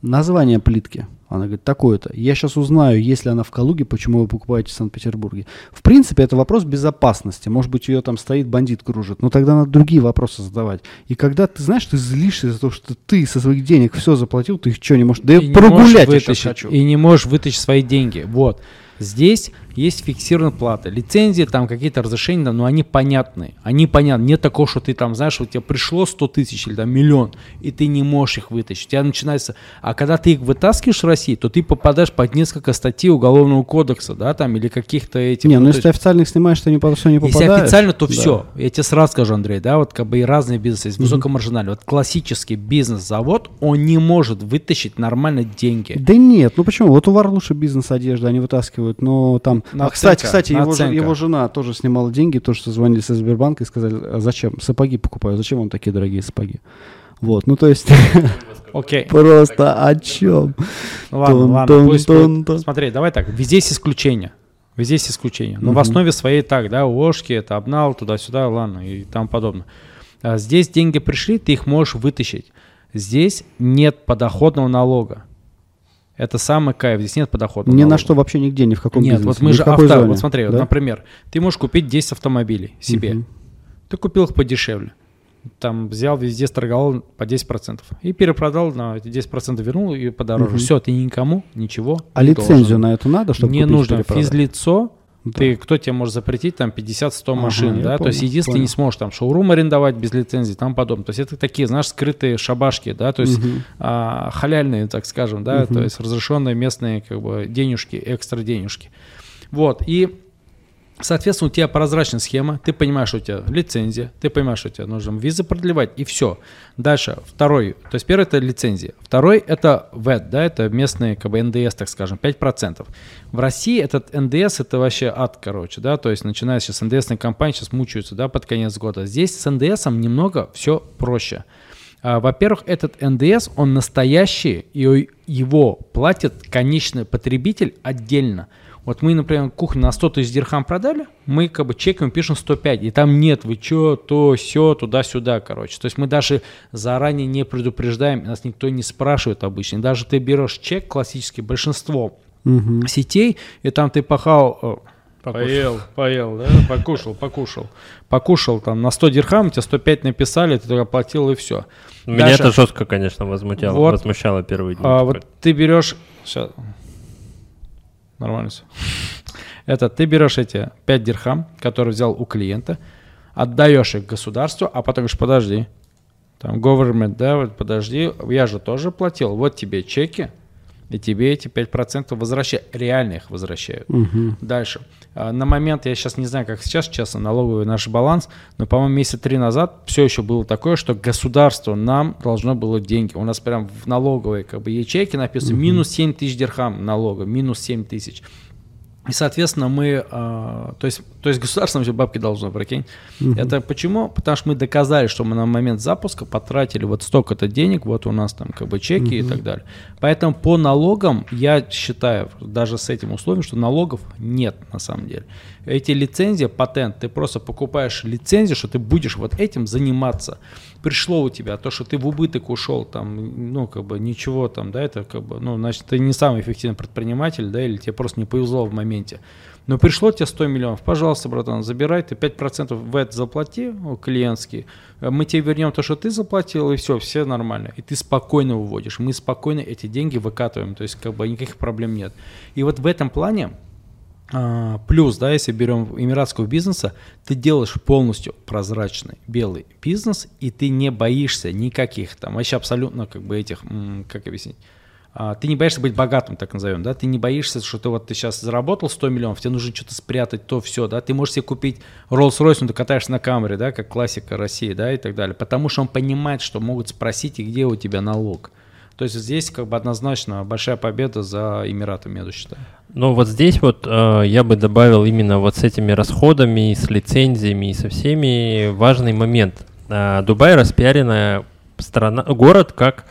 Speaker 1: Название плитки. Она говорит, такое-то. Я сейчас узнаю, есть ли она в Калуге, почему вы покупаете в Санкт-Петербурге. В принципе, это вопрос безопасности. Может быть, ее там стоит, бандит кружит. Но тогда надо другие вопросы задавать. И когда ты, знаешь, ты злишься за то, что ты со своих денег все заплатил, ты их что, не можешь? Да
Speaker 2: И
Speaker 1: я прогулять
Speaker 2: вытащить,
Speaker 1: хочу.
Speaker 2: И не можешь вытащить свои деньги. Вот. Здесь есть фиксированная плата. Лицензии, там какие-то разрешения, но они понятны. Они понятны. Нет такого, что ты там, знаешь, у тебя пришло 100 тысяч или там миллион, и ты не можешь их вытащить. У тебя начинается... А когда ты их вытаскиваешь в России, то ты попадаешь под несколько статей Уголовного кодекса, да, там, или каких-то этих...
Speaker 1: Не, ну
Speaker 2: то
Speaker 1: если ты официально снимаешь, ты не по все не
Speaker 2: если
Speaker 1: попадаешь.
Speaker 2: официально, то
Speaker 1: Да.
Speaker 2: все. Я тебе сразу скажу, Андрей, да, вот как бы и разные бизнесы есть, высокомаржинальные. Вот классический бизнес-завод, он не может вытащить нормально деньги.
Speaker 1: Да нет, ну почему? Вот у Вар лучше бизнес одежды, они вытаскивают, но там... А,
Speaker 2: Наценка,
Speaker 1: кстати, кстати, его,
Speaker 2: наценка.
Speaker 1: его жена тоже снимала деньги, тоже звонили со Сбербанка и сказали, а зачем? Сапоги покупаю, зачем вам такие дорогие сапоги? Вот, ну то есть (laughs)
Speaker 2: Окей. (laughs)
Speaker 1: просто о чем?
Speaker 2: Ну ладно, ладно, пусть. Смотри, давай так, везде есть исключения. Везде есть исключения. Но в основе своей так, да, ОШки, это обнал, туда-сюда, ладно, и тому подобное. А здесь деньги пришли, ты их можешь вытащить. Здесь нет подоходного налога. Это самый кайф, здесь нет подоходного
Speaker 1: Ни
Speaker 2: налога.
Speaker 1: на что вообще нигде, ни в каком
Speaker 2: Нет,
Speaker 1: бизнесе,
Speaker 2: вот мы
Speaker 1: ни
Speaker 2: же авто,
Speaker 1: зоне,
Speaker 2: вот смотри, вот,
Speaker 1: да?
Speaker 2: например, ты можешь купить 10 автомобилей себе.
Speaker 1: Мгм.
Speaker 2: Ты купил их подешевле. Там взял везде, сторговал по 10%. И перепродал на эти 10% вернул и подороже.
Speaker 1: Мгм.
Speaker 2: Все, ты никому ничего
Speaker 1: А
Speaker 2: не
Speaker 1: лицензию
Speaker 2: должен.
Speaker 1: на это надо, чтобы
Speaker 2: Не
Speaker 1: купить
Speaker 2: нужно. Физлицо,
Speaker 1: Да.
Speaker 2: ты, кто тебе может запретить там 50-100
Speaker 1: Ага,
Speaker 2: машин,
Speaker 1: я
Speaker 2: да? То есть единственное,
Speaker 1: понял.
Speaker 2: не сможешь там шоурум арендовать без лицензии, там подобное. То есть это такие, знаешь, скрытые шабашки, да, то есть
Speaker 1: Мгм.
Speaker 2: а, халяльные, так скажем, да,
Speaker 1: Мгм.
Speaker 2: то есть разрешенные местные как бы денежки, экстра денежки. Вот, и Соответственно, у тебя прозрачная схема, ты понимаешь, что у тебя лицензия, ты понимаешь, что тебе нужно визы продлевать, и все. Дальше, второй, то есть первый это лицензия, второй это ВЭД, да, это местный как бы НДС, так скажем, 5%. В России этот НДС это вообще ад, короче, да, то есть начиная сейчас НДСные компании сейчас мучаются, да, под конец года. Здесь с НДСом немного все проще. А, Во-первых, этот НДС, он настоящий, и его платит конечный потребитель отдельно. Вот мы, например, кухню на 100 тысяч дирхам продали, мы как бы чеком пишем 105, и там нет, вы чё, то, все, туда-сюда, короче. То есть мы даже заранее не предупреждаем, нас никто не спрашивает обычно. Даже ты берешь чек классический, большинство
Speaker 1: Мгм.
Speaker 2: сетей, и там ты пахал, э, поел, поел, да, покушал, покушал, покушал там на 100 дирхам, тебе 105 написали, ты только оплатил и все.
Speaker 3: Меня
Speaker 2: Дальше.
Speaker 3: это жестко, конечно, возмутило,
Speaker 2: Вот.
Speaker 3: возмущало первые дни.
Speaker 2: А, вот ты берешь, щас. Нормально все. Это ты берешь эти 5 дирхам, которые взял у клиента, отдаешь их государству, а потом говоришь, подожди, там government, да, вот подожди, я же тоже платил, вот тебе чеки, и тебе эти 5% возвращают, реально их возвращают. Дальше. А, На момент, я сейчас не знаю, как сейчас, честно, налоговый наш баланс, но, по-моему, месяца три назад все еще было такое, что государство нам должно было деньги. У нас прям в налоговой как бы ячейке написано минус 7 тысяч дирхам налога, минус 7 тысяч. И, соответственно, мы, а, то есть, то есть государство нам все бабки должно, прикинь. Это почему? Потому что мы доказали, что мы на момент запуска потратили вот столько-то денег, вот у нас там как бы чеки и так далее. Поэтому по налогам я считаю, даже с этим условием, что налогов нет на самом деле. Эти лицензии, патент, ты просто покупаешь лицензию, что ты будешь вот этим заниматься. Пришло у тебя то, что ты в убыток ушел, там, ну, как бы ничего там, да, это как бы, ну, значит, ты не самый эффективный предприниматель, да, или тебе просто не повезло в моменте. Но пришло тебе 100 миллионов, пожалуйста, братан, забирай, ты 5% в это заплати, клиентский, э, мы тебе вернем то, что ты заплатил, и все, все нормально. И ты спокойно выводишь, мы спокойно эти деньги выкатываем, то есть как бы никаких проблем нет. И вот в этом плане а, Плюс, да, если берем эмиратского бизнеса, ты делаешь полностью прозрачный белый бизнес, и ты не боишься никаких там, вообще абсолютно как бы этих, как объяснить, ты не боишься быть богатым, так назовем, да, ты не боишься, что ты вот ты сейчас заработал 100 миллионов, тебе нужно что-то спрятать, то все, да, ты можешь себе купить Rolls-Royce, но ты катаешься на камере, да, как классика России, да, и так далее, потому что он понимает, что могут спросить, и где у тебя налог. То есть здесь как бы однозначно большая победа за Эмиратами, я считаю.
Speaker 3: Но вот здесь вот э, я бы добавил именно вот с этими расходами, с лицензиями и со всеми важный момент. Э, Дубай распиаренная страна, город как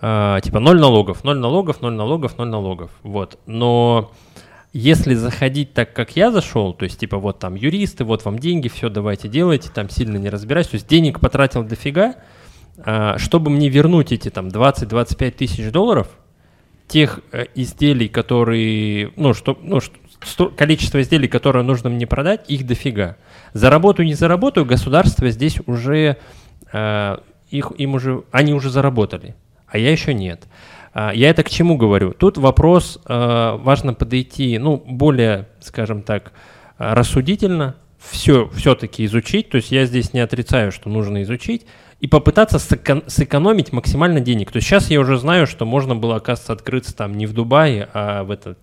Speaker 3: э, типа ноль налогов, ноль налогов, ноль налогов, ноль налогов. Вот. Но если заходить так, как я зашел, то есть типа вот там юристы, вот вам деньги, все давайте делайте, там сильно не разбираюсь, то есть денег потратил дофига, а, чтобы мне вернуть эти там 20-25 тысяч долларов, тех э, изделий, которые, ну, что, ну, что- количество изделий, которые нужно мне продать, их дофига. Заработаю, не заработаю, государство здесь уже, э, их, им уже, они уже заработали, а я еще нет. А, Я это к чему говорю? Тут вопрос, э, важно подойти, ну, более, скажем так, рассудительно, все все-таки изучить, то есть я здесь не отрицаю, что нужно изучить, и попытаться сэкон- сэкономить максимально денег. То есть сейчас я уже знаю, что можно было, оказывается, открыться там не в Дубае, а в этот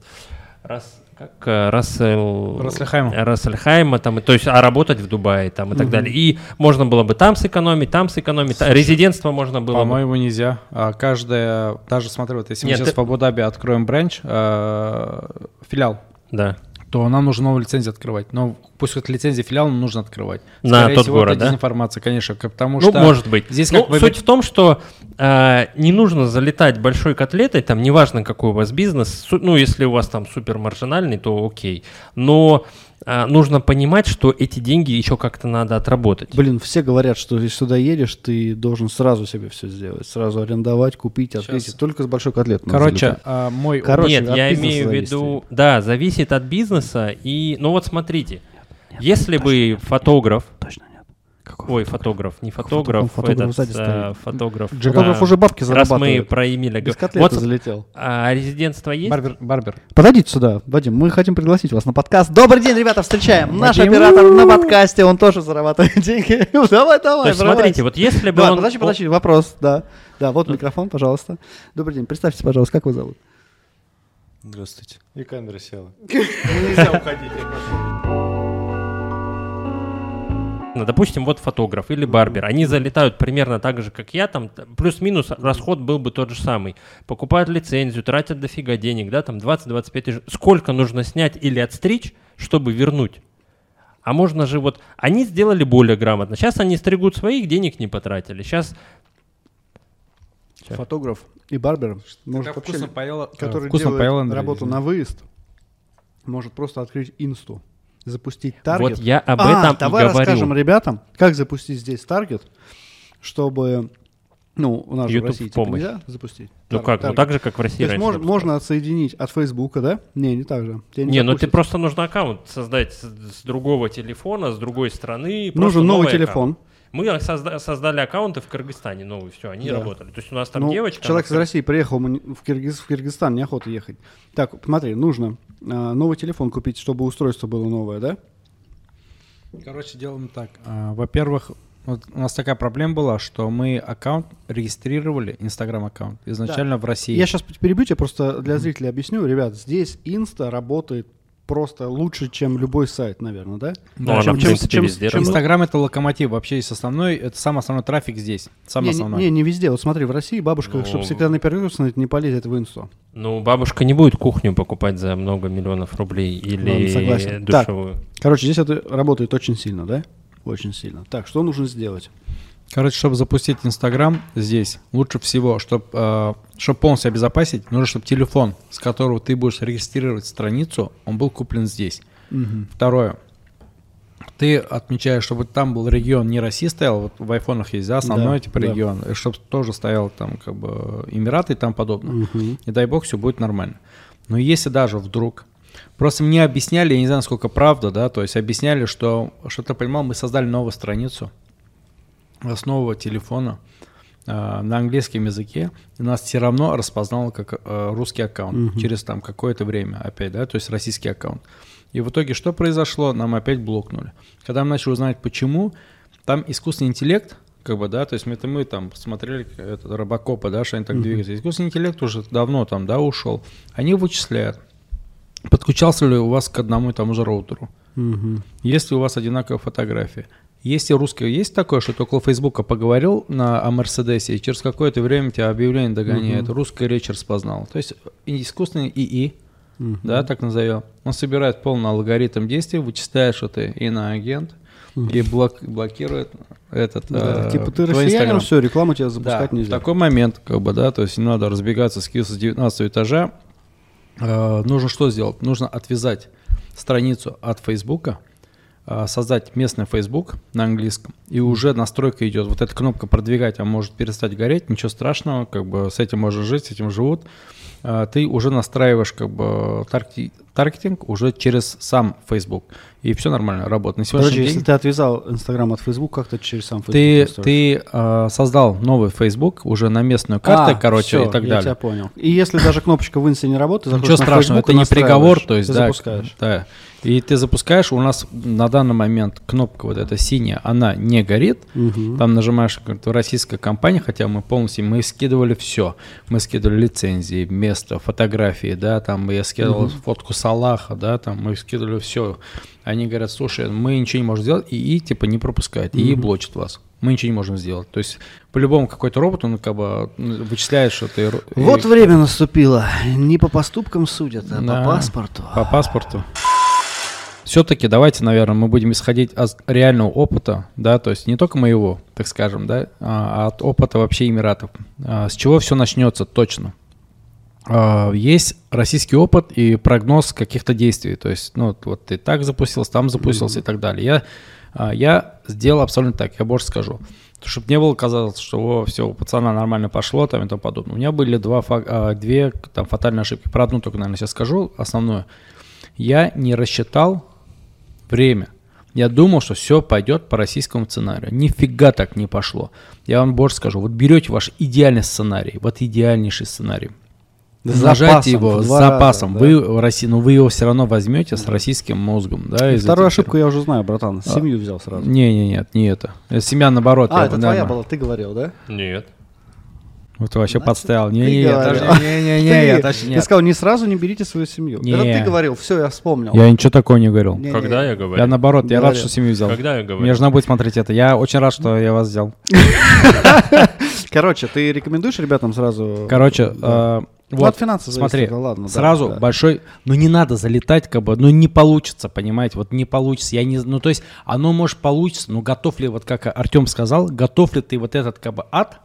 Speaker 3: раз, как Рассел...
Speaker 2: Рассельхайма.
Speaker 3: Рассельхайма, там, то есть, а работать в Дубае там и так далее. И можно было бы там сэкономить, там сэкономить, та- резидентство можно было бы.
Speaker 2: По-моему, нельзя. А каждая, даже смотри, вот если
Speaker 3: Нет,
Speaker 2: мы сейчас
Speaker 3: ты-
Speaker 2: в Абу-Даби откроем бренч, э, филиал,
Speaker 3: Да.
Speaker 2: То нам нужно новую лицензию открывать. Но пусть это лицензия филиала нам нужно открывать.
Speaker 3: На
Speaker 2: Скорее
Speaker 3: тот
Speaker 2: всего,
Speaker 3: город,
Speaker 2: это
Speaker 3: да?
Speaker 2: дезинформация, конечно, потому
Speaker 3: Ну,
Speaker 2: что...
Speaker 3: может быть.
Speaker 2: Здесь
Speaker 3: Ну,
Speaker 2: как
Speaker 3: суть в том, что э, не нужно залетать большой котлетой, там неважно, какой у вас бизнес, ну, если у вас там супер маржинальный, то окей. Но нужно понимать, что эти деньги еще как-то надо отработать.
Speaker 1: Блин, все говорят, что если сюда едешь, ты должен сразу себе все сделать. Сразу арендовать, купить, открыть. Только с большой котлетой.
Speaker 2: Короче, а, мой...
Speaker 1: Короче,
Speaker 3: Нет, я имею в виду, да, зависит от бизнеса. И, ну вот смотрите, если бы фотограф,
Speaker 1: Точно нет. Какой
Speaker 3: ой, фотограф, не фотограф,
Speaker 1: фотограф
Speaker 3: этот,
Speaker 1: сзади
Speaker 3: э,
Speaker 1: стоит.
Speaker 3: фотограф.
Speaker 1: Фотограф
Speaker 3: а,
Speaker 1: уже бабки
Speaker 3: Раз мы
Speaker 1: зарабатывает.
Speaker 3: про Эмиля
Speaker 1: Без
Speaker 3: говорим.
Speaker 1: котлеты
Speaker 3: Вот
Speaker 1: залетел.
Speaker 3: а, резидентство есть?
Speaker 2: Барбер, барбер.
Speaker 1: Подойдите сюда, Вадим, мы хотим пригласить вас на подкаст. Добрый день, ребята, встречаем. Наш
Speaker 2: Вадим.
Speaker 1: оператор на подкасте, он тоже зарабатывает (laughs) деньги. Давай,
Speaker 3: То
Speaker 1: давай,
Speaker 3: есть, смотрите, вот если бы
Speaker 1: Давай,
Speaker 3: он...
Speaker 1: подожди, подожди, вопрос, да. Да, вот микрофон, пожалуйста. Добрый день, представьте, пожалуйста, как вас зовут?
Speaker 4: Здравствуйте. И камера села. (laughs)
Speaker 3: Ну, допустим, вот фотограф или барбер, они залетают примерно так же, как я, там плюс-минус расход был бы тот же самый. Покупают лицензию, тратят дофига денег, да, там 20-25 тысяч. Сколько нужно снять или отстричь, чтобы вернуть? А можно же вот... Они сделали более грамотно. Сейчас они стригут своих, денег не потратили. Сейчас...
Speaker 1: Фотограф и барбер, может
Speaker 2: Как
Speaker 1: вообще,
Speaker 2: поела,
Speaker 1: который
Speaker 2: вкусно
Speaker 1: делает
Speaker 2: поел Андрей,
Speaker 1: работу на выезд, может просто открыть инсту, запустить таргет.
Speaker 3: Вот я об
Speaker 1: А,
Speaker 3: этом и
Speaker 1: давай
Speaker 3: говорю.
Speaker 1: расскажем ребятам, как запустить здесь таргет, чтобы, ну, у нас же в
Speaker 3: YouTube
Speaker 1: России типа
Speaker 3: помощь.
Speaker 1: нельзя запустить.
Speaker 3: Ну
Speaker 1: тар-
Speaker 3: как? Ну
Speaker 1: таргет.
Speaker 3: так же, как в России
Speaker 1: То есть
Speaker 3: раньше.
Speaker 1: мож-
Speaker 3: я бы сказал.
Speaker 1: можно отсоединить от Фейсбука, да? Не, не так же. Тебя
Speaker 3: Не, ну ты просто нужно аккаунт создать с, с другого телефона, с другой страны.
Speaker 1: Нужен новый
Speaker 3: новый
Speaker 1: телефон.
Speaker 3: аккаунт. Мы созда- создали аккаунты в Кыргызстане новые, все, они
Speaker 1: Да.
Speaker 3: работали. То есть у нас там
Speaker 1: Ну,
Speaker 3: девочка...
Speaker 1: Человек из России приехал в, Киргиз, в Киргизстан, неохота ехать. Так, смотри, нужно а, новый телефон купить, чтобы устройство было новое, да?
Speaker 2: Короче, делаем так. А, Во-первых, вот у нас такая проблема была, что мы аккаунт регистрировали, Инстаграм аккаунт, изначально в России.
Speaker 1: Я сейчас перебью тебя, просто для зрителей объясню. Ребят, здесь Инста работает просто лучше, чем любой сайт, наверное, да?
Speaker 3: Ну, она,
Speaker 1: чем,
Speaker 3: в
Speaker 1: чем-
Speaker 3: принципе,
Speaker 1: чем-
Speaker 3: везде.
Speaker 2: Инстаграм это локомотив, вообще есть основной, это самый основной трафик здесь, самый
Speaker 1: не, не,
Speaker 2: основной.
Speaker 1: не, не везде. Вот смотри, в России бабушка,
Speaker 3: Ну,
Speaker 1: чтобы стеклянный перегруз не полезет в инсту.
Speaker 3: Ну, бабушка не будет кухню покупать за много миллионов рублей или
Speaker 1: Ладно, согласен. Так.
Speaker 3: душевую.
Speaker 1: Короче, здесь это работает очень сильно, да? Очень сильно. Так, что нужно сделать?
Speaker 2: Короче, чтобы запустить Инстаграм здесь, лучше всего, чтобы чтобы полностью обезопасить, нужно, чтобы телефон, с которого ты будешь регистрировать страницу, он был куплен здесь. Второе. Ты отмечаешь, чтобы там был регион не Россия стоял, вот в айфонах есть, да, основной
Speaker 1: Да,
Speaker 2: типа
Speaker 1: да.
Speaker 2: регион, и чтобы тоже стоял там как бы Эмираты и там подобное.
Speaker 1: Мгм.
Speaker 2: И дай бог, все будет нормально. Но если даже вдруг... Просто мне объясняли, я не знаю, насколько правда, да, то есть объясняли, что, что ты понимал, мы создали новую страницу нового телефона э, на английском языке, нас все равно распознало как э, русский аккаунт через там какое-то время опять, да, то есть российский аккаунт. И в итоге что произошло? Нам опять блокнули. Когда мы начали узнать почему, там искусственный интеллект, как бы, да, то есть мы, это мы там посмотрели этот Робокопа, да, что они так двигаются. Искусственный интеллект уже давно там, да, ушел. Они вычисляют, подключался ли у вас к одному и тому же роутеру.
Speaker 1: Мгм.
Speaker 2: Если у вас одинаковая фотография. Если русское есть такое, что ты около Фейсбука поговорил на, о Мерседесе, и через какое-то время тебя объявление догоняет, русская речь распознал. То есть и- искусственный ИИ, да, так назовем, он собирает полный алгоритм действий, вычисляет, что ты иноагент, и блок, блокирует этот
Speaker 1: Да,
Speaker 2: э,
Speaker 1: типа ты россиянин, все, рекламу тебя
Speaker 2: Да,
Speaker 1: запускать
Speaker 2: в
Speaker 1: нельзя.
Speaker 2: такой момент, как бы, да, то есть не надо разбегаться, скидываться с 19 этажа. Э, нужно что сделать? Нужно отвязать страницу от Фейсбука, э, создать местный Facebook на английском, и уже настройка идет. Вот эта кнопка продвигать, а может перестать гореть, ничего страшного, как бы с этим можно жить, с этим живут. Э, Ты уже настраиваешь как бы таргти- таргетинг уже через сам Facebook, и все нормально работает. На сегодняшний
Speaker 1: Короче,
Speaker 2: день
Speaker 1: если ты отвязал Инстаграм от Фейсбука, как ты через сам Фейсбук
Speaker 2: ты, ты э, создал новый Facebook уже на местную карту,
Speaker 1: А,
Speaker 2: короче,
Speaker 1: всё,
Speaker 2: и так
Speaker 1: я
Speaker 2: далее.
Speaker 1: тебя понял. И если даже кнопочка в Инсте не работает,
Speaker 2: Ничего страшного,
Speaker 1: Facebook
Speaker 2: это не приговор, то есть
Speaker 1: ты
Speaker 2: да,
Speaker 1: запускаешь.
Speaker 2: да. И ты запускаешь, у нас на данный момент кнопка вот эта синяя, она не горит.
Speaker 1: Мгм.
Speaker 2: Там нажимаешь как российская компания, хотя мы полностью, мы скидывали все. Мы скидывали лицензии, место, фотографии, да, там я скидывал фотку Салаха, да, там мы скидывали все. Они говорят, слушай, мы ничего не можем сделать, и, типа не пропускает, и блочит вас. Мы ничего не можем сделать. То есть по-любому какой-то робот, он как бы вычисляет, что ты...
Speaker 1: Вот
Speaker 2: и-
Speaker 1: время наступило. Не по поступкам судят, а
Speaker 2: Да.
Speaker 1: по паспорту.
Speaker 2: По паспорту. Все-таки давайте, наверное, мы будем исходить от реального опыта, да, то есть не только моего, так скажем, да, а от опыта вообще Эмиратов. А, С чего все начнется точно? А, Есть российский опыт и прогноз каких-то действий, то есть, ну, вот- ты так запустился, там запустился и так далее. Я, а, я сделал абсолютно так, я больше скажу. Чтобы не было казалось, что все, у пацана нормально пошло там и тому подобное. У меня были два, а, две там, фатальные ошибки. Про одну только, наверное, сейчас скажу, основную. Я не рассчитал время. Я думал, что все пойдет по российскому сценарию. Нифига так не пошло. Я вам больше скажу. Вот берете ваш идеальный сценарий, вот идеальнейший сценарий,
Speaker 1: Запасом,
Speaker 2: его с
Speaker 1: два раза,
Speaker 2: запасом.
Speaker 1: да.
Speaker 2: Вы, в России, ну, вы его все равно возьмете с российским мозгом. Да, из
Speaker 1: Вторую ошибку я уже знаю, братан. Семью взял
Speaker 2: фирм.
Speaker 1: сразу.
Speaker 2: Не, не, нет, не это. Семья наоборот.
Speaker 1: А,
Speaker 2: я
Speaker 1: это
Speaker 2: бы,
Speaker 1: твоя
Speaker 2: наверное,
Speaker 1: была, ты говорил, да?
Speaker 3: Нет.
Speaker 2: Вот вообще
Speaker 1: Значит,
Speaker 2: подставил. Не,
Speaker 1: ты
Speaker 2: не,
Speaker 1: говорил.
Speaker 2: не, не, не, (laughs)
Speaker 1: Ты-
Speaker 2: я точно
Speaker 1: Ты
Speaker 2: нет.
Speaker 1: сказал, не сразу не берите свою семью.
Speaker 2: Не.
Speaker 1: Это ты говорил, все, я вспомнил.
Speaker 2: Я ничего такого не говорил.
Speaker 1: Не, не,
Speaker 3: Когда я
Speaker 2: Я
Speaker 3: говорю?
Speaker 2: наоборот, я рад,
Speaker 1: Говорил.
Speaker 2: что семью взял.
Speaker 3: Когда я
Speaker 2: Мне
Speaker 3: говорю?
Speaker 2: жена будет смотреть это. Я очень рад, что я вас взял. (laughs)
Speaker 1: Короче, ты рекомендуешь ребятам сразу...
Speaker 2: Короче,
Speaker 1: Да.
Speaker 2: э,
Speaker 1: Ну,
Speaker 2: вот,
Speaker 1: от финансов
Speaker 2: смотри,
Speaker 1: зависит, да ладно, да,
Speaker 2: сразу
Speaker 1: да.
Speaker 2: большой, ну не надо залетать, как бы, ну не получится, понимаете, вот не получится, я не, ну то есть оно может получиться, но готов ли, вот как Артем сказал, готов ли ты вот этот как бы ад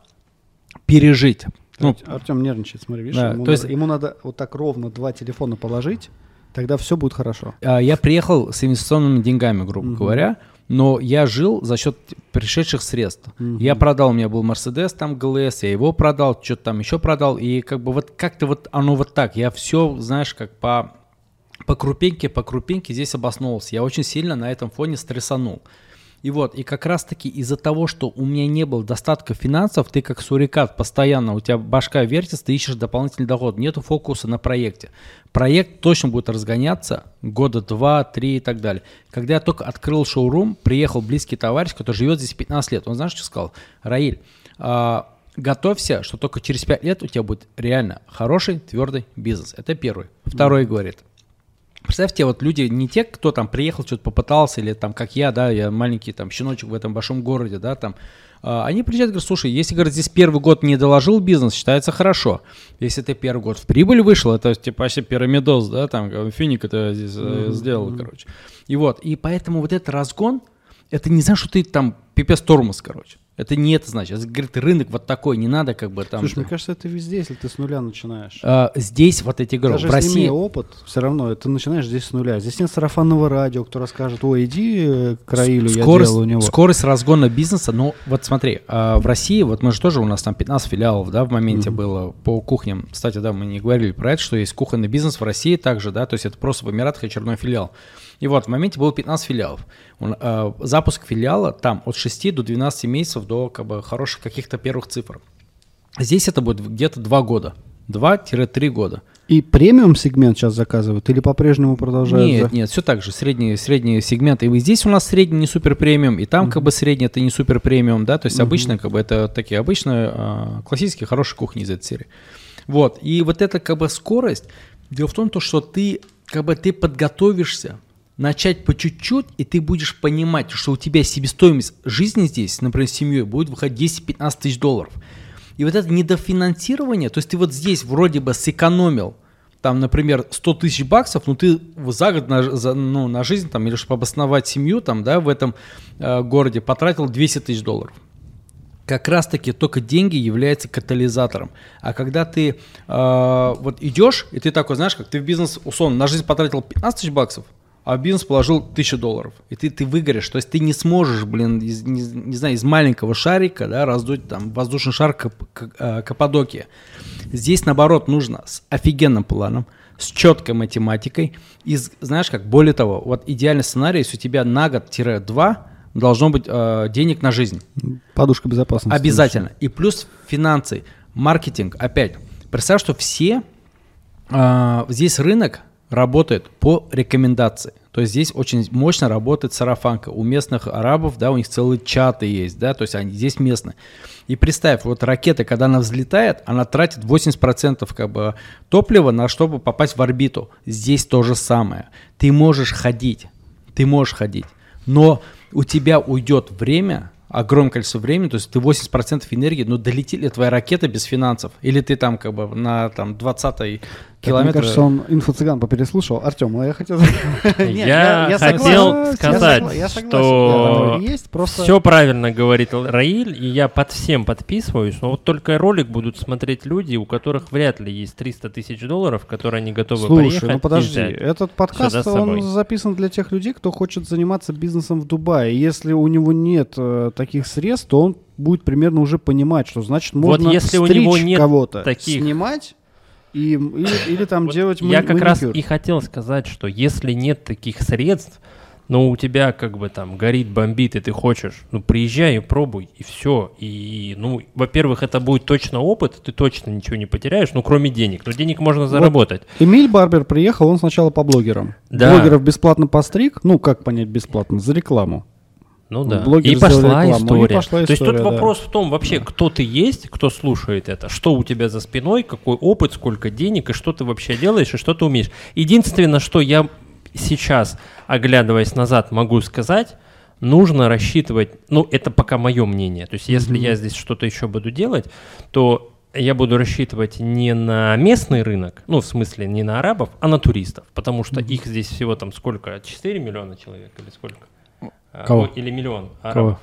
Speaker 2: пережить? Ну,
Speaker 1: Артем нервничает, смотри, видишь,
Speaker 2: Да,
Speaker 1: ему,
Speaker 2: то есть-
Speaker 1: надо, ему надо вот так ровно два телефона положить, тогда все будет хорошо.
Speaker 2: а, я приехал с инвестиционными деньгами, грубо говоря, но я жил за счет пришедших средств. Я продал, у меня был Мерседес там ГЛС, я его продал, что-то там еще продал, и как бы вот как-то вот оно вот так. Я все, знаешь, как по, по крупинке, по крупинке здесь обосновывался. Я очень сильно на этом фоне стрессанул. И вот, и как раз-таки из-за того, что у меня не было достатка финансов, ты как сурикат постоянно, у тебя башка вертится, ты ищешь дополнительный доход, нету фокуса на проекте. Проект точно будет разгоняться года два, три и так далее. Когда я только открыл шоурум, приехал близкий товарищ, который живет здесь 15 лет. Он знаешь, что сказал? Раиль, а, готовься, что только через 5 лет у тебя будет реально хороший, твердый бизнес. Это первый. Второй говорит, Представьте, вот люди, не те, кто там приехал, что-то попытался, или там, как я, да, я маленький там щеночек в этом большом городе, да, там, а, они приезжают и говорят, слушай, если, говорят, здесь первый год не доложил бизнес, считается хорошо. Если ты первый год в прибыль вышел, это типа вообще пирамидоз, да, там, финик это здесь mm-hmm. сделал, короче. И вот, и поэтому вот этот разгон, это не значит, что ты там пипец тормоз, короче. Это не это значит. Это, говорит, рынок вот такой, не надо как бы там...
Speaker 1: Слушай, мне кажется, это везде, если ты с нуля начинаешь.
Speaker 2: А, здесь вот эти говорю,
Speaker 1: Даже в России... имея опыт, все равно ты начинаешь здесь с нуля. Здесь нет сарафанного радио, кто расскажет, ой, иди э, к Раилю, скорость, я делал у него.
Speaker 2: Скорость разгона бизнеса, ну вот смотри, а в России, вот мы же тоже, у нас там 15 филиалов, да, в моменте mm-hmm. было по кухням. Кстати, да, мы не говорили про это, что есть кухонный бизнес в России также, да, то есть это просто в Эмиратах очередной филиал. И вот в моменте было 15 филиалов. Э, запуск филиала там от 6 до 12 месяцев до как бы, хороших каких-то первых цифр. Здесь это будет где-то 2 года. 2-3 года.
Speaker 1: И премиум сегмент сейчас заказывают или по-прежнему продолжают?
Speaker 2: Нет, нет, все так же, средний, средний сегмент. И здесь у нас средний не супер премиум, и там uh-huh. как бы средний это не супер премиум, да, то есть uh-huh. обычно как бы это такие обычные а, классические хорошие кухни из этой серии. Вот, и вот эта как бы скорость, дело в том, то, что ты как бы ты подготовишься начать по чуть-чуть, и ты будешь понимать, что у тебя себестоимость жизни здесь, например, с семьей, будет выходить 10-15 тысяч долларов. И вот это недофинансирование, то есть ты вот здесь вроде бы сэкономил, там, например, 100 тысяч баксов, но ты за год на, за, ну, на жизнь, там, или чтобы обосновать семью там, да, в этом э, городе, потратил 200 тысяч долларов. Как раз-таки только деньги являются катализатором. А когда ты э, вот идешь, и ты такой, знаешь, как ты в бизнес, условно, на жизнь потратил 15 тысяч баксов, а бизнес положил тысячу долларов, и ты, ты выгоришь. То есть ты не сможешь, блин, из, не, не знаю, из маленького шарика, да, раздуть там воздушный шар Кап, э, Каппадокия. Здесь, наоборот, нужно с офигенным планом, с четкой математикой, и, знаешь как, более того, вот идеальный сценарий, если у тебя на год-два должно быть э, денег на жизнь.
Speaker 1: Подушка безопасности.
Speaker 2: Обязательно. И плюс финансы, маркетинг, опять. Представь, что все, э, здесь рынок работает по рекомендации. То есть здесь очень мощно работает сарафанка. У местных арабов, да, у них целые чаты есть, да, то есть они здесь местные. И представь, вот ракета, когда она взлетает, она тратит 80% как бы топлива на чтобы попасть в орбиту. Здесь то же самое. Ты можешь ходить, ты можешь ходить, но у тебя уйдет время, огромное количество времени, то есть ты 80% энергии, но долетит ли твоя ракета без финансов? Или ты там как бы на там 20 километр... Мне
Speaker 1: кажется, он инфо-цыган попереслушал. Артем, а я хотел... (laughs)
Speaker 3: Я хотел сказать, что все правильно говорит Раиль, и я под всем подписываюсь, но вот только ролик будут смотреть люди, у которых вряд ли есть 300 тысяч долларов, которые они готовы
Speaker 1: Слушай, ну подожди, этот подкаст, он записан для тех людей, кто хочет заниматься бизнесом в Дубае. Если у него нет э, таких средств, то он будет примерно уже понимать, что значит можно вот если у него нет кого-то, таких... снимать и, или, или там вот делать
Speaker 3: Я как раз и хотел сказать, что если нет таких средств, но у тебя как бы там горит, бомбит, и ты хочешь, ну, приезжай и пробуй, и все. И, ну, во-первых, это будет точно опыт, ты точно ничего не потеряешь, ну, кроме денег. Но денег можно заработать.
Speaker 1: Вот Эмиль Барбер приехал, он сначала по блогерам. Да. Блогеров бесплатно постриг, ну, как понять бесплатно, за рекламу.
Speaker 3: Ну да. И пошла, история. и пошла история. То есть тут да. вопрос в том вообще, кто ты есть, кто слушает это, что у тебя за спиной, какой опыт, сколько денег, и что ты вообще делаешь, и что ты умеешь. Единственное, что я сейчас, оглядываясь назад, могу сказать, нужно рассчитывать, ну это пока мое мнение, то есть если mm-hmm. я здесь что-то еще буду делать, то я буду рассчитывать не на местный рынок, ну, в смысле, не на арабов, а на туристов, потому что их здесь всего там сколько, 4 миллиона человек или сколько?
Speaker 2: А, Кого?
Speaker 3: Или миллион
Speaker 2: арабов.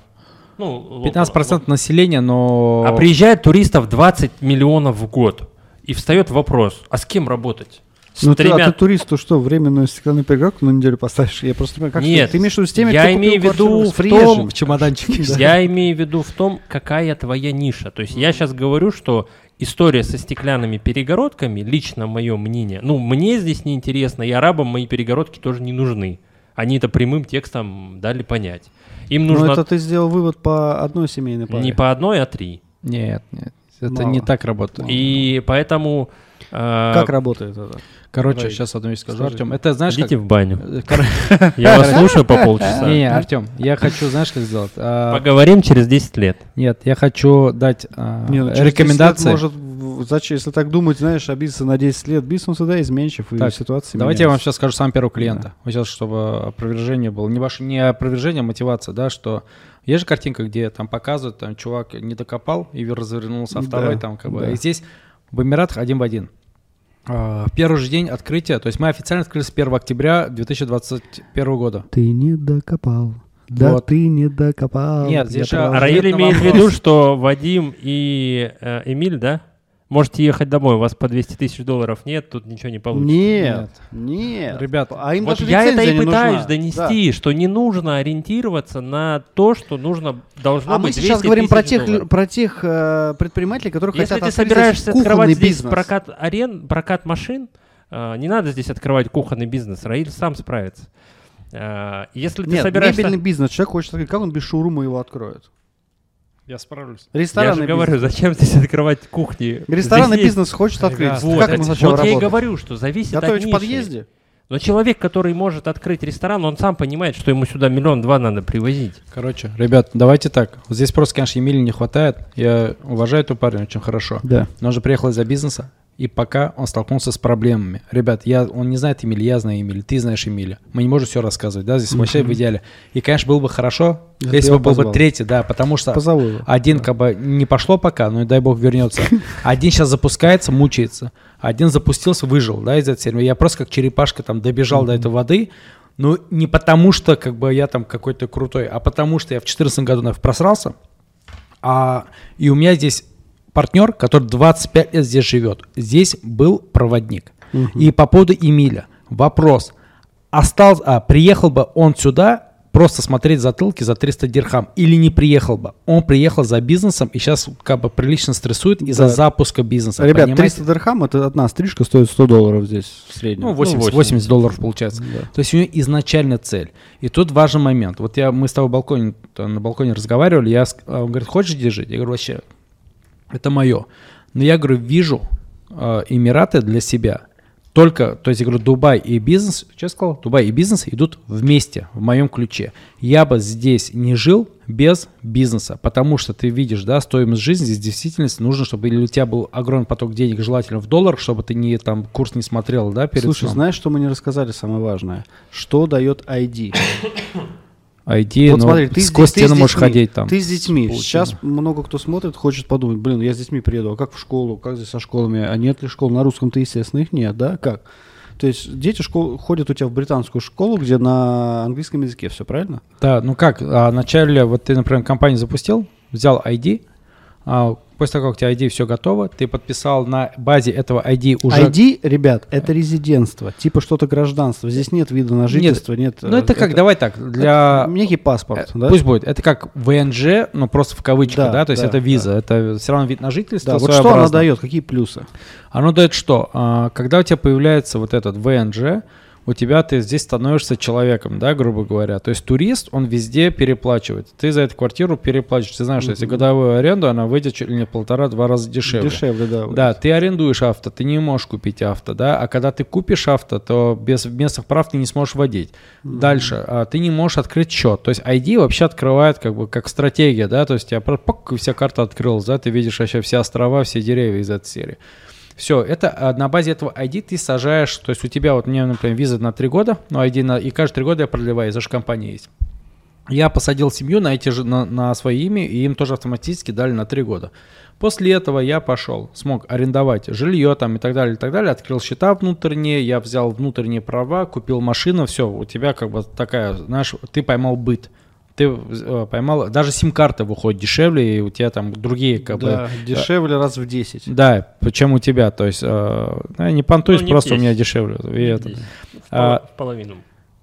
Speaker 2: Ну, 15% лока, населения, но...
Speaker 3: А приезжает туристов 20 миллионов в год. И встает вопрос, а с кем работать? С
Speaker 1: ну тремя... ты, а ты туристу что, временную стеклянную перегородку на неделю поставишь? Я просто понимаю, как
Speaker 3: Нет,
Speaker 1: ты, имеешь в виду с теми,
Speaker 3: я кто имею в виду в том,
Speaker 2: в чемоданчике.
Speaker 3: Я имею в виду в том, какая твоя ниша. То есть я сейчас говорю, что история со стеклянными перегородками, лично мое мнение, ну, мне здесь неинтересно, и арабам мои перегородки тоже не нужны. Они это прямым текстом дали понять. Им
Speaker 1: Ну,
Speaker 3: нужно
Speaker 1: это ты сделал вывод по одной семейной паре.
Speaker 3: не по одной, а три.
Speaker 2: Нет, нет. Это
Speaker 1: Мало.
Speaker 2: не так работает.
Speaker 3: И поэтому... э,
Speaker 1: Как работает это?
Speaker 2: Короче,
Speaker 1: Давай,
Speaker 2: сейчас одну вещь скажу,
Speaker 1: скажи.
Speaker 2: Артем. Это знаешь как...
Speaker 3: Идите в баню.
Speaker 2: Э, кор- (laughs)
Speaker 3: Я вас слушаю по полчаса.
Speaker 2: Не, не, Артем, я хочу, знаешь, как сделать? А,
Speaker 3: Поговорим через 10 лет.
Speaker 2: Нет, я хочу дать а,
Speaker 1: Не, ну, через 10 лет
Speaker 2: рекомендации.
Speaker 1: Может, зачем, если так думать, знаешь, обидеться на 10 лет, бизнес всегда изменчив, и ситуация
Speaker 2: Давайте я вам сейчас скажу сам первого клиента. Вот сейчас, чтобы опровержение было. Не ваше, не опровержение, а мотивация, да, что есть же картинка, где там показывают, там чувак не докопал и развернулся, а
Speaker 1: Да,
Speaker 2: второй там как бы.
Speaker 1: да.
Speaker 2: И здесь в Эмиратах один в один. А, В первый же день открытия, то есть мы официально открылись 1 октября 2021 года.
Speaker 1: Ты не докопал. Да
Speaker 2: Вот.
Speaker 1: ты не докопал.
Speaker 2: Нет, здесь же
Speaker 3: А. Раиль имеет в виду, что Вадим и э, Эмиль, да? Можете ехать домой, у вас по 200 тысяч долларов нет, тут ничего не получится.
Speaker 1: Нет, нет.
Speaker 2: Ребят,
Speaker 1: а им
Speaker 3: Вот
Speaker 1: даже
Speaker 3: я это и пытаюсь
Speaker 1: нужна.
Speaker 3: донести, что не нужно ориентироваться на то, что нужно должно
Speaker 1: А мы
Speaker 3: быть
Speaker 1: сейчас
Speaker 3: 200
Speaker 1: говорим про тех,
Speaker 3: долларов.
Speaker 1: про тех э, предпринимателей, которые
Speaker 3: Если
Speaker 1: хотят
Speaker 3: ты
Speaker 1: открыть
Speaker 3: собираешься
Speaker 1: здесь кухонный
Speaker 3: открывать здесь
Speaker 1: бизнес.
Speaker 3: прокат арен, прокат машин, э, не надо здесь открывать кухонный бизнес. Раиль сам справится. Э, Если ты
Speaker 1: Нет,
Speaker 3: собираешься...
Speaker 1: мебельный бизнес. Человек хочет. Как он без шоурума его откроет?
Speaker 2: Я справлюсь.
Speaker 3: Я
Speaker 1: Ресторанный
Speaker 3: же говорю,
Speaker 1: бизнес.
Speaker 3: зачем здесь открывать кухни?
Speaker 1: Ресторанный
Speaker 3: Здесь есть-
Speaker 1: бизнес хочет открыть.
Speaker 3: Вот,
Speaker 1: как
Speaker 3: это-
Speaker 1: сначала
Speaker 3: вот я и
Speaker 1: работать?
Speaker 3: говорю, что зависит от
Speaker 1: Готовить в
Speaker 3: ниши.
Speaker 1: подъезде?
Speaker 3: Но человек, который может открыть ресторан, он сам понимает, что ему сюда миллион-два надо привозить.
Speaker 2: Короче, ребят, давайте так. Вот здесь просто, конечно, Емели не хватает. Я уважаю эту парня очень хорошо.
Speaker 1: Да.
Speaker 2: Но он же приехал из-за бизнеса, и пока он столкнулся с проблемами. Ребят, я, он не знает Эмили, я знаю Эмили, ты знаешь Эмили. Мы не можем все рассказывать, да, здесь вообще в идеале. И, конечно, было бы хорошо,
Speaker 1: Если бы
Speaker 2: если бы был бы третий, да, потому что
Speaker 1: Позову
Speaker 2: один как бы не пошло пока, но и дай бог вернется. (laughs) Один сейчас запускается, мучается. Один запустился, выжил, да, из этой серии. Я просто как черепашка там добежал до этой воды, ну, не потому что как бы я там какой-то крутой, а потому что я в 2014 году наверное, просрался, а, и у меня здесь партнер, который 25 лет здесь живет. Здесь был проводник. И по поводу Эмиля. Вопрос. Остался, а, приехал бы он сюда просто смотреть затылки за 300 дирхам или не приехал бы? Он приехал за бизнесом и сейчас как бы прилично стрессует из-за
Speaker 1: Да.
Speaker 2: запуска бизнеса.
Speaker 1: Ребят,
Speaker 2: понимаете?
Speaker 1: 300 дирхам, это одна стрижка стоит 100 долларов здесь в среднем.
Speaker 2: Ну, 80,
Speaker 3: 80.
Speaker 2: 80 долларов получается.
Speaker 1: Да.
Speaker 2: То есть у нее изначально цель. И тут важный момент. Вот я, мы с тобой балконе, на балконе разговаривали, я, а он говорит, хочешь здесь жить? Я говорю, вообще, это мое. Но я говорю, вижу э, Эмираты для себя только, то есть я говорю, Дубай и бизнес, что я сказал? Дубай и бизнес идут вместе, в моем ключе. Я бы здесь не жил без бизнеса, потому что ты видишь, да, стоимость жизни здесь действительно нужно, чтобы у тебя был огромный поток денег, желательно в долларах, чтобы ты не там курс не смотрел, да, перед
Speaker 1: Слушай,
Speaker 2: сном.
Speaker 1: знаешь, что мы не рассказали самое важное? Что дает ID?
Speaker 2: ID,
Speaker 1: вот
Speaker 2: ну,
Speaker 1: смотри, ты,
Speaker 2: сквозь
Speaker 1: ты
Speaker 2: можешь
Speaker 1: детьми,
Speaker 2: ходить там.
Speaker 1: Ты с детьми.
Speaker 2: паутиной.
Speaker 1: Сейчас много кто смотрит, хочет подумать, блин, я с детьми приеду, а как в школу, как здесь со школами, а нет ли школ на русском-то, естественно, их нет, да, как? То есть дети школ, ходят у тебя в британскую школу, где на английском языке все, правильно?
Speaker 2: Да, ну как, а вначале, вот ты, например, компанию запустил, взял ID, а, после того, как у тебя ID все готово, ты подписал на базе этого ID уже...
Speaker 1: ID, ребят, это резидентство, типа что-то гражданство. Здесь нет вида на жительство, нет.
Speaker 2: Ну это
Speaker 1: э,
Speaker 2: как, давай так, для...
Speaker 1: Некий паспорт,
Speaker 2: Э,
Speaker 1: да?
Speaker 2: Пусть будет. Это как ВНЖ, но просто в кавычках,
Speaker 1: Да,
Speaker 2: да, то есть
Speaker 1: да,
Speaker 2: это виза, это все равно вид на жительство.
Speaker 1: Да, вот что она дает, какие плюсы?
Speaker 2: Оно дает что? А, Когда у тебя появляется вот этот ВНЖ, у тебя ты здесь становишься человеком, да, грубо говоря. То есть турист, он везде переплачивает. Ты за эту квартиру переплачиваешь. Ты знаешь, что если годовую аренду, она выйдет чуть ли не полтора-два раза дешевле.
Speaker 1: Дешевле, да.
Speaker 2: Да, ты арендуешь авто, ты не можешь купить авто, да, а когда ты купишь авто, то без местных прав ты не сможешь водить. Дальше, а, ты не можешь открыть счет. То есть ID вообще открывает как бы как стратегия, да, то есть у тебя пок, вся карта открылась, да, ты видишь вообще все острова, все деревья из этой серии. Все, это а, на базе этого ID ты сажаешь, то есть у тебя вот, мне, например, виза на 3 года, ну, ID на, и каждые 3 года я продлеваю, из-за что компания есть. Я посадил семью на эти же на, на свои имя, и им тоже автоматически дали на 3 года. После этого я пошел, смог арендовать жилье там и так далее, и так далее, открыл счета внутренние, я взял внутренние права, купил машину, все, у тебя как бы такая, знаешь, ты поймал быт. Ты э, поймал, даже сим-карта выходит дешевле, и у тебя там другие как
Speaker 1: Да,
Speaker 2: бы...
Speaker 1: дешевле раз в 10.
Speaker 2: Да, чем у тебя, то есть, э, ну, не понтуюсь,
Speaker 3: Ну, не
Speaker 2: просто у
Speaker 3: в
Speaker 2: меня
Speaker 3: 10.
Speaker 2: дешевле. и это.
Speaker 3: В
Speaker 2: А,
Speaker 3: пол- в половину.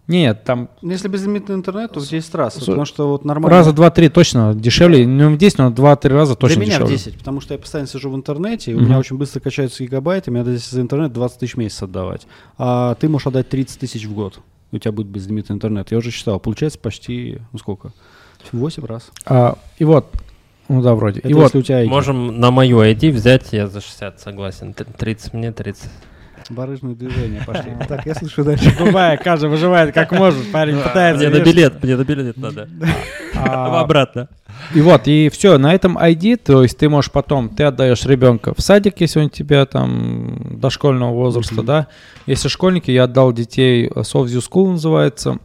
Speaker 2: Нет, там
Speaker 1: Ну, Если безлимитный интернет, то в 10 раз.
Speaker 2: С-
Speaker 1: Потому что вот нормально.
Speaker 2: раза два-три точно дешевле, ну, в 10, но два-три раза точно
Speaker 1: Для меня
Speaker 2: дешевле.
Speaker 1: в 10, потому что я постоянно сижу в интернете, и у
Speaker 2: Мгм.
Speaker 1: меня очень быстро качаются гигабайты, мне надо здесь за интернет 20 тысяч в месяц отдавать. А ты можешь отдать 30 тысяч в год. У тебя будет безлимитный интернет. Я уже считал, получается почти, ну сколько? 8 раз.
Speaker 2: А, и вот, ну да, вроде.
Speaker 1: Это
Speaker 2: и вот,
Speaker 1: у тебя ID.
Speaker 3: Можем на мою ID взять, я за 60 согласен. Т- 30 мне, 30.
Speaker 1: Барыжные движения (laughs) пошли. Так, я слушаю дальше.
Speaker 2: Дубай, каждый выживает как может, парень пытается.
Speaker 3: Мне на билет, мне на билет надо. (laughs)
Speaker 2: А,
Speaker 3: Обратно.
Speaker 2: И вот, и все, на этом ID, то есть ты можешь потом, ты отдаешь ребенка в садик, если он у тебя там дошкольного возраста, да. Если школьники, я отдал детей, э, Solve You School называется,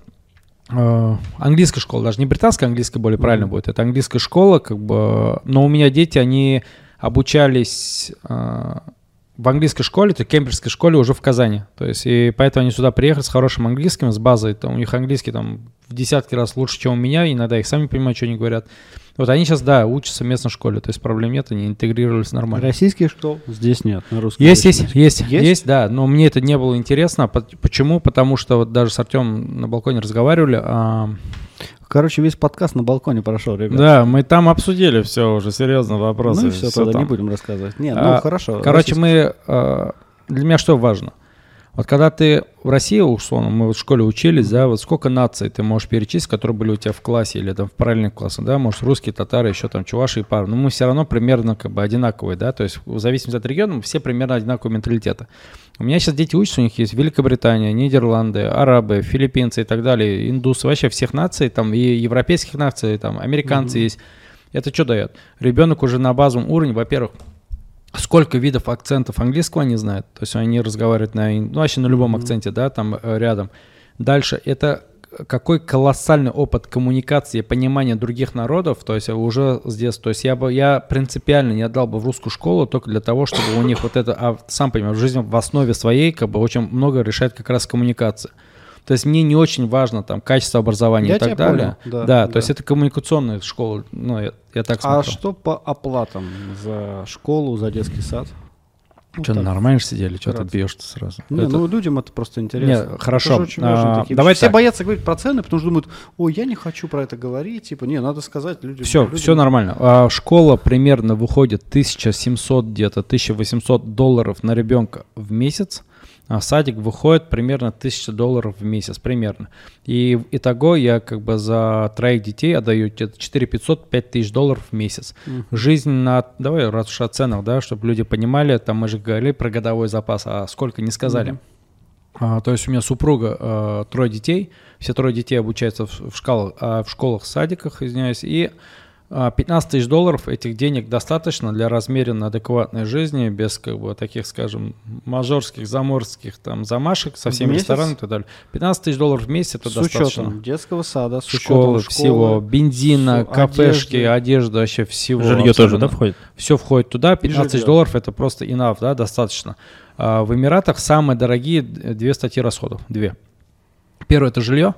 Speaker 2: э, английская школа, даже не британская английская более правильно будет, это английская школа, как бы, но у меня дети, они обучались э, в английской школе, то есть кембриджской школе уже в Казани, то есть и поэтому они сюда приехали с хорошим английским, с базой, там у них английский там в десятки раз лучше, чем у меня, иногда их сами понимают, что они говорят. Вот они сейчас, да, учатся в местной школе, то есть проблем нет, они интегрировались нормально.
Speaker 1: Российских школ здесь нет, на русском.
Speaker 2: Есть, есть, есть,
Speaker 1: Есть?
Speaker 2: есть, да, но мне это не было интересно. По- Почему? Потому что вот даже с Артем на балконе разговаривали.
Speaker 1: Короче, весь подкаст на балконе прошел, ребят.
Speaker 2: да, мы там обсудили все уже, серьезно, вопросы.
Speaker 1: Ну и все,
Speaker 2: всё
Speaker 1: тогда
Speaker 2: там.
Speaker 1: не будем рассказывать. Нет,
Speaker 2: А,
Speaker 1: ну хорошо.
Speaker 2: Короче,
Speaker 1: российских.
Speaker 2: мы... а, Для меня что важно? Вот когда ты в России, условно, мы вот в школе учились, да, вот сколько наций ты можешь перечислить, которые были у тебя в классе или там в параллельных классах, да, может, русские, татары, еще там чуваши и пары, но мы все равно примерно как бы одинаковые, да, то есть в зависимости от региона мы все примерно одинакового менталитета. У меня сейчас дети учатся, у них есть Великобритания, Нидерланды, арабы, филиппинцы и так далее, индусы, вообще всех наций, там и европейских наций, и там американцы есть. Это что дает? Ребенок уже на базовом уровне, во-первых, сколько видов акцентов английского они знают. То есть они разговаривают на, ну, вообще на любом акценте, да, там э, рядом. Дальше это какой колоссальный опыт коммуникации, понимания других народов, то есть уже с детства. То есть я бы, я принципиально не отдал бы в русскую школу только для того, чтобы у них вот это, а сам понимаешь, жизнь в основе своей как бы очень много решает как раз коммуникация. То есть мне не очень важно там качество образования
Speaker 1: Я
Speaker 2: и так далее.
Speaker 1: понял, да,
Speaker 2: да,
Speaker 1: да.
Speaker 2: то есть это коммуникационная школа, ну я, я так
Speaker 1: А
Speaker 2: смотрю.
Speaker 1: что по оплатам за школу, за детский сад? Ну,
Speaker 2: Что, нормально сидели? Что ты бьешь-то сразу?
Speaker 1: Не,
Speaker 2: Это-
Speaker 1: ну людям это просто интересно.
Speaker 2: Не, хорошо.
Speaker 1: Это очень
Speaker 2: А,
Speaker 1: такие
Speaker 2: давай.
Speaker 1: Все
Speaker 2: так.
Speaker 1: боятся говорить про цены, потому что думают, ой, я не хочу про это говорить. Типа, не, надо сказать людям.
Speaker 2: Все,
Speaker 1: людям-
Speaker 2: все нормально. А, школа примерно выходит 1700 где-то, 1800 долларов на ребенка в месяц. А садик выходит примерно 1000 долларов в месяц, примерно. И итого я как бы за троих детей отдаю где-то 4 500, 5 тысяч долларов в месяц. Жизнь на... Давай, раз уж о ценах, да, чтобы люди понимали, там мы же говорили про годовой запас, а сколько не сказали. А, то есть у меня супруга, а, трое детей, все трое детей обучаются в, в школах, а, в школах, садиках, извиняюсь, и 15 тысяч долларов этих денег достаточно для размеренно адекватной жизни, без как бы таких, скажем, мажорских, заморских там замашек со всеми
Speaker 1: месяц?
Speaker 2: ресторанами и так далее. 15 тысяч долларов в месяц это
Speaker 1: С
Speaker 2: достаточно.
Speaker 1: учетом детского сада, с
Speaker 2: Школы,
Speaker 1: учетом
Speaker 2: всего, бензина,
Speaker 1: всё,
Speaker 2: кафешки,
Speaker 1: одежды.
Speaker 2: одежда, вообще всего.
Speaker 3: Жилье тоже, да, входит?
Speaker 2: Все входит туда, 15 тысяч долларов это просто enough, да, достаточно. А в Эмиратах самые дорогие две статьи расходов, две. Первое это жилье,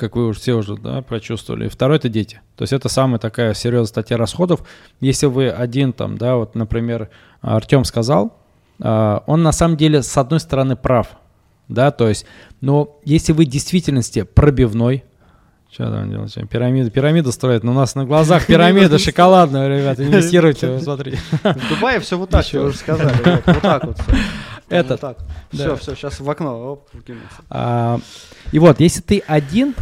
Speaker 2: как вы уже все уже да, прочувствовали. И второе это дети. То есть это самая такая серьезная статья расходов. Если вы один там, да, вот, например, Артем сказал, а, он на самом деле с одной стороны прав, да, то есть, но если вы в действительности пробивной, что там делать? Что, Пирамиду, пирамиду строят, но у нас на глазах (laughs) пирамида шоколадная, ребята, (laughs) инвестируйте, смотрите.
Speaker 1: В Дубае все вот так, вы уже сказали. Вот, так вот.
Speaker 2: Этот,
Speaker 1: Вот так.
Speaker 2: да.
Speaker 1: Все, все, сейчас в окно. Оп.
Speaker 2: А, и вот, если ты один,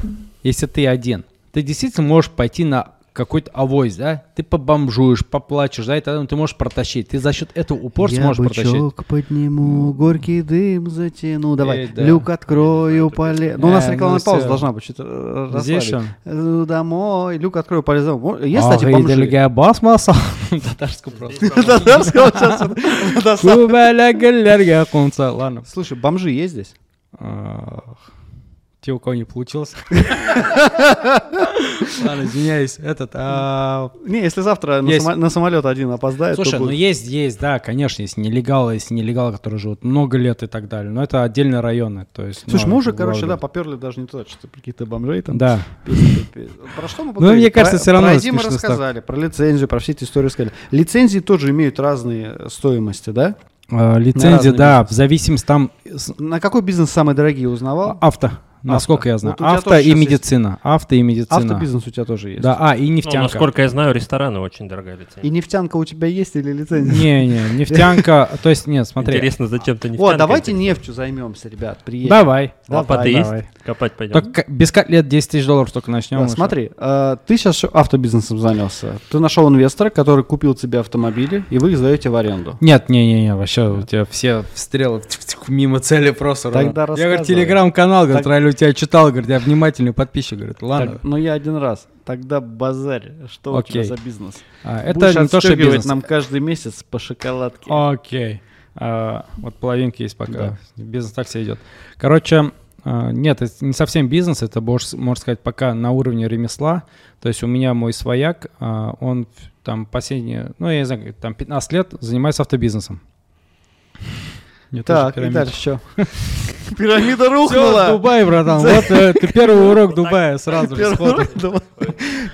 Speaker 2: если ты один, ты действительно можешь пойти на какой-то авось, да? Ты побомжуешь, поплачешь, да, и тогда ты можешь протащить. Ты за счет этого упорства можешь протащить.
Speaker 1: бычок подниму, горький дым затяну. Давай,
Speaker 2: Эй, да.
Speaker 1: люк открою, поле... Ну, у нас
Speaker 2: Э,
Speaker 1: рекламная
Speaker 2: ну
Speaker 1: пауза
Speaker 2: всё.
Speaker 1: должна быть. что-то э,
Speaker 2: Здесь он.
Speaker 1: Домой, люк открою, полезу. Есть, кстати,
Speaker 2: Ах,
Speaker 1: бомжи.
Speaker 2: басмаса. (laughs) Татарскую просто. (laughs)
Speaker 1: Татарского сейчас.
Speaker 2: Ладно.
Speaker 1: Слушай, бомжи есть здесь?
Speaker 2: Те, у кого не получилось. (laughs) Ладно, извиняюсь. Этот, а,
Speaker 1: Не, если завтра на, самолет один опоздает,
Speaker 2: Слушай, ну есть, есть, да, конечно, есть нелегалы, есть нелегалы, которые живут много лет и так далее, но это отдельные районы, то есть...
Speaker 1: Слушай,
Speaker 2: ну,
Speaker 1: мы уже, короче, да, поперли даже не туда, что-то про каких-то бомжей там.
Speaker 2: Да.
Speaker 1: Про что мы
Speaker 2: Ну, мне кажется, всё равно
Speaker 1: Про
Speaker 2: смешно
Speaker 1: рассказали, про лицензию, про все эти истории рассказали. Лицензии тоже имеют разные стоимости, да?
Speaker 2: А, лицензия,
Speaker 1: разный
Speaker 2: да, в зависимости там...
Speaker 1: На какой бизнес самые дорогие узнавал?
Speaker 2: Авто, насколько я знаю.
Speaker 1: Вот
Speaker 2: Авто и
Speaker 1: сейчас есть-
Speaker 2: медицина. Авто и медицина.
Speaker 1: Автобизнес у тебя тоже есть.
Speaker 2: Да, а, и
Speaker 3: Ну,
Speaker 2: нефтянка.
Speaker 3: насколько я знаю, рестораны очень дорогая лицензия.
Speaker 1: И нефтянка у тебя есть или лицензия?
Speaker 2: Не-не, нефтянка, (laughs) то есть нет, смотри.
Speaker 3: Интересно, зачем ты не
Speaker 1: Вот, давайте нефтью займемся, ребят. Приедем.
Speaker 2: Давай.
Speaker 3: Лопаты
Speaker 1: Давай,
Speaker 3: есть? Копать пойдем.
Speaker 2: Только без котлет 10 тысяч долларов только начнем.
Speaker 1: Смотри, э, ты сейчас автобизнесом занялся. Ты нашел инвестора, который купил тебе автомобили, и вы их сдаете в аренду.
Speaker 2: Нет, не-не-не, вообще у тебя все стрелы (laughs) мимо цели просто.
Speaker 1: Тогда
Speaker 2: Я говорю, телеграм-канал, говорит, У тебя читал, говорит, я внимательный подписчик, говорит, ладно.
Speaker 1: Так, ну я один раз. Тогда базарь. Что у тебя
Speaker 2: Окей.
Speaker 1: за бизнес?
Speaker 2: А, это
Speaker 1: Будешь
Speaker 2: не то, что бизнес.
Speaker 1: нам каждый месяц по шоколадке.
Speaker 2: Окей. А, вот половинки есть пока.
Speaker 1: Да.
Speaker 2: Бизнес так себе идет. Короче, а, нет, это не совсем бизнес, это, можно сказать, пока на уровне ремесла. То есть у меня мой свояк, а, он там последние, ну, я не знаю, там 15 лет занимается автобизнесом.
Speaker 1: Так, и дальше что? (laughs) Пирамида рухнула.
Speaker 2: Дубай, братан. Вот э, ты первый урок Дубая сразу же.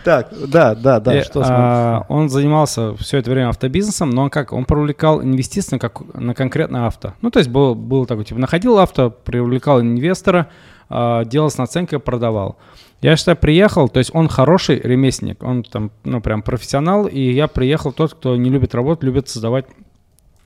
Speaker 1: Так, да, да, да,
Speaker 2: И,
Speaker 1: что
Speaker 2: а, Он занимался все это время автобизнесом, но он как? Он привлекал инвестиции на, как, на конкретное авто. Ну, то есть был, был такой, типа, находил авто, привлекал инвестора, а, делал с наценкой, продавал. Я считаю, приехал, то есть он хороший ремесленник, он там, ну, прям профессионал, и я приехал тот, кто не любит работать, любит создавать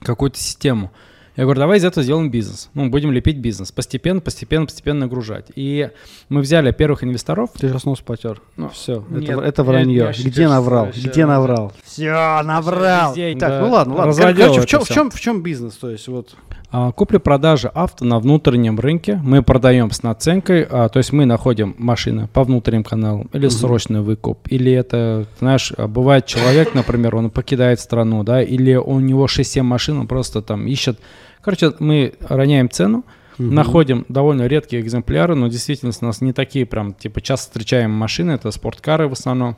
Speaker 2: какую-то систему. Я говорю, давай из этого сделаем бизнес. Ну, будем лепить бизнес. Постепенно, постепенно, постепенно нагружать. И мы взяли первых инвесторов.
Speaker 1: Ты сейчас нос потер.
Speaker 2: Ну,
Speaker 1: Все,
Speaker 2: нет,
Speaker 1: это, это вранье.
Speaker 2: я
Speaker 1: Где наврал? Где наврал? Все, наврал.
Speaker 2: везде,
Speaker 1: Так,
Speaker 2: да,
Speaker 1: ну ладно, ладно. Короче, в чем, в, чем, в чем бизнес? То есть вот
Speaker 2: А, Купли-продажи авто на внутреннем рынке. Мы продаем с наценкой, а, то есть мы находим машины по внутренним каналам, или срочный выкуп, или это, знаешь, а, бывает человек, например, он покидает страну, да, или у него 6-7 машин, он просто там ищет. Короче, мы роняем цену, находим довольно редкие экземпляры, но действительно у нас не такие прям, типа, часто встречаемые машины, это спорткары в основном.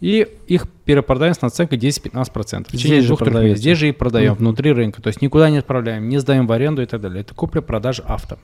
Speaker 2: И их перепродаем с наценкой 10-15%. В течение
Speaker 1: Здесь же
Speaker 2: двух-трех месяцев. Здесь же и продаем внутри рынка. То есть никуда не отправляем, не сдаем в аренду и так далее. Это купля-продажа авто.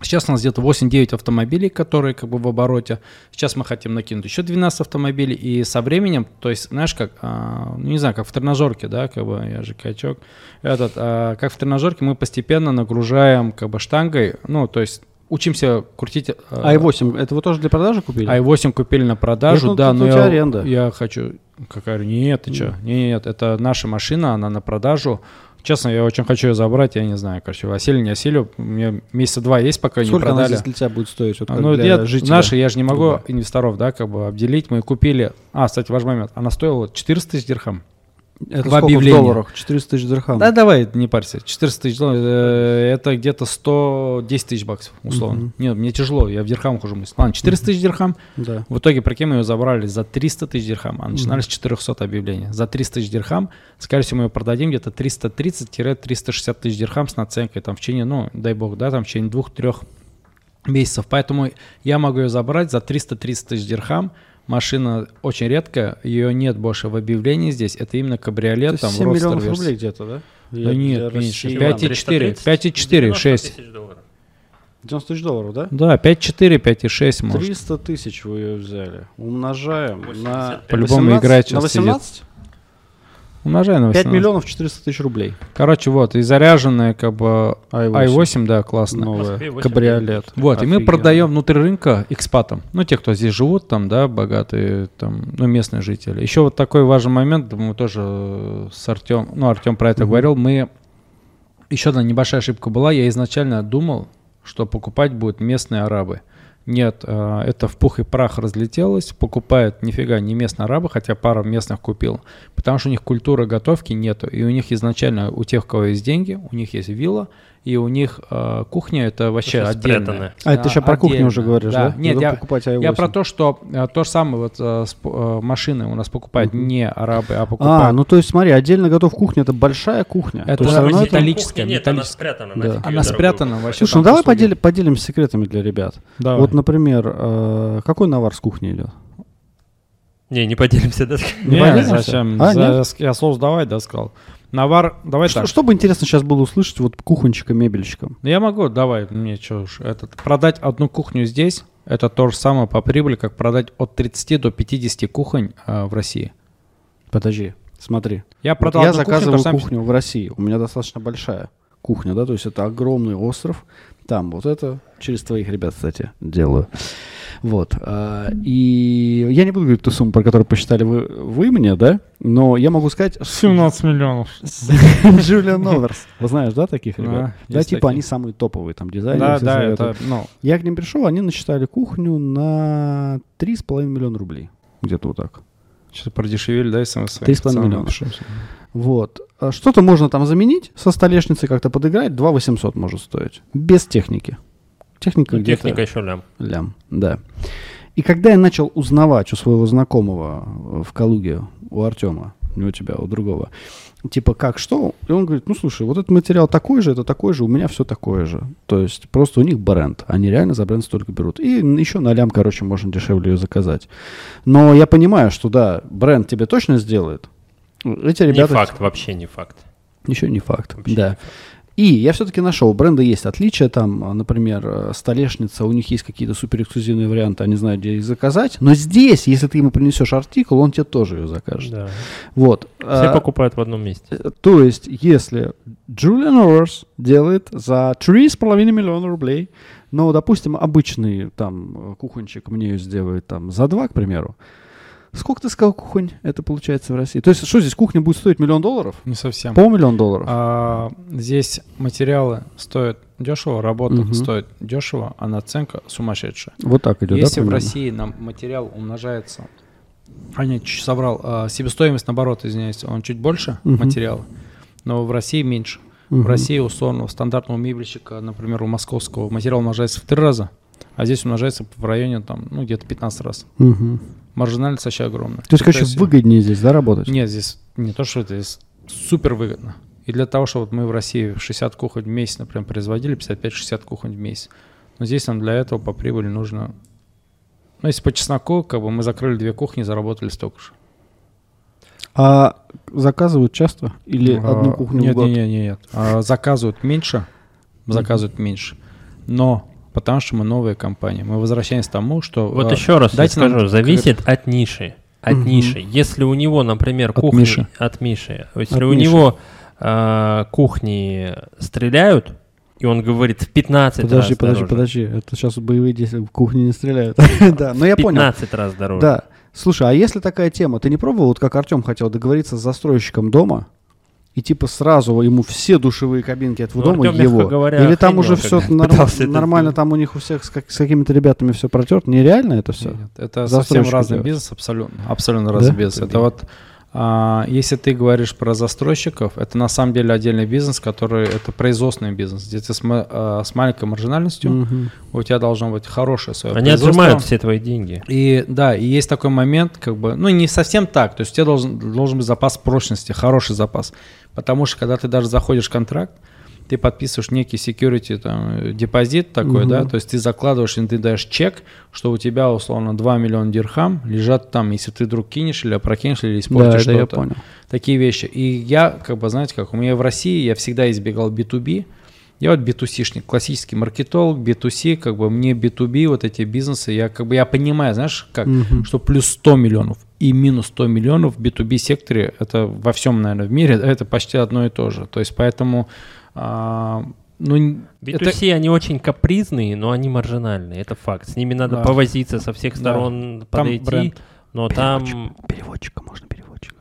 Speaker 2: Сейчас у нас где-то 8-9 автомобилей, которые как бы в обороте. Сейчас мы хотим накинуть еще 12 автомобилей. И со временем, то есть, знаешь, как, а, ну не знаю, как в тренажерке, да, как бы, я же качок. Этот, а, как в тренажерке мы постепенно нагружаем как бы штангой, ну, то есть учимся крутить... а,
Speaker 1: i8, это вы тоже для продажи купили?
Speaker 2: i8 купили на продажу,
Speaker 1: Ну,
Speaker 2: да, но я,
Speaker 1: аренда.
Speaker 2: я хочу... Какая? Нет, ты что? Нет, это наша машина, она на продажу. Честно, я очень хочу ее забрать, я не знаю, короче, осели, не осели. У меня месяца два есть, пока не
Speaker 1: Сколько она
Speaker 2: продали.
Speaker 1: здесь для тебя будет стоить? Вот
Speaker 2: Ну,
Speaker 1: для жителя
Speaker 2: наши, я же не могу
Speaker 1: Дубая?
Speaker 2: инвесторов, да, как бы обделить. Мы купили... А, кстати, важный момент. Она стоила 400 тысяч дирхам.
Speaker 1: Это
Speaker 2: в
Speaker 1: сколько в
Speaker 2: объявлении.
Speaker 1: долларах? 400 тысяч дирхам.
Speaker 2: Да, давай, не парься. 400 тысяч долларов, э, это где-то 110 тысяч баксов, условно.
Speaker 1: Мгм.
Speaker 2: Нет, мне тяжело, я в дирхамах уже мыслю. Ладно, 400 тысяч дирхам.
Speaker 1: Да.
Speaker 2: В итоге, прикинь, мы ее забрали за 300 тысяч дирхам, а начинали с 400 объявлений. За 300 тысяч дирхам, скорее всего, мы ее продадим где-то 330-360 тысяч дирхам с наценкой, там, в течение, ну, дай бог, да, там, в течение двух-трех месяцев. Поэтому я могу ее забрать за 330 тысяч дирхам. Машина очень редкая, ее нет больше в объявлении здесь. Это именно кабриолет,
Speaker 1: есть
Speaker 2: там,
Speaker 1: 7 миллионов рублей где-то, да?
Speaker 2: Да нет, меньше.
Speaker 1: России.
Speaker 2: 5,4, 5,4, 6.
Speaker 1: 90 тысяч долларов, да?
Speaker 2: Да, 5,4, 5,6 может.
Speaker 1: 300 тысяч вы ее взяли. Умножаем на...
Speaker 2: По-любому
Speaker 1: 18
Speaker 2: играть
Speaker 1: На
Speaker 2: сейчас сидит.
Speaker 1: 18?
Speaker 2: Умножай на
Speaker 1: 5
Speaker 2: 18.
Speaker 1: миллионов 400 тысяч рублей.
Speaker 2: Короче, вот, и заряженная как бы
Speaker 1: i8.
Speaker 2: i8, да, классно.
Speaker 1: Новая.
Speaker 3: Москве 8
Speaker 1: Кабриолет.
Speaker 2: Вот, и мы
Speaker 1: Офигенно.
Speaker 2: продаем внутри рынка экспатам. Ну, те, кто здесь живут, там, да, богатые, там, ну, местные жители. Еще вот такой важный момент, мы тоже с Артем, ну, Артем про это
Speaker 1: Мгм.
Speaker 2: говорил, мы, еще одна небольшая ошибка была, я изначально думал, что покупать будут местные арабы. Нет, э, это в пух и прах разлетелось, покупают нифига не местные арабы, хотя пару местных купил, потому что у них культуры готовки нету, и у них изначально, у тех, у кого есть деньги, у них есть вилла, и у них э, кухня это вообще отдельная.
Speaker 3: спрятанное.
Speaker 1: А это еще про кухню
Speaker 2: отдельно.
Speaker 1: уже говоришь, да?
Speaker 2: Нет,
Speaker 1: Надо
Speaker 2: я,
Speaker 1: покупать i8.
Speaker 2: я про то, что э, то же самое вот э, с э, машины у нас покупают
Speaker 1: Мгм.
Speaker 2: не арабы, а
Speaker 1: А,
Speaker 2: покупают.
Speaker 1: ну то есть смотри, отдельно готов кухня, это большая кухня.
Speaker 2: Это
Speaker 1: То есть
Speaker 2: да, металлическая,
Speaker 3: Нет, она
Speaker 2: металлическая.
Speaker 3: спрятана.
Speaker 1: Да.
Speaker 2: Она спрятана вообще.
Speaker 1: Слушай, ну давай подели- поделимся секретами для ребят.
Speaker 2: Давай.
Speaker 1: Вот, например, э, какой навар с кухни идет?
Speaker 3: Не, не поделимся, да?
Speaker 2: Не,
Speaker 1: поделимся?
Speaker 2: зачем?
Speaker 1: А,
Speaker 2: За-
Speaker 1: нет?
Speaker 2: Я слово давай, да, сказал. Навар, давай
Speaker 1: Что,
Speaker 2: так.
Speaker 1: что бы интересно сейчас было услышать вот кухончика-мебельщикам?
Speaker 2: Ну, Я могу, давай, мне что уж, этот, продать одну кухню здесь, это то же самое по прибыли, как продать от 30 до 50 кухонь э, в России.
Speaker 1: Подожди, смотри.
Speaker 2: Я
Speaker 1: Вот я
Speaker 2: кухню,
Speaker 1: заказываю
Speaker 2: же самое-
Speaker 1: кухню в России, у меня достаточно большая кухня, да, то есть это огромный остров, там вот это, через твоих ребят, кстати, делаю. Вот. а, И я не буду говорить ту сумму, про которую посчитали вы, вы мне, да, но я могу сказать...
Speaker 2: 17 миллионов. (laughs)
Speaker 1: Джулиан Оверс. Вы знаешь, да, таких ребят?
Speaker 2: Да,
Speaker 1: типа они самые топовые там дизайнеры.
Speaker 2: Да, да, это, ну,
Speaker 1: Я к ним пришел, они насчитали кухню на 3,5 миллиона рублей. Где-то вот так.
Speaker 2: что-то продешевели, да, СМС?
Speaker 1: 3,5 миллиона. Вот. А Что-то можно там заменить со столешницей, как-то подыграть. 2 800 может стоить. Без техники. Техника
Speaker 3: Ну,
Speaker 1: где-то
Speaker 3: техника еще лям.
Speaker 1: лям. Да. И когда я начал узнавать у своего знакомого э, в Калуге, у Артема, не у тебя, а у другого, типа как, что, и он говорит, ну слушай, вот этот материал такой же, это такой же, у меня все такое же. То есть просто у них бренд, они реально за бренд столько берут. И еще на лям, короче, можно дешевле ее заказать. Но я понимаю, что да, бренд тебе точно сделает. Эти ребята...
Speaker 3: Не факт, вообще не факт.
Speaker 1: Еще не факт.
Speaker 3: Вообще
Speaker 1: да.
Speaker 3: не факт.
Speaker 1: И я все-таки нашел, у бренда есть отличия, там, а, например, э, столешница, у них есть какие-то супер эксклюзивные варианты, они знают, где их заказать, но здесь, если ты ему принесешь артикул, он тебе тоже ее закажет.
Speaker 3: Да.
Speaker 1: Вот.
Speaker 3: Все
Speaker 1: А,
Speaker 3: покупают в одном месте.
Speaker 1: э, то есть, если Джулиан Оверс делает за 3,5 миллиона рублей, но, допустим, обычный там кухончик мне ее сделает там за 2, к примеру, сколько ты сказал кухонь это получается в России? То есть, что здесь, кухня будет стоить миллион долларов?
Speaker 2: Не совсем.
Speaker 1: Полмиллиона долларов?
Speaker 2: А, здесь материалы стоят дешево, работа
Speaker 1: Мгм.
Speaker 2: стоит дешево, а наценка сумасшедшая.
Speaker 1: Вот так идет,
Speaker 2: Если
Speaker 1: да,
Speaker 2: в? России нам материал умножается, а нет, чуть соврал, а, себестоимость, наоборот, извиняюсь, он чуть больше
Speaker 1: Мгм.
Speaker 2: материала, но в России меньше.
Speaker 1: Мгм.
Speaker 2: В России условно у стандартного мебельщика, например, у московского, материал умножается в три раза, а здесь умножается в районе там, ну, где-то 15 раз.
Speaker 1: Мгм.
Speaker 2: Маржинальность вообще огромная.
Speaker 1: То есть, короче, выгоднее здесь, да, работать?
Speaker 2: Нет, здесь не то, что это здесь супер выгодно. И для того, чтобы вот мы в России 60 кухонь в месяц, например, производили, 55-60 кухонь в месяц. Но здесь нам для этого по прибыли нужно... Ну, если по чесноку, как бы мы закрыли две кухни, заработали столько же.
Speaker 1: А заказывают часто? Или
Speaker 2: А,
Speaker 1: одну кухню
Speaker 2: нет,
Speaker 1: в год?
Speaker 2: Нет, нет, нет. А, заказывают меньше, заказывают меньше. Но потому что мы новая компания. Мы возвращаемся к тому, что...
Speaker 3: Вот
Speaker 2: а,
Speaker 3: еще раз я
Speaker 2: дайте нам
Speaker 3: скажу,
Speaker 2: как-
Speaker 3: зависит от ниши. От
Speaker 1: Мгм.
Speaker 3: ниши. Если у него, например,
Speaker 2: От
Speaker 3: кухни...
Speaker 2: Миши.
Speaker 3: От Миши. Если
Speaker 1: От
Speaker 3: у
Speaker 1: Миши.
Speaker 3: него а, кухни стреляют, и он говорит в 15
Speaker 1: Подожди,
Speaker 3: раз
Speaker 1: подожди,
Speaker 3: дороже.
Speaker 1: подожди. Это сейчас боевые действия в кухне не стреляют. (laughs) (laughs) Да, но я понял.
Speaker 3: 15 раз дороже.
Speaker 1: Да. Слушай, а если такая тема, ты не пробовал, вот как Артем хотел договориться с застройщиком дома, и типа сразу ему все душевые кабинки этого
Speaker 3: Ну,
Speaker 1: дома
Speaker 3: Артём, мягко
Speaker 1: его?
Speaker 3: говоря,
Speaker 1: Или там уже все
Speaker 3: это
Speaker 1: нормально, там у них у всех с, как- с какими-то ребятами все протерто? Нереально это все?
Speaker 2: Нет, это совсем разный
Speaker 1: делает.
Speaker 2: бизнес, абсолютно, абсолютно разный
Speaker 1: Да?
Speaker 2: бизнес. Это вот, если ты говоришь про застройщиков, это на самом деле отдельный бизнес, который это производственный бизнес, где ты с, а, с маленькой маржинальностью, у тебя должно быть хорошее свое
Speaker 3: Они отжимают все твои деньги.
Speaker 2: И да, и есть такой момент, как бы, ну не совсем так, то есть у тебя должен, должен быть запас прочности, хороший запас, потому что когда ты даже заходишь в контракт, ты подписываешь некий security там, э, депозит такой,
Speaker 1: Мгм.
Speaker 2: да, то есть ты закладываешь, и ты даешь чек, что у тебя условно 2 миллиона дирхам лежат там, если ты вдруг кинешь или опрокинешь, или
Speaker 1: Да,
Speaker 2: испортишь
Speaker 1: я
Speaker 2: что-то.
Speaker 1: понял.
Speaker 2: Такие вещи. И я, как бы, знаете, как у меня в России, я всегда избегал B2B. Я вот B2C-шник, классический маркетолог, B2C, как бы мне B2B, вот эти бизнесы, я как бы, я понимаю, знаешь, как,
Speaker 1: Мгм.
Speaker 2: что плюс 100 миллионов и минус 100 миллионов в B2B секторе, это во всем, наверное, в мире, это почти одно и то же. То есть поэтому, а, ну, н-
Speaker 3: B2C, они очень капризные, но они маржинальные, это факт. С ними надо
Speaker 2: Да.
Speaker 3: повозиться со всех
Speaker 2: Да.
Speaker 3: сторон,
Speaker 2: Там
Speaker 3: подойти,
Speaker 2: бренд.
Speaker 3: но там
Speaker 1: Переводчика, можно переводчика?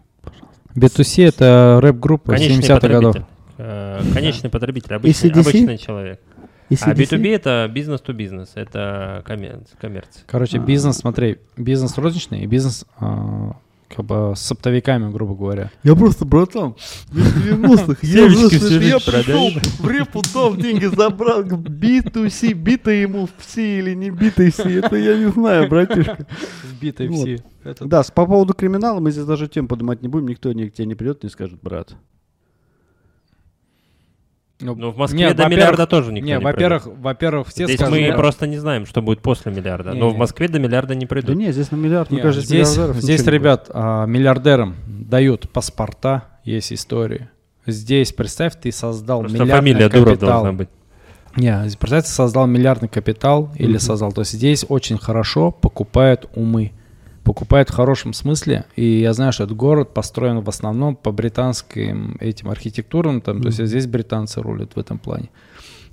Speaker 2: B2C это рэп-группа
Speaker 3: конечный
Speaker 2: 70-х годов.
Speaker 3: Э, Конечный потребитель, обычный, обычный человек. А B2B это бизнес-то-бизнес, это коммер- коммерция.
Speaker 2: Короче,
Speaker 1: А.
Speaker 2: бизнес, смотри, бизнес розничный и бизнес а, как бы с оптовиками, грубо говоря.
Speaker 1: Я просто, братан, в 90-х, я,
Speaker 3: все
Speaker 1: я пришел, в репу дал, деньги забрал, B2C, бита ему в C или не бита C, это я не знаю, братишка.
Speaker 2: Сбитые
Speaker 1: Вот.
Speaker 2: все. Это-
Speaker 1: Да, с- по поводу криминала мы здесь даже тем поднимать не будем, никто ни к тебе не придет, не скажет, брат.
Speaker 3: Но Ну, в Москве
Speaker 2: Не,
Speaker 3: до миллиарда тоже никто
Speaker 2: Не,
Speaker 3: не
Speaker 2: во-первых,
Speaker 3: придет.
Speaker 2: во-первых, все
Speaker 3: Здесь
Speaker 2: скажут,
Speaker 3: мы
Speaker 2: да,
Speaker 3: просто не знаем, что будет после миллиарда.
Speaker 2: Не,
Speaker 3: но
Speaker 2: не.
Speaker 3: в Москве до миллиарда не
Speaker 1: Да
Speaker 3: придут.
Speaker 1: не, здесь на миллиард, мне
Speaker 2: не,
Speaker 1: кажется,
Speaker 2: здесь, здесь ребят, а, миллиардерам дают паспорта, есть истории. Здесь, представь, ты создал
Speaker 3: Просто
Speaker 2: миллиардный
Speaker 3: фамилия Дуров
Speaker 2: капитал.
Speaker 3: должна быть.
Speaker 2: Не, представь, ты создал миллиардный капитал или
Speaker 1: Мгм.
Speaker 2: создал. То есть здесь очень хорошо покупают умы. Покупают в хорошем смысле. И я знаю, что этот город построен в основном по британским этим архитектурам, там, mm-hmm. то есть здесь британцы рулят в этом плане.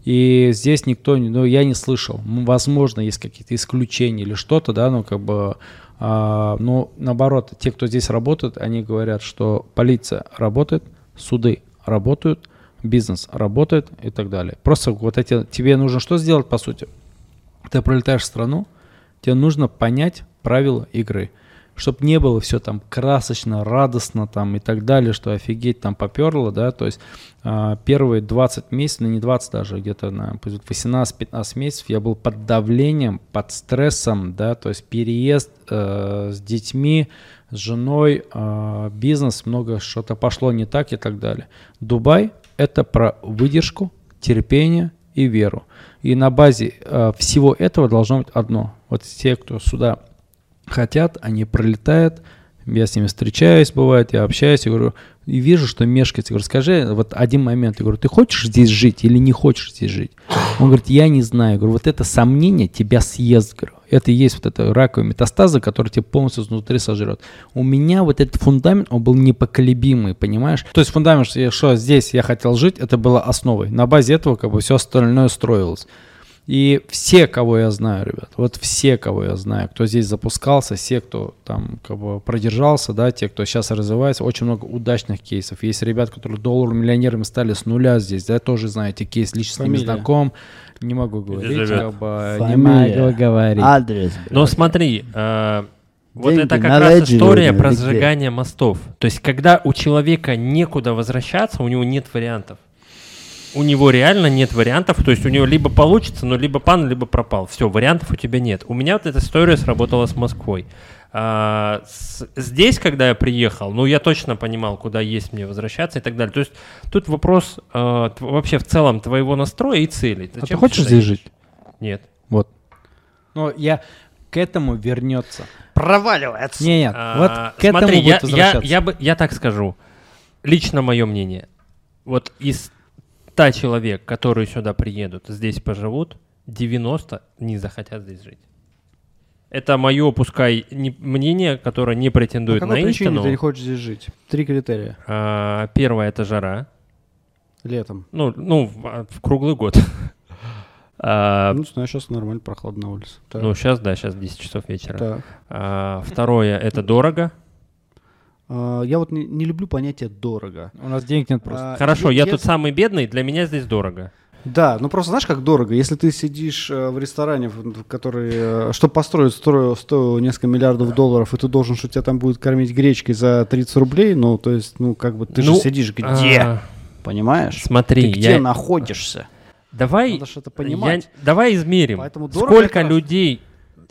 Speaker 2: И здесь никто, ну, я не слышал. Возможно, есть какие-то исключения или что-то, да, но как бы, а, но наоборот, те, кто здесь работает, они говорят, что полиция работает, суды работают, бизнес работает и так далее. Просто вот эти, тебе нужно что сделать, по сути? Ты пролетаешь в страну, тебе нужно понять правила игры чтобы не было все там красочно, радостно там и так далее, что офигеть там поперло, да, то есть э, первые 20 месяцев, ну не 20 даже, где-то на 18-15 месяцев я был под давлением, под стрессом, да, то есть переезд э, с детьми, с женой, э, бизнес, много что-то пошло не так и так далее. Дубай — это про выдержку, терпение и веру. И на базе э, всего этого должно быть одно. Вот те, кто сюда хотят, они пролетают, я с ними встречаюсь, бывает, я общаюсь, я говорю, и вижу, что мешкается. Я говорю, скажи, вот один момент, я говорю, ты хочешь здесь жить или не хочешь здесь жить? Он говорит, я не знаю. Я говорю, вот это сомнение тебя съест, говорю. Это и есть вот эта раковая метастаза, которая тебя полностью изнутри сожрет. У меня вот этот фундамент, он был непоколебимый, понимаешь? То есть фундамент, что здесь я хотел жить, это было основой. На базе этого как бы все остальное строилось. И все, кого я знаю, ребят, вот все, кого я знаю, кто здесь запускался, все, кто там как бы продержался, да, те, кто сейчас развивается, очень много удачных кейсов. Есть ребят, которые доллар миллионерами стали с нуля здесь, да, тоже знаете кейс, лично с ними знаком. Не могу говорить, как бы, не могу говорить.
Speaker 3: Адрес. Но смотри, э, вот это как раз история про сжигание мостов. То есть, когда у человека некуда возвращаться, у него нет вариантов у него реально нет вариантов, то есть у него либо получится, но либо пан, либо пропал. Все, вариантов у тебя нет. У меня вот эта история сработала с Москвой. А, с, здесь, когда я приехал, ну, я точно понимал, куда есть мне возвращаться и так далее. То есть тут вопрос а, вообще в целом твоего настроя и целей.
Speaker 2: Зачем а ты хочешь здесь жить?
Speaker 3: Нет.
Speaker 2: Вот. Но я к этому вернется.
Speaker 3: Проваливается.
Speaker 2: Нет, нет. А, вот к этому
Speaker 3: смотри, я, я, я, бы, я так скажу. Лично мое мнение. Вот из 100 человек, которые сюда приедут, здесь поживут, 90 не захотят здесь жить. Это мое, пускай, не, мнение, которое не претендует
Speaker 1: а
Speaker 3: на истину.
Speaker 1: ты не хочешь здесь жить? Три критерия.
Speaker 3: А, первое — это жара.
Speaker 1: Летом.
Speaker 3: Ну, ну в, в круглый год. (laughs)
Speaker 1: а, ну, знаю, сейчас нормально прохладно на улице.
Speaker 3: Так. Ну, сейчас, да, сейчас 10 часов вечера. Так. А, второе — это дорого.
Speaker 1: А, я вот не, не люблю понятие дорого.
Speaker 2: У нас денег нет просто.
Speaker 3: А, Хорошо, я, я тут самый бедный, для меня здесь дорого.
Speaker 1: Да, ну просто знаешь, как дорого. Если ты сидишь э, в ресторане, который, э, чтобы построить, строил, стоил несколько миллиардов долларов, и ты должен, что тебя там будет кормить гречкой за 30 рублей, ну, то есть, ну, как бы ты ну, же сидишь где? А... Понимаешь?
Speaker 3: Смотри,
Speaker 1: ты где я... находишься?
Speaker 3: Давай,
Speaker 1: Надо что-то понимать.
Speaker 3: Я... Давай измерим. Поэтому Сколько людей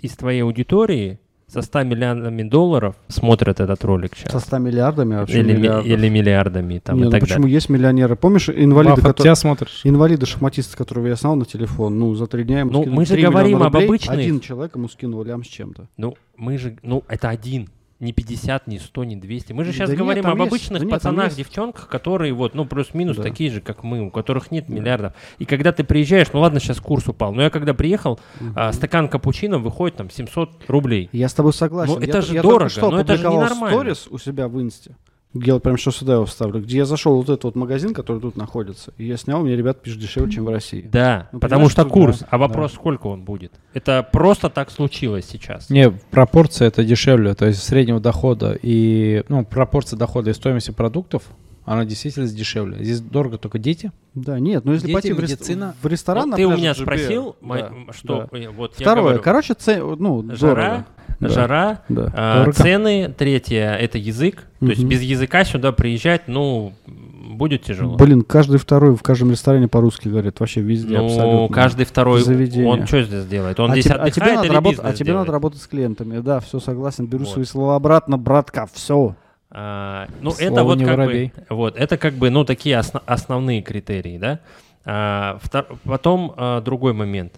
Speaker 3: из твоей аудитории со 100 миллиардами долларов смотрят этот ролик сейчас.
Speaker 1: Со 100 миллиардами вообще?
Speaker 3: Или, миллиардов. или миллиардами там Не, и ну так
Speaker 1: почему далее. есть миллионеры? Помнишь инвалиды,
Speaker 2: Баффет, которые... смотришь.
Speaker 1: Инвалиды шахматисты, которого я знал на телефон, ну за три дня ему
Speaker 3: Ну мы же говорим об обычных.
Speaker 1: Один человек ему скинул лям с чем-то.
Speaker 3: Ну мы же, ну это один не 50, не 100, не 200. Мы же сейчас да говорим нет, об есть. обычных да пацанах, нет, девчонках, которые вот, ну, плюс-минус да. такие же, как мы, у которых нет да. миллиардов. И когда ты приезжаешь, ну ладно, сейчас курс упал, но я когда приехал, угу. а, стакан капучино выходит там 700 рублей.
Speaker 1: Я с тобой согласен.
Speaker 3: Ну, это я, же я дорого, что но это же ненормально.
Speaker 1: сторис у себя в инсте. Я вот прям что сюда его вставлю, где я зашел вот этот вот магазин, который тут находится, и я снял, мне ребят пишут дешевле, чем в России.
Speaker 3: Да, ну, потому что курс, да, а вопрос, да. сколько он будет? Это просто так случилось сейчас.
Speaker 2: Не, пропорция это дешевле, то есть среднего дохода и, ну, пропорция дохода и стоимости продуктов, она действительно дешевле. Здесь дорого только дети.
Speaker 1: Да, нет, но если дети, пойти медицина, в, ресторан,
Speaker 3: ну, ты у меня спросил, да, что
Speaker 1: да. вот Второе, я говорю, короче, ц... ну,
Speaker 3: жара, дорого да. жара, да. А, цены, третье это язык, угу. то есть без языка сюда приезжать, ну будет тяжело.
Speaker 1: Блин, каждый второй в каждом ресторане по-русски говорит, вообще везде ну, абсолютно.
Speaker 3: каждый второй, заведение. он что здесь делает? Он а здесь
Speaker 1: тебе,
Speaker 3: отдыхает
Speaker 1: а тебе надо
Speaker 3: или
Speaker 1: работать, А тебе делает? надо работать с клиентами, да, все согласен, беру вот. свои слова обратно, братка, все.
Speaker 3: А, ну Слово это вот как воробей. бы, вот это как бы, ну такие осно- основные критерии, да. А, втор- потом а, другой момент.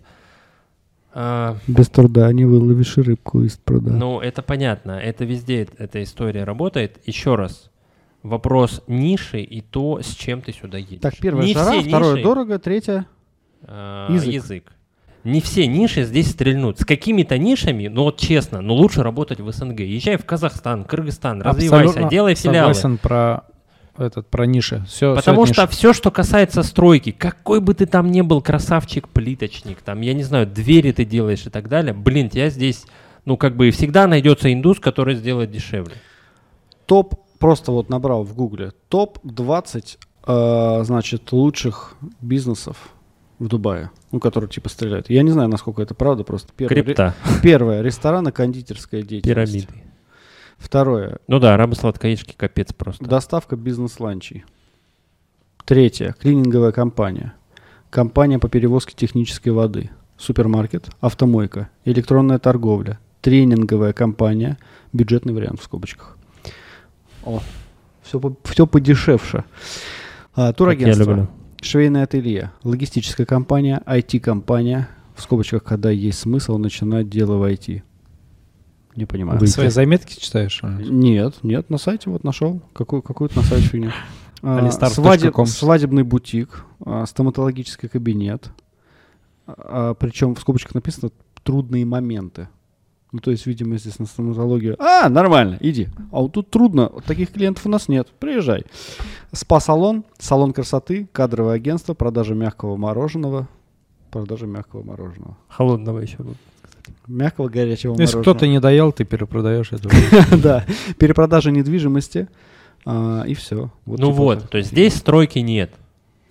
Speaker 1: А, Без труда не выловишь рыбку из пруда.
Speaker 3: Ну, это понятно. Это везде эта история работает. Еще раз. Вопрос ниши и то, с чем ты сюда едешь.
Speaker 1: Так, первое не жара, второе ниши, дорого, третье
Speaker 3: э, язык. язык. Не все ниши здесь стрельнут. С какими-то нишами, ну вот честно, ну лучше работать в СНГ. Езжай в Казахстан, Кыргызстан, развивайся,
Speaker 2: Абсолютно
Speaker 3: делай филиалы.
Speaker 2: Согласен про этот про ниши. Все,
Speaker 3: Потому что все, что касается стройки, какой бы ты там ни был красавчик, плиточник, там, я не знаю, двери ты делаешь и так далее, блин, я здесь, ну, как бы всегда найдется индус, который сделает дешевле.
Speaker 1: Топ, просто вот набрал в гугле, топ-20, э, значит, лучших бизнесов в Дубае, ну, которые типа стреляют. Я не знаю, насколько это правда, просто первое.
Speaker 3: Крипта.
Speaker 1: ре- первое, ресторано-кондитерская деятельность.
Speaker 3: Пирамиды.
Speaker 1: Второе,
Speaker 3: Ну да, арабы сладкоежки капец просто.
Speaker 1: доставка бизнес-ланчей. Третье, клининговая компания. Компания по перевозке технической воды. Супермаркет, автомойка, электронная торговля, тренинговая компания, бюджетный вариант в скобочках. О, все, все подешевше. А, турагентство. Швейное ателье, логистическая компания, IT-компания, в скобочках, когда есть смысл начинать дело в IT. Не понимаю.
Speaker 3: Вы-
Speaker 2: Свои заметки читаешь?
Speaker 1: Нет, нет, на сайте вот нашел. Какую, какую-то на сайте фигню. (laughs) А, свадеб- свадебный бутик, а, стоматологический кабинет. причем в скобочках написано трудные моменты. Ну, то есть, видимо, здесь на стоматологию. А, нормально, иди. А вот тут трудно, таких клиентов у нас нет. Приезжай. Спа-салон, салон красоты, кадровое агентство, продажа мягкого мороженого. Продажа мягкого мороженого.
Speaker 3: Холодного еще было.
Speaker 1: Мягкого горячего
Speaker 2: Если
Speaker 1: мороженого.
Speaker 2: кто-то не доел, ты перепродаешь это. (laughs)
Speaker 1: Да, перепродажа недвижимости. а, и все.
Speaker 3: ну вот, то есть здесь стройки нет.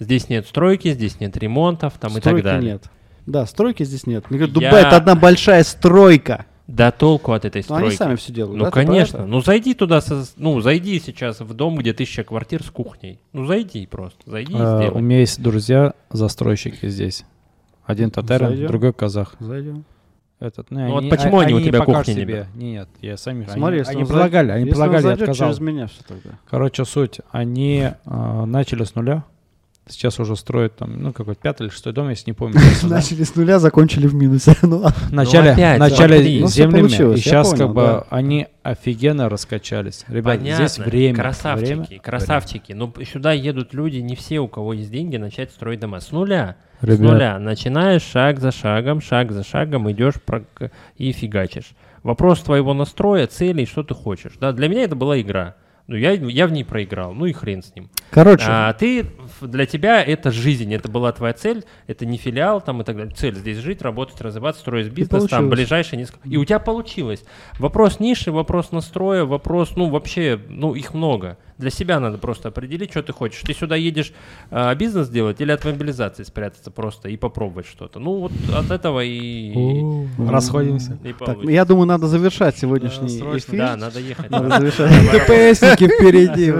Speaker 3: Здесь нет стройки, здесь нет ремонтов там и так далее.
Speaker 1: нет. Да, стройки здесь нет. Мне говорят,
Speaker 3: Я-
Speaker 1: Дубай это одна большая стройка.
Speaker 3: Да толку от этой стройки.
Speaker 1: они сами все делают.
Speaker 3: Ну,
Speaker 1: да,
Speaker 3: конечно. Ну, зайди туда, со- ну, зайди сейчас в дом, где тысяча квартир с кухней. Ну, зайди просто, зайди и
Speaker 2: А, У
Speaker 3: сделай.
Speaker 2: меня есть друзья застройщики здесь. Один татарин, другой казах.
Speaker 1: Зайдем.
Speaker 2: Этот,
Speaker 3: Ну вот почему они у
Speaker 2: не
Speaker 3: тебя кухни не
Speaker 2: себе. Нет, я сами.
Speaker 1: Смотри,
Speaker 2: они
Speaker 1: если
Speaker 2: они
Speaker 1: он
Speaker 2: предлагали, они предлагали, я
Speaker 1: зайдет
Speaker 2: отказал.
Speaker 1: через меня все тогда.
Speaker 2: Короче, суть. Они а, начали с нуля. Сейчас уже строят там, ну, какой-то пятый или шестой дом, если не помню. (laughs)
Speaker 1: Начали с нуля, закончили в минусе. (laughs) Ну.
Speaker 2: Начали,
Speaker 3: опять,
Speaker 2: начали.
Speaker 1: Ну, всё
Speaker 2: землями, и сейчас как бы они офигенно раскачались. Ребят, здесь время.
Speaker 3: красавчики, красавчики. Но сюда едут люди, не все, у кого есть деньги, начать строить дома. С нуля. С нуля. Начинаешь шаг за шагом, шаг за шагом, идешь и фигачишь. Вопрос твоего настроя, целей, что ты хочешь. Да, для меня это была игра. Ну, я, я в ней проиграл, ну и хрен с ним.
Speaker 1: Короче,
Speaker 3: А ты, для тебя это жизнь, это была твоя цель, это не филиал там и так далее. Цель здесь жить, работать, развиваться, строить бизнес, там ближайшие несколько... И у тебя получилось. Вопрос ниши, вопрос настроя, вопрос, ну вообще, ну их много. Для себя надо просто определить, что ты хочешь. Ты сюда едешь а, бизнес делать или от мобилизации спрятаться просто и попробовать что-то. Ну вот от этого и,
Speaker 2: Расходимся.
Speaker 3: и
Speaker 1: так,
Speaker 3: получится.
Speaker 1: я думаю, надо завершать сегодняшний
Speaker 2: срочно.
Speaker 1: эфир.
Speaker 3: Да, надо ехать.
Speaker 1: Надо завершать.
Speaker 2: ДПСники впереди.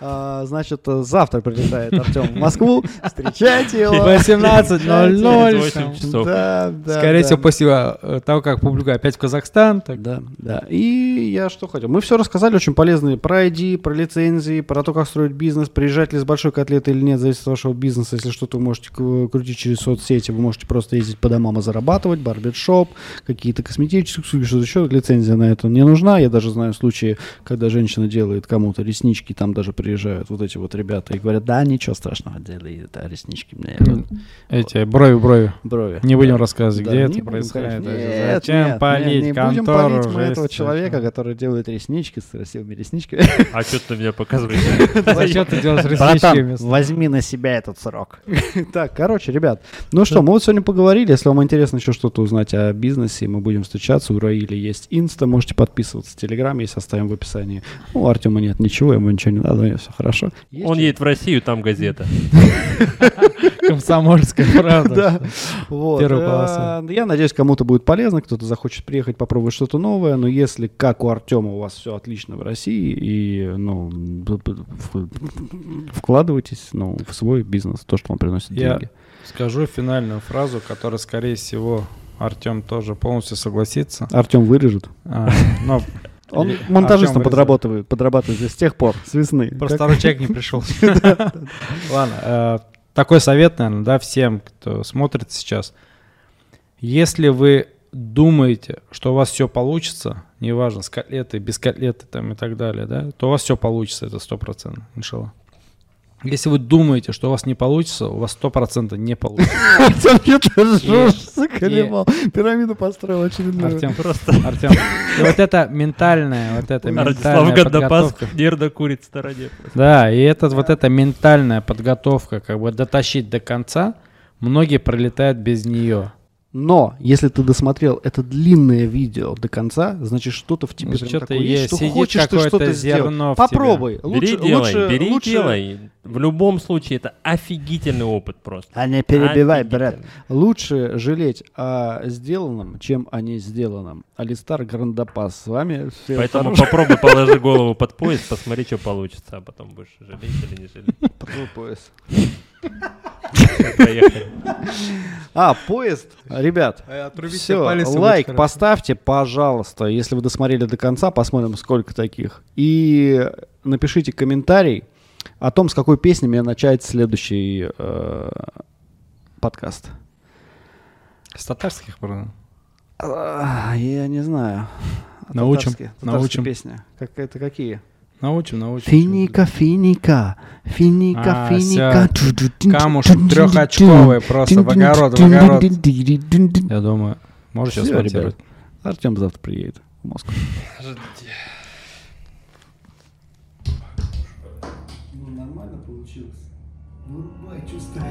Speaker 1: А, Значит, завтра прилетает Артем в Москву. Встречайте его.
Speaker 2: 18.00.
Speaker 3: 8 часов.
Speaker 1: Да, да,
Speaker 2: Скорее
Speaker 1: да.
Speaker 2: всего, после э, того, как публикую опять в Казахстан,
Speaker 1: Да, да. И я что хотел. Мы все рассказали очень полезные про ID, про лицензии, про то, как строить бизнес, приезжать ли с большой котлеты или нет, зависит от вашего бизнеса. Если что-то вы можете к- крутить через соцсети, вы можете просто ездить по домам и зарабатывать, барбершоп, какие-то косметические услуги, что-то еще. Лицензия на это не нужна. Я даже знаю случаи, когда женщина делает кому-то реснички, там даже приезжают вот эти вот ребята и говорят, да, ничего страшного, делай это, реснички мне.
Speaker 2: эти брови-брови.
Speaker 1: Брови.
Speaker 2: Не будем
Speaker 1: Да.
Speaker 2: рассказывать,
Speaker 1: Да,
Speaker 2: где это
Speaker 1: будем,
Speaker 2: происходит.
Speaker 1: конечно. Нет,
Speaker 2: Зачем
Speaker 1: нет,
Speaker 2: палить
Speaker 1: не, не будем палить мы этого человека, который делает реснички с красивыми ресничками.
Speaker 3: А что ты мне (laughs) показываешь?
Speaker 2: Зачем ты делаешь
Speaker 1: Братан,
Speaker 2: ресничками?
Speaker 1: возьми на себя этот срок. (laughs) Так, короче, ребят, ну что, мы вот сегодня поговорили. Если вам интересно еще что-то узнать о бизнесе, мы будем встречаться. У Раиля есть инста, можете подписываться. Телеграм есть, оставим в описании. Ну, у Артема нет ничего, ему ничего не надо, у него все хорошо.
Speaker 3: Он едет в Россию, там газета. (laughs)
Speaker 2: Комсомольская (laughs) правда.
Speaker 1: Да. Вот. Э. Я надеюсь, кому-то будет полезно, кто-то захочет приехать попробовать что-то новое. Но если, как у Артема, у вас все отлично в России, и ну, вкладывайтесь ну, в свой бизнес, то, что вам приносит
Speaker 2: Я
Speaker 1: деньги.
Speaker 2: скажу финальную фразу, которая, скорее всего, Артем тоже полностью согласится.
Speaker 1: Артем вырежет.
Speaker 2: А, (laughs) но
Speaker 1: Он монтажистом подрабатывает, подрабатывает с тех пор, с весны.
Speaker 2: Просто второй человек не пришел. (laughs) Ладно, э, такой совет, наверное, да, всем, кто смотрит сейчас. Если вы думаете, что у вас все получится, неважно, с котлетой, без котлеты там и так далее, да, то у вас все получится, это сто процентов, иншалла. Если вы думаете, что у вас не получится, у вас сто процентов не получится.
Speaker 1: Артем заколебал. Пирамиду построил очередную.
Speaker 2: Артем, просто. Артем. И вот это ментальная, вот это ментальная подготовка.
Speaker 3: нервно курит в стороне.
Speaker 2: Да, и это вот эта ментальная подготовка, как бы дотащить до конца, многие пролетают без нее.
Speaker 1: Но, если ты досмотрел это длинное видео до конца, значит, что-то в тебе
Speaker 2: Ну,
Speaker 1: прям
Speaker 2: что-то
Speaker 1: такое
Speaker 2: есть,
Speaker 1: что хочешь ты что-то сделать. Попробуй.
Speaker 3: Бери,
Speaker 1: Лучше,
Speaker 3: делай,
Speaker 1: лучше,
Speaker 3: бери,
Speaker 1: лучше-
Speaker 3: делай. В любом случае, это офигительный опыт просто.
Speaker 1: А не перебивай,
Speaker 3: Офигительный.
Speaker 1: брат. Лучше жалеть о сделанном, чем о не сделанном. Алистар Грандапас. С вами все
Speaker 3: Поэтому
Speaker 1: хорошего.
Speaker 3: попробуй положи голову под пояс, посмотри, что получится, а потом будешь жалеть или не жалеть.
Speaker 1: Твой пояс.
Speaker 3: Поехали. (laughs)
Speaker 1: А, поезд. Ребят, все, лайк поставьте, пожалуйста, если вы досмотрели до конца, посмотрим, сколько таких. И напишите комментарий о том, с какой песни мне начать следующий э, подкаст.
Speaker 2: С татарских, правда.
Speaker 1: А, Я не знаю.
Speaker 2: Научим,
Speaker 1: Татарские- татарские
Speaker 2: научим.
Speaker 1: песни. Как это какие?
Speaker 2: Научим, научим.
Speaker 1: Финика, финика, финика,
Speaker 2: А,
Speaker 1: финика.
Speaker 2: Камуш трехочковый просто в огород, в огород. Я думаю, можете
Speaker 1: Всё,
Speaker 2: смонтировать.
Speaker 1: ребят. Артем завтра приедет в Москву. Нормально получилось. Вырубай, чувствую.